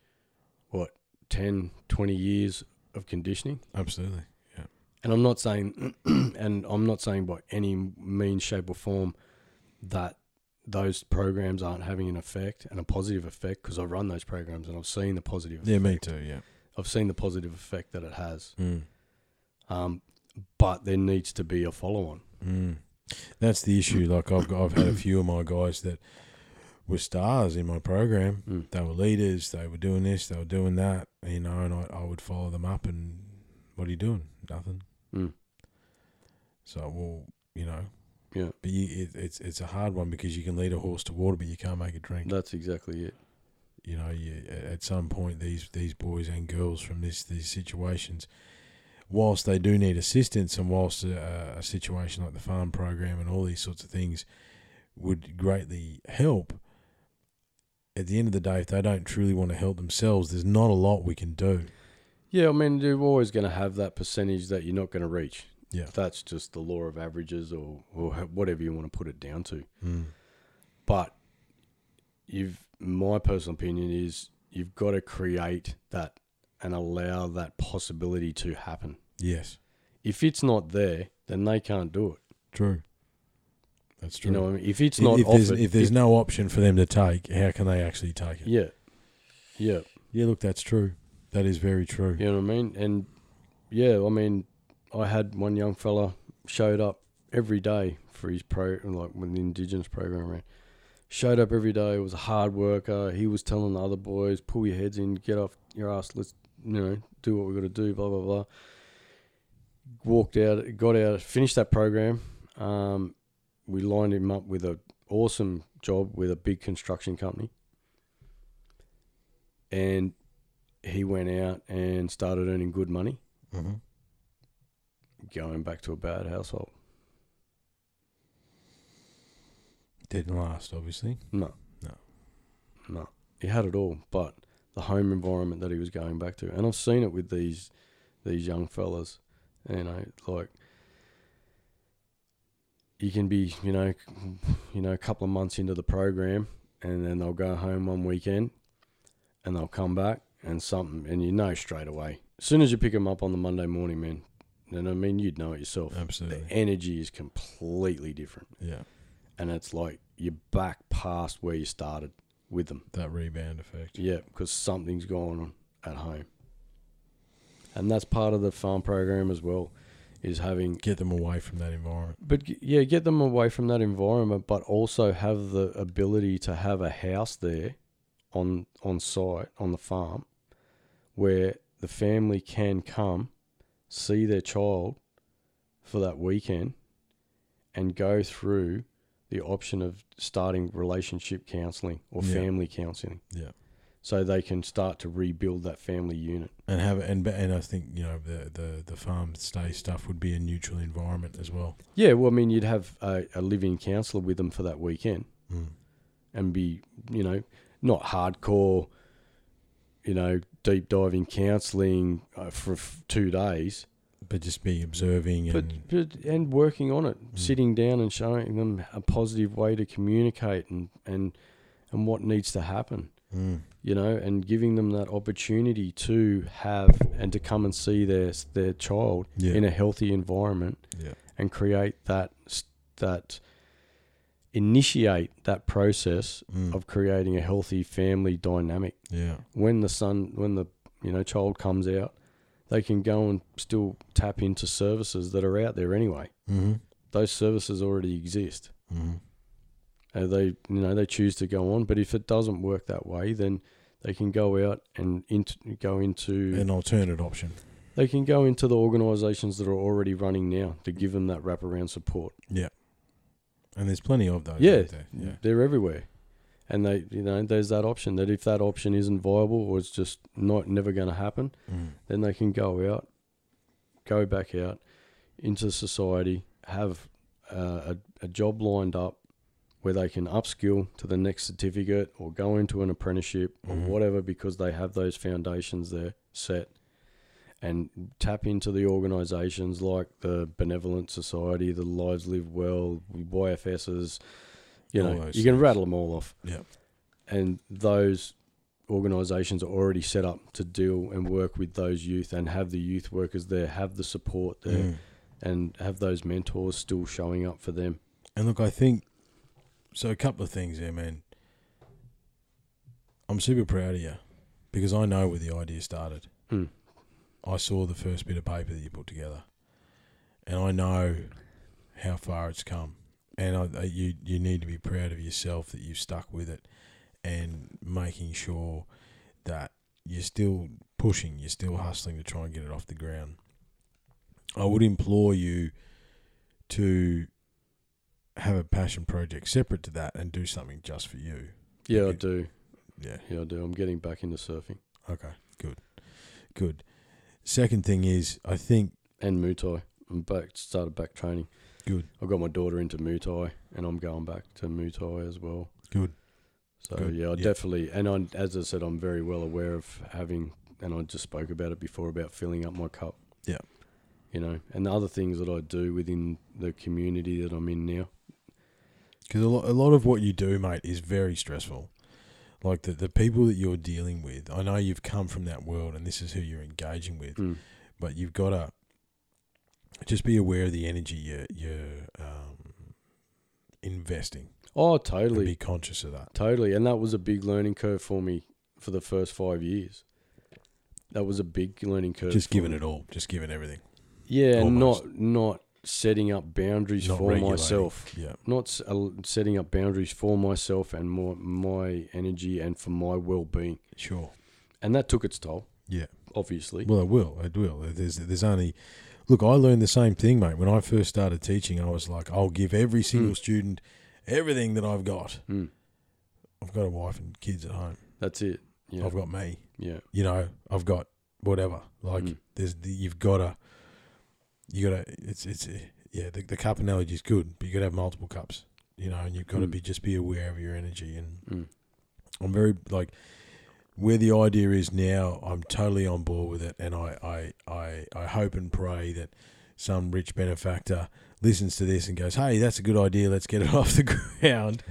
what 10, 20 years of conditioning. absolutely, yeah. And I'm not saying, and I'm not saying by any means, shape, or form that those programs aren't having an effect and a positive effect because I've run those programs and I've seen the positive. yeah, me too. Yeah, I've seen the positive effect that it has. mm. Um, but there needs to be a follow-on. Mm. That's the issue. Like I've got, I've had a few of my guys that were stars in my program. Mm. They were leaders. They were doing this. They were doing that. You know, and I, I would follow them up. And what are you doing? Nothing. Mm. So well, you know. Yeah. But you, it, it's it's a hard one because you can lead a horse to water, but you can't make it drink. That's exactly it. You know, you, at some point, these these boys and girls from this these situations, whilst they do need assistance, and whilst a, a situation like the farm program and all these sorts of things would greatly help, at the end of the day, if they don't truly want to help themselves, there's not a lot we can do. Yeah, I mean, you're always going to have that percentage that you're not going to reach. Yeah. That's just the law of averages or, or whatever you want to put it down to. Mm. But you've, my personal opinion is you've got to create that and allow that possibility to happen. Yes, If it's not there, then they can't do it. true. That's true. You know, what I mean? if it's not if there's offered, if there's no option for them to take, how can they actually take it? yeah, yeah, Yeah, look, that's true. That is very true. you know what I mean. And yeah, I mean, I had one young fella showed up every day for his pro, like when the Indigenous program ran. Showed up every day. Was a hard worker. He was telling the other boys, "Pull your heads in, get off your ass. Let's you know do what we got to do." Blah blah blah. Walked out, got out, finished that program. Um, we lined him up with a awesome job with a big construction company, and he went out and started earning good money, Mm-hmm. going back to a bad household. Didn't last, obviously. No. No. No. He had it all, but the home environment that he was going back to. And I've seen it with these these young fellas. You know, like you can be, you know, you know, a couple of months into the program and then they'll go home one weekend and they'll come back and something and you know straight away. As soon as you pick them up on the Monday morning, man, and I mean you'd know it yourself. Absolutely. The energy is completely different. Yeah. And it's like you're back past where you started with them. That rebound effect. Yeah, because something's going on at home. And that's part of the farm program as well, is having, Get them away from that environment. but yeah, get them away from that environment, but also have the ability to have a house there on on site on the farm where the family can come see their child for that weekend and go through the option of starting relationship counseling or Yeah. family counseling Yeah. so they can start to rebuild that family unit. And have and and I think you know the the the farm stay stuff would be a neutral environment as well. Yeah, well, I mean, you'd have a, a living counsellor with them for that weekend Mm. and be, you know, not hardcore, you know, deep diving counselling uh, for f- two days, but just be observing but, and but and working on it, Mm. sitting down and showing them a positive way to communicate and and and what needs to happen. Mm. you know, and giving them that opportunity to have and to come and see their their child Yeah. in a healthy environment yeah, and create that that initiate that process Mm. of creating a healthy family dynamic. yeah, When the son, when the you know child comes out, they can go and still tap into services that are out there anyway. mm-hmm. Those services already exist. Mm-hmm. Uh, they you know they choose to go on, but if it doesn't work that way, then they can go out and into, go into an alternate option. they can go into the organisations that are already running now to give them that wraparound support. Yeah, and there's plenty of those. Yeah, there. yeah, they're everywhere, and they you know there's that option that if that option isn't viable or it's just not never going to happen, mm. then they can go out, go back out into society, have uh, a a job lined up where they can upskill to the next certificate or go into an apprenticeship or Mhm. whatever because they have those foundations there set and tap into the organisations like the Benevolent Society, the Lives Live Well, YFSs, you know, you can things. rattle them all off. Yeah. And those organisations are already set up to deal and work with those youth and have the youth workers there, have the support there, Mm. and have those mentors still showing up for them. And look, I think so. A couple of things there, man. I'm super proud of you because I know where the idea started. Mm. I saw the first bit of paper that you put together, and I know how far it's come. And I, I, you you need to be proud of yourself that you've stuck with it, and making sure that you're still pushing, you're still hustling to try and get it off the ground. I would implore you to have a passion project separate to that and do something just for you. Yeah, I do. Yeah. Yeah, I do. I'm getting back into surfing Okay. Good. Good. Second thing is, I think and Muay Thai. I'm back. Started back training. Good. I got my daughter into Muay Thai, and I'm going back to Muay Thai as well. good. So Good. yeah, I Yeah. definitely. And I, as I said, I'm very well aware of having, and I just spoke about it before about filling up my cup. Yeah. You know, and the other things that I do within the community that I'm in now. Because a lot, a lot of what you do, mate, is very stressful. Like the the people that you're dealing with. I know you've come from that world, and this is who you're engaging with. Mm. But you've got to just be aware of the energy you're you're um, investing. Oh, totally. be conscious of that. Totally, and that was a big learning curve for me for the first five years. That was a big learning curve. Just giving me. it all. Just giving everything. yeah, almost. not not setting up boundaries Not for regulating. myself, Yeah. not s- uh, setting up boundaries for myself and my my energy and for my well being, Sure. and that took its toll. Yeah. Obviously, Well, it will. It will. There's there's only look. I learned the same thing, mate. When I first started teaching, I was like, I'll give every single Mm. student everything that I've got. Mm, I've got a wife and kids at home. that's it. Yeah, I've got me. yeah, You know, I've got whatever. Like Mm. there's the, you've got to you got to it's it's uh, yeah. The, the cup analogy is good, but you got to have multiple cups. You know, and you've got to Mm. be just be aware of your energy and mm, I'm very like where the idea is now. I'm totally on board with it, and I I I, I hope and pray that some rich benefactor listens to this and goes, "Hey, that's a good idea. Let's get it off the ground."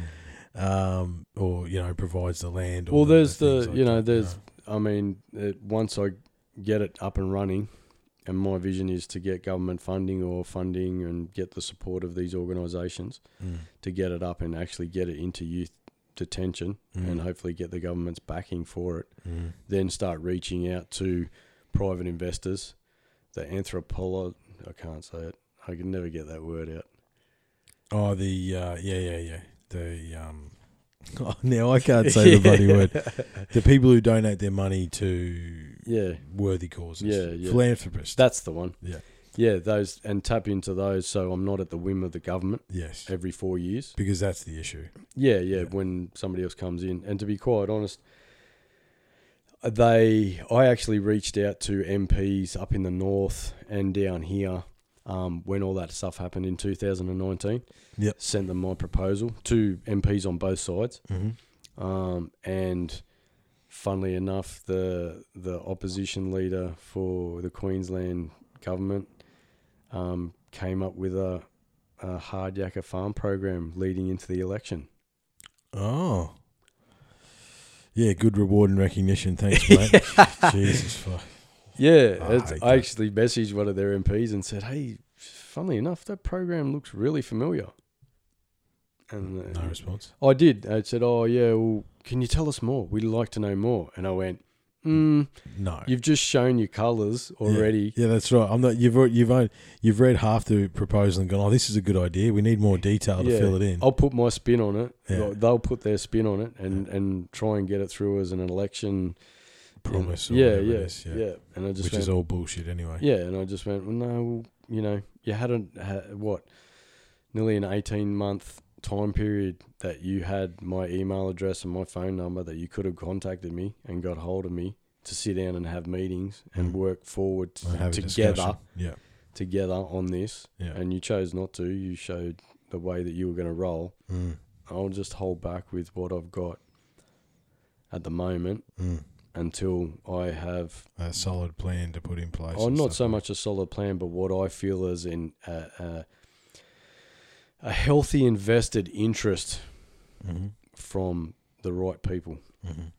Um, or you know, provides the land. Or Well, there's the- things like you know, that, there's- I mean, it, once I get it up and running, and my vision is to get government funding or funding and get the support of these organisations Mm, to get it up and actually get it into youth detention mm, and hopefully get the government's backing for it. mm. Then start reaching out to private investors, the anthropolo. I can't say it. I can never get that word out. Oh, the uh, yeah, yeah, yeah. The um, oh, now I can't say the bloody word. The people who donate their money to Yeah, worthy causes. Yeah, yeah. Philanthropists. that's the one. Yeah. Yeah, those and tap into those so I'm not at the whim of the government yes, every four years. because that's the issue. Yeah, yeah, Yeah. when somebody else comes in. And to be quite honest, they I actually reached out to MPs up in the north and down here um, when all that stuff happened in 2019. Yep. Sent them my proposal to MPs on both sides. Mm-hmm. Um, and funnily enough, the the opposition leader for the Queensland government um, came up with a, a hard yakka farm program leading into the election. Oh. Yeah, good reward and recognition. Thanks, mate. Jesus fuck. Yeah, I I actually messaged one of their MPs and said, "Hey, funnily enough, that program looks really familiar." And uh, No response. I did. I said, "Oh yeah, well, can you tell us more? We'd like to know more." And I went, mm, No. "You've just shown your colours already." Yeah, that's right. I'm not. You've you've own- you've read half the proposal and gone. Oh, this is a good idea. We need more detail to Yeah. fill it in. I'll put my spin on it. Yeah. They'll- put their spin on it and, and try and get it through as an election Promise. Or Yeah, yeah, is, yeah, And I just Which went, is all bullshit anyway. yeah, and I just went, well, no, you know, you hadn't had what nearly an eighteen month time period that you had my email address and my phone number that you could have contacted me and got hold of me to sit down and have meetings and Mm. work forward together. Yeah. together on this. Yeah. And you chose not to. You showed the way that you were going to roll. Mm, I'll just hold back with what I've got at the moment mm. until I have, A solid plan to put in place. oh, not so like- much a solid plan, but what I feel is in a, a, a healthy invested interest Mhm. from the right people. Mhm.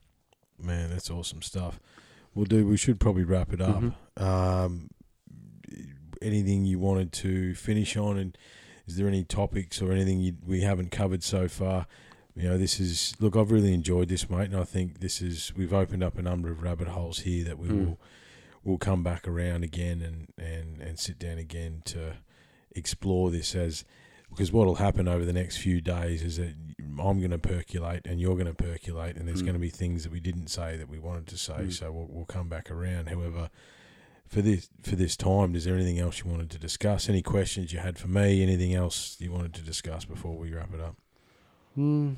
Man, that's awesome stuff. Well, dude, we should probably wrap it up. Mhm. Um, anything you wanted to finish on, and is there any topics or anything you, we haven't covered so far? You know, this is look. I've really enjoyed this, mate, and I think this is we've opened up a number of rabbit holes here that we Mm. will will come back around again and and and sit down again to explore this as because what'll happen over the next few days is that I'm going to percolate and you're going to percolate, and there's Mm. going to be things that we didn't say that we wanted to say. Mm. So we'll, we'll come back around. However, for this for this time, is there anything else you wanted to discuss? Any questions you had for me? Anything else you wanted to discuss before we wrap it up? Mm,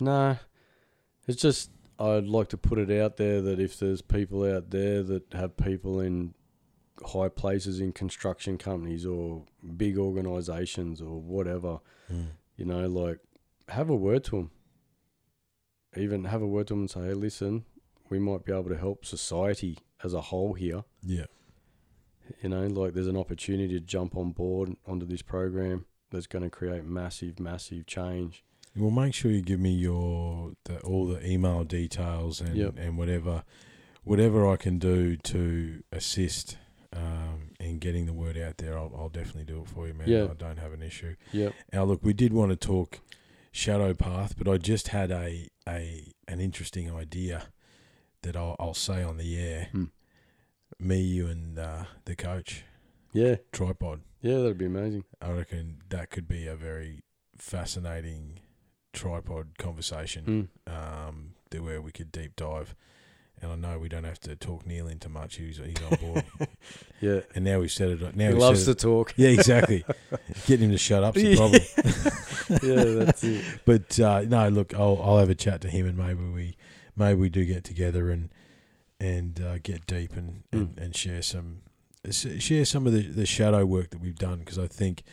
nah, it's just I'd like to put it out there that if there's people out there that have people in high places in construction companies or big organisations or whatever, mm. you know, like have a word to them. Even have a word to them and say, hey, listen, we might be able to help society as a whole here. Yeah, You know, like there's an opportunity to jump on board onto this program that's going to create massive, massive change. Well, make sure you give me your the, all the email details and Yep. and whatever whatever I can do to assist um, in getting the word out there. I'll, I'll definitely do it for you, man. Yeah. I don't have an issue. Yep. Now, look, we did want to talk Shadow Path, but I just had a a an interesting idea that I'll, I'll say on the air. Hmm. Me, you, and uh, the coach Yeah. tripod. Yeah, that'd be amazing. I reckon that could be a very fascinating tripod conversation Mm. um, where we could deep dive. And I know we don't have to talk Neil into much. He's, he's on board. Yeah. and now we've said it. Now he loves to talk. Yeah, exactly. Getting him to shut up's the problem. yeah, that's it. But uh, no, look, I'll I'll have a chat to him, and maybe we maybe we do get together and and uh, get deep and, and, Mm. and share some share some of the, the shadow work that we've done because I think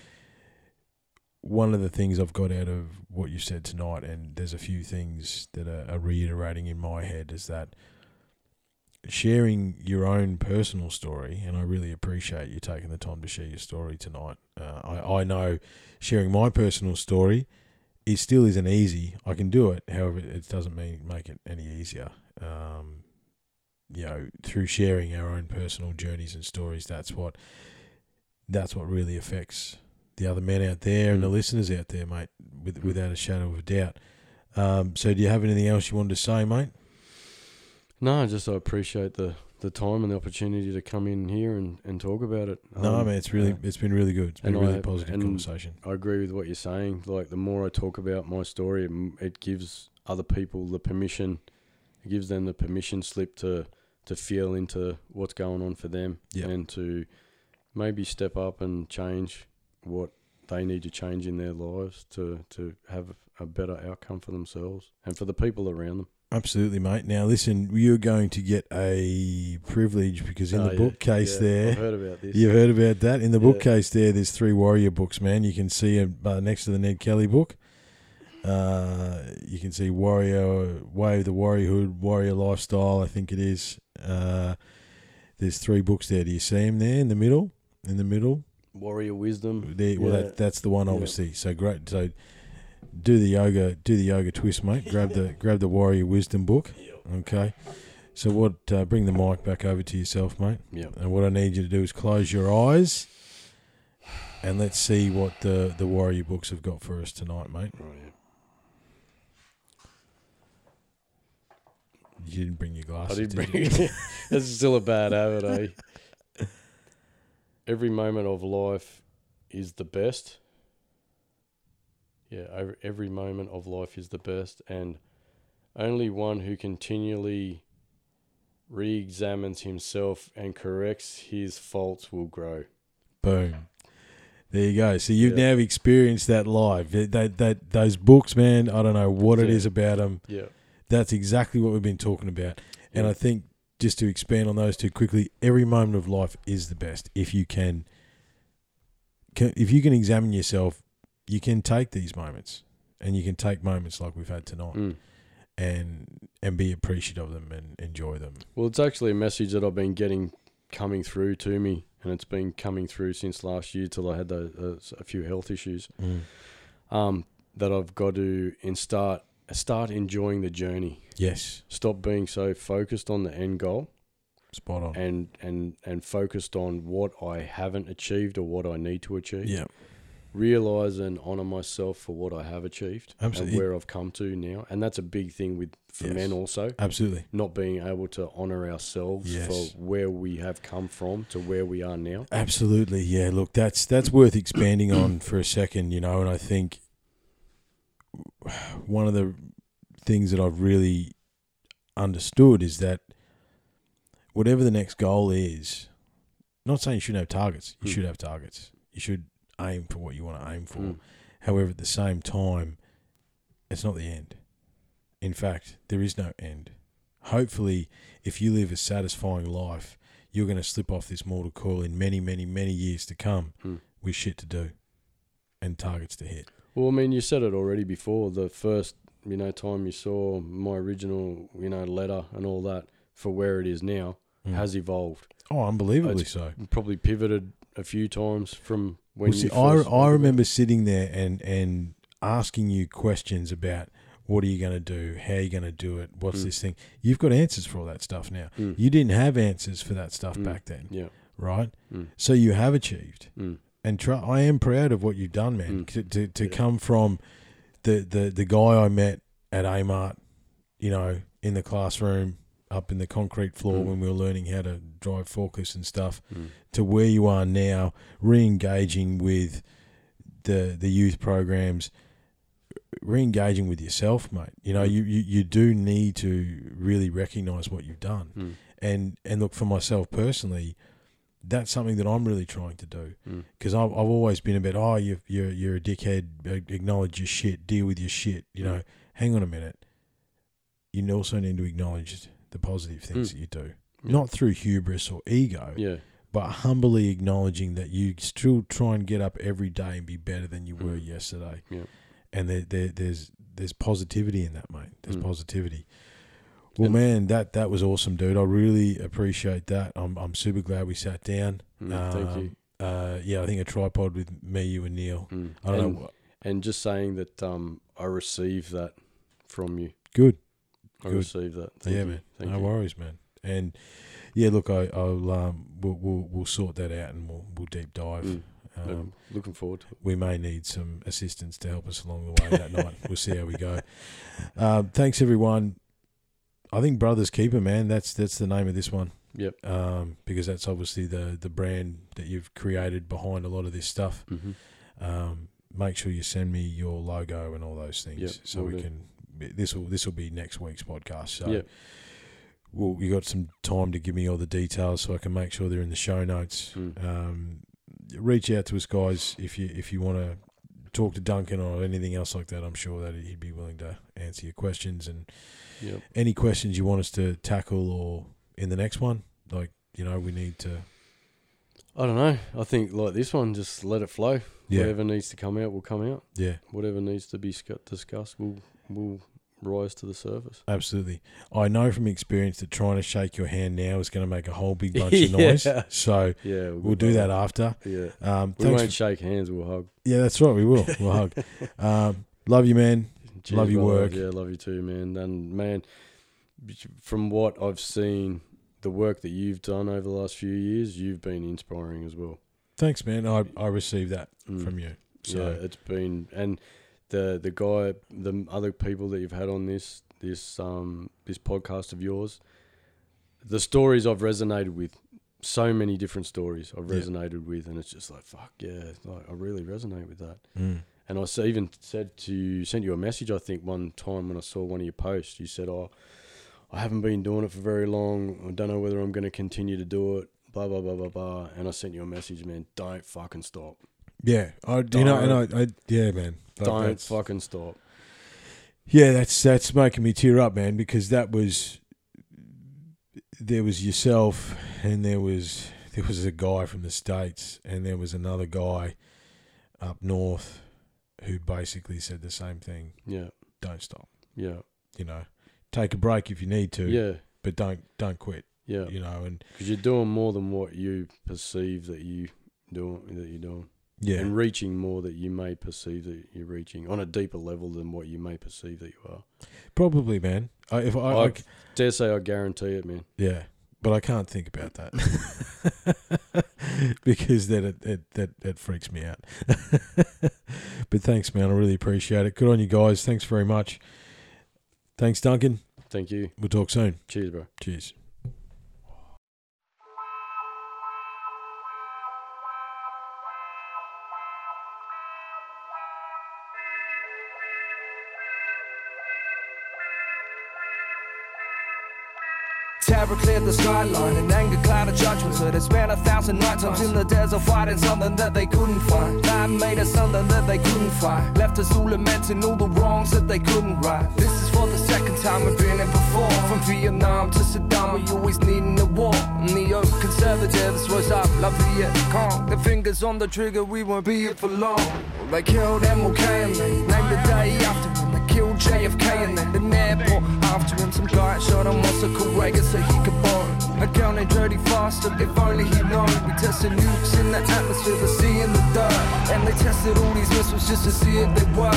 one of the things I've got out of what you said tonight, and there's a few things that are, are reiterating in my head, is that sharing your own personal story, and I really appreciate you taking the time to share your story tonight. Uh, I, I know sharing my personal story it still isn't easy. I can do it, however, it doesn't mean make it any easier. Um, you know, through sharing our own personal journeys and stories, that's what that's what really affects the other men out there and the Mm. listeners out there, mate. With, without a shadow of a doubt. Um, so, do you have anything else you wanted to say, mate? No, just I appreciate the, the time and the opportunity to come in here and, and talk about it. no, Um, man, it's really uh, it's been really good. It's been a really I- positive and- conversation. I agree with what you're saying. Like the more I talk about my story, it, it gives other people the permission. It gives them the permission slip to to feel into what's going on for them Yeah. and to maybe step up and change what they need to change in their lives to to have a better outcome for themselves and for the people around them. Absolutely, mate. Now, listen, you're going to get a privilege because in Oh, the yeah, bookcase yeah, there, I've heard about this. You've heard about that in the Yeah. bookcase there. There's three warrior books, man. You can see 'em, uh, next to the Ned Kelly book. Uh, you can see warrior way of the warriorhood, warrior lifestyle. I think it is. Uh, There's three books there. Do you see them there in the middle? In the middle, Warrior wisdom. there. Well, that, that's the one, obviously. So great. So do the yoga, do the yoga twist, mate. Grab the grab the Warrior Wisdom book. Okay. So what? Uh, bring the mic back over to yourself, mate. Yeah. And what I need you to do is close your eyes, and let's see what the the Warrior books have got for us tonight, mate. Right, yeah. You didn't bring your glasses. I glasses. did bring you? it. That's still a bad habit, eh? Every moment of life is the best. Yeah, every moment of life is the best, and only one who continually re examines himself and corrects his faults will grow. Boom. There you go. So you've Yeah. now experienced that live. That, that that those books, man. I don't know what it Yeah. is about them. Yeah. That's exactly what we've been talking about. And I think just to expand on those two quickly, every moment of life is the best if you can. can if you can examine yourself, you can take these moments, and you can take moments like we've had tonight, Mm. and and be appreciative of them and enjoy them. Well, it's actually a message that I've been getting coming through to me, and it's been coming through since last year till I had the, uh, a few health issues. Um, that I've got to and start start enjoying the journey. Yes, Stop being so focused on the end goal, spot on. and and and focused on what I haven't achieved or what I need to achieve. yeah, Realize and honor myself for what I have achieved Absolutely. and where I've come to now, and that's a big thing with for Yes. men also. absolutely. Not being able to honor ourselves Yes. for where we have come from to where we are now. Absolutely, yeah. Look, that's that's worth expanding on for a second, you know. And I think one of the things that I've really understood is that whatever the next goal is, not saying you shouldn't have targets. You Mm. should have targets. You should aim for what you want to aim for. Mm. However, at the same time, it's not the end. In fact, there is no end. Hopefully, if you live a satisfying life, you're going to slip off this mortal coil in many, many, many years to come Mm. with shit to do and targets to hit. Well, I mean, you said it already before. The first, you know, time you saw my original, you know, letter and all that for where it is now Mm. has evolved. oh, unbelievably It's- so. Probably pivoted a few times from when Well, you see, I, I remember sitting there and, and asking you questions about what are you going to do? How are you going to do it? What's Mm. this thing? You've got answers for all that stuff now. Mm. You didn't have answers for that stuff Mm. back then, Yeah. right? Mm. So you have achieved. Mm. and try, I am proud of what you've done, man. Mm. To to, to Yeah. come from the, the the guy I met at Amart, you know, in the classroom, up in the concrete floor Mm. when we were learning how to drive forklifts and stuff, Mm. to where you are now, re-engaging with the the youth programs, re-engaging with yourself, mate. You know, Mm. you, you you do need to really recognise what you've done, Mm. and and look for myself personally. That's something that I'm really trying to do Mm. because I've, I've always been about oh you you're you're a dickhead acknowledge your shit deal with your shit you Mm. know hang on a minute you also need to acknowledge the positive things Mm. that you do Yeah. not through hubris or ego Yeah. but humbly acknowledging that you still try and get up every day and be better than you were Mm. yesterday Yeah. and there, there there's there's positivity in that mate there's Mm. positivity well And- man that that was awesome dude I really appreciate that I'm I'm super glad we sat down Mm. Thank Um, you. uh, yeah, I think a tripod with me, you, and Neil. Mm. I don't and, know. And just saying that um, I received that from you. Good. I Good. received that. Thank yeah, you. man. Thank no you. worries, man. And yeah, look, I, I'll um, we'll, we'll we'll sort that out and we'll we'll deep dive. Mm. Um, Looking- forward we may need some assistance to help us along the way that night. We'll see how we go. Um, thanks, everyone. I think Brothers Keeper, man. That's that's the name of this one. Yep. Um, because that's obviously the the brand that you've created behind a lot of this stuff. Mm-hmm. um, make sure you send me your logo and all those things Yep, so will we do. can this will this will be next week's podcast so Yep. well you got some time to give me all the details so I can make sure they're in the show notes Mm. um, reach out to us guys if you if you want to talk to Duncan or anything else like that I'm sure that he'd be willing to answer your questions and Yep. any questions you want us to tackle or in the next one like you know we need to I don't know. I think like this one, just let it flow. yeah Whatever needs to come out will come out. yeah Whatever needs to be discussed will will rise to the surface. Absolutely. I know from experience that trying to shake your hand now is going to make a whole big bunch of Yeah. noise. So Yeah, we'll do that after. Yeah, Um, we won't shake hands. We'll hug. yeah, that's right. We will. We'll hug. Um, love you, man. Cheers, Love your brother. work. Yeah, love you too, man. And man, from what I've seen, the work that you've done over the last few years, you've been inspiring as well. Thanks, man. I, I received that Mm. from you. So yeah, it's been and the the guy, the other people that you've had on this this um this podcast of yours, the stories I've resonated with. So many different stories I've Yeah. resonated with, and it's just like fuck yeah, like I really resonate with that. mm, And I even said to sent you a message. I think one time when I saw one of your posts, you said, "Oh, I haven't been doing it for very long. I don't know whether I'm going to continue to do it." Blah blah blah blah blah. And I sent you a message, man. Don't fucking stop. Yeah, I you know, and I, I yeah, man. Like, Don't that's- fucking stop. Yeah, that's that's making me tear up, man, because that was there was yourself and there was there was a guy from the states and there was another guy up north who basically said the same thing. Yeah, Don't stop. yeah, You know, take a break if you need to, yeah, but don't don't quit. yeah. You know, and Because you're doing more than what you perceive that you doing that you're doing, yeah, and reaching more that you may perceive that you're reaching on a deeper level than what you may perceive that you are. probably, man. I, if I, I I dare say, I guarantee it, man. Yeah, but I can't think about that because that it, it that that freaks me out. but thanks, man. I really appreciate it. Good on you guys. Thanks very much. Thanks, Duncan. Thank you. We'll talk soon. Cheers, bro. Cheers. Terror cleared the skyline and anger clouded judgment. So they spent a thousand nights in the desert fighting something that they couldn't find. That made us something that they couldn't find. Left us all lamenting all the wrongs that they couldn't right. This is for the second time we've been in before. From Vietnam to Saddam, we always needing a war. Neo conservatives rose up like Viet. The fingers on the trigger, we won't be here for long. They killed MLK and they named the day after killed JFK and then the airport after him. Some guy shot him on Cool Reagan so he could borrow. A gun and dirty faster, if only he'd known. We tested nukes in the atmosphere, sea and the dirt. And they tested all these missiles just to see if they work.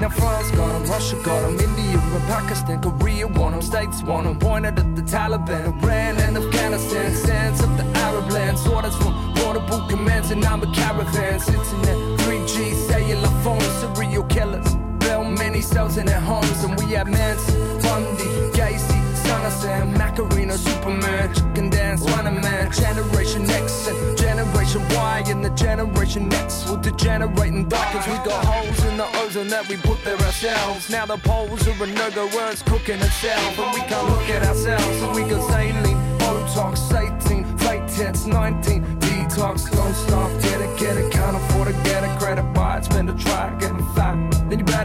Now France got them, Russia got them, India and Pakistan, Korea want them, States want them. Pointed at the Taliban, Iran and Afghanistan. Sands of the Arab lands, orders from portable commands and I'm a caravan. Sitting at 3G cellular phones, serial killers. Cells in their homes, and we have Manson, Bundy, Gacy, Son of Sam, Macarena, Superman, Chicken Dance, Running Man, Generation X and Generation Y, and the Generation X will degenerate and die 'cause we got holes in the ozone that we put there ourselves. Now the poles are a no-go it's cooking itself, and we can't look at ourselves, so we got saline, Botox, 18, fake tits, 19, detox, don't stop, get it, get it, can't afford to get it, credit buy it, spend a try, getting fat.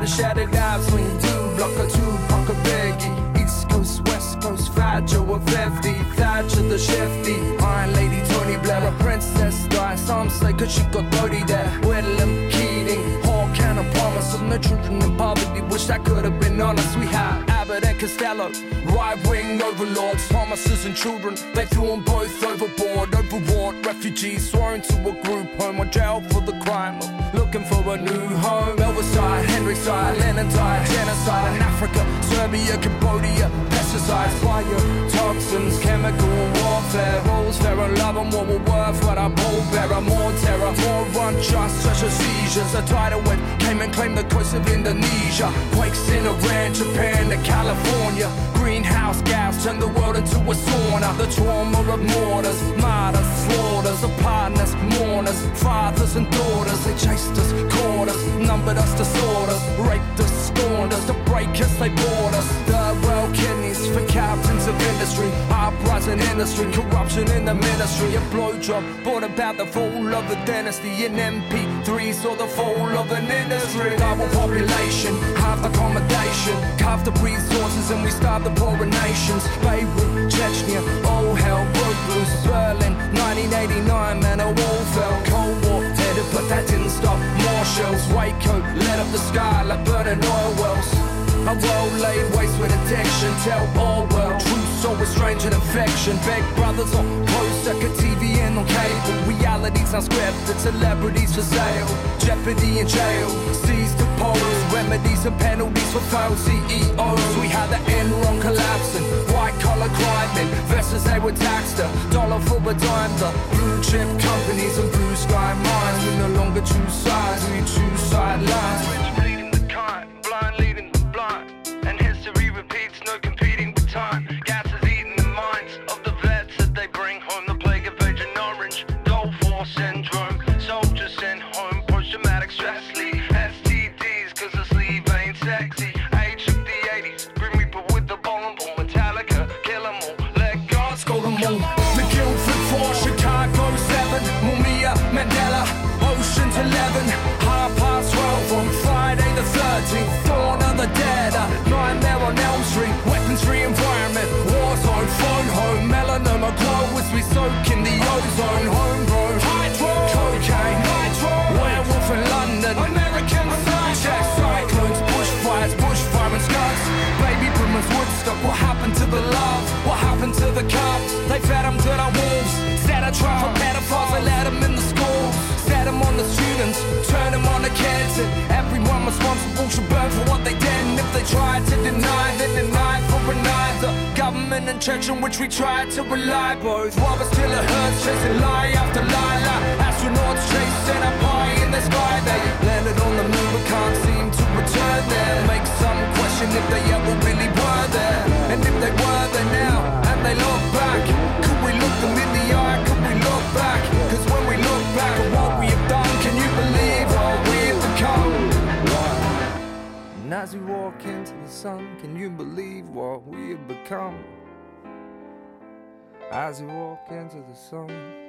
You better shut it out, swing two, block a two, block a biggie. East Coast, West Coast, Joe, a 50, Thatcher the Shifty. Iron Lady, Tony Blair, a princess Di. Some say cause she got dirty there. Willem Keating, Hawke and Obama, some the children in poverty. Wish I could have been honest. We had Abbott and Costello, right wing overlords, Thomases and children. They threw them both overboard, overwrought refugees, sworn to a group home or jail for the crime of looking for a new home. Elvis died, Henry died, Lennon died, genocide in Africa, Serbia, Cambodia, pesticides, fire, toxins, chemical warfare, rules fair and love and what we're worth. What I pull bearer, more terror, more unjust, such as seizures. A tidal wave came and claimed the coast of Indonesia. Quakes in Iran, Japan, to California. Greenhouse gas turned the world into a sauna. The trauma of mortars, martyrs, slaughters of partners, mourners, fathers and daughters. They chased us, caught us, numbered us, disordered us, raped us, scorned us, to break us, they bought us. Third world for captains of industry, uprising industry, corruption in the ministry, a blowjob brought about the fall of the dynasty. In MP3 saw the fall of an industry. Global population, half accommodation, carved up resources, and we starved the poorer nations. Beirut, Chechnya, all hell broke loose. Berlin, 1989, man, a wall fell. Cold War headed, but that didn't stop. More shells, Waco, lit up the sky like burning oil wells. I world laid waste with addiction. Tell all world truth, so strange and affection. Big brothers on post, second TV and on cable. Realities unscripted, celebrities for sale. Jeopardy in jail, seized to pose. Remedies and penalties for failed CEOs. We had the Enron collapsing, white collar crime investors they were taxed a dollar for a dime. The blue chip companies and blue sky mines. We no longer choose sides, we choose sidelines. The cops? They fed them to the wolves. Set a trap for pedophiles, they let them in the schools. Set them on the students, turn them on the kids. And everyone responsible should burn for what they did. And if they tried to deny, then deny for a night. The government and church in which we tried to rely both. Rob us till it hurts, chasing lie after lie. Like astronauts chasing a pie in the sky. They landed on the moon but can't seem to return there. Make some question if they ever really were there. And if they were there now, they look back, could we look them in the eye? Could we look back? Cause when we look back at what we have done, can you believe what we have become? And as we walk into the sun, can you believe what we have become? As we walk into the sun.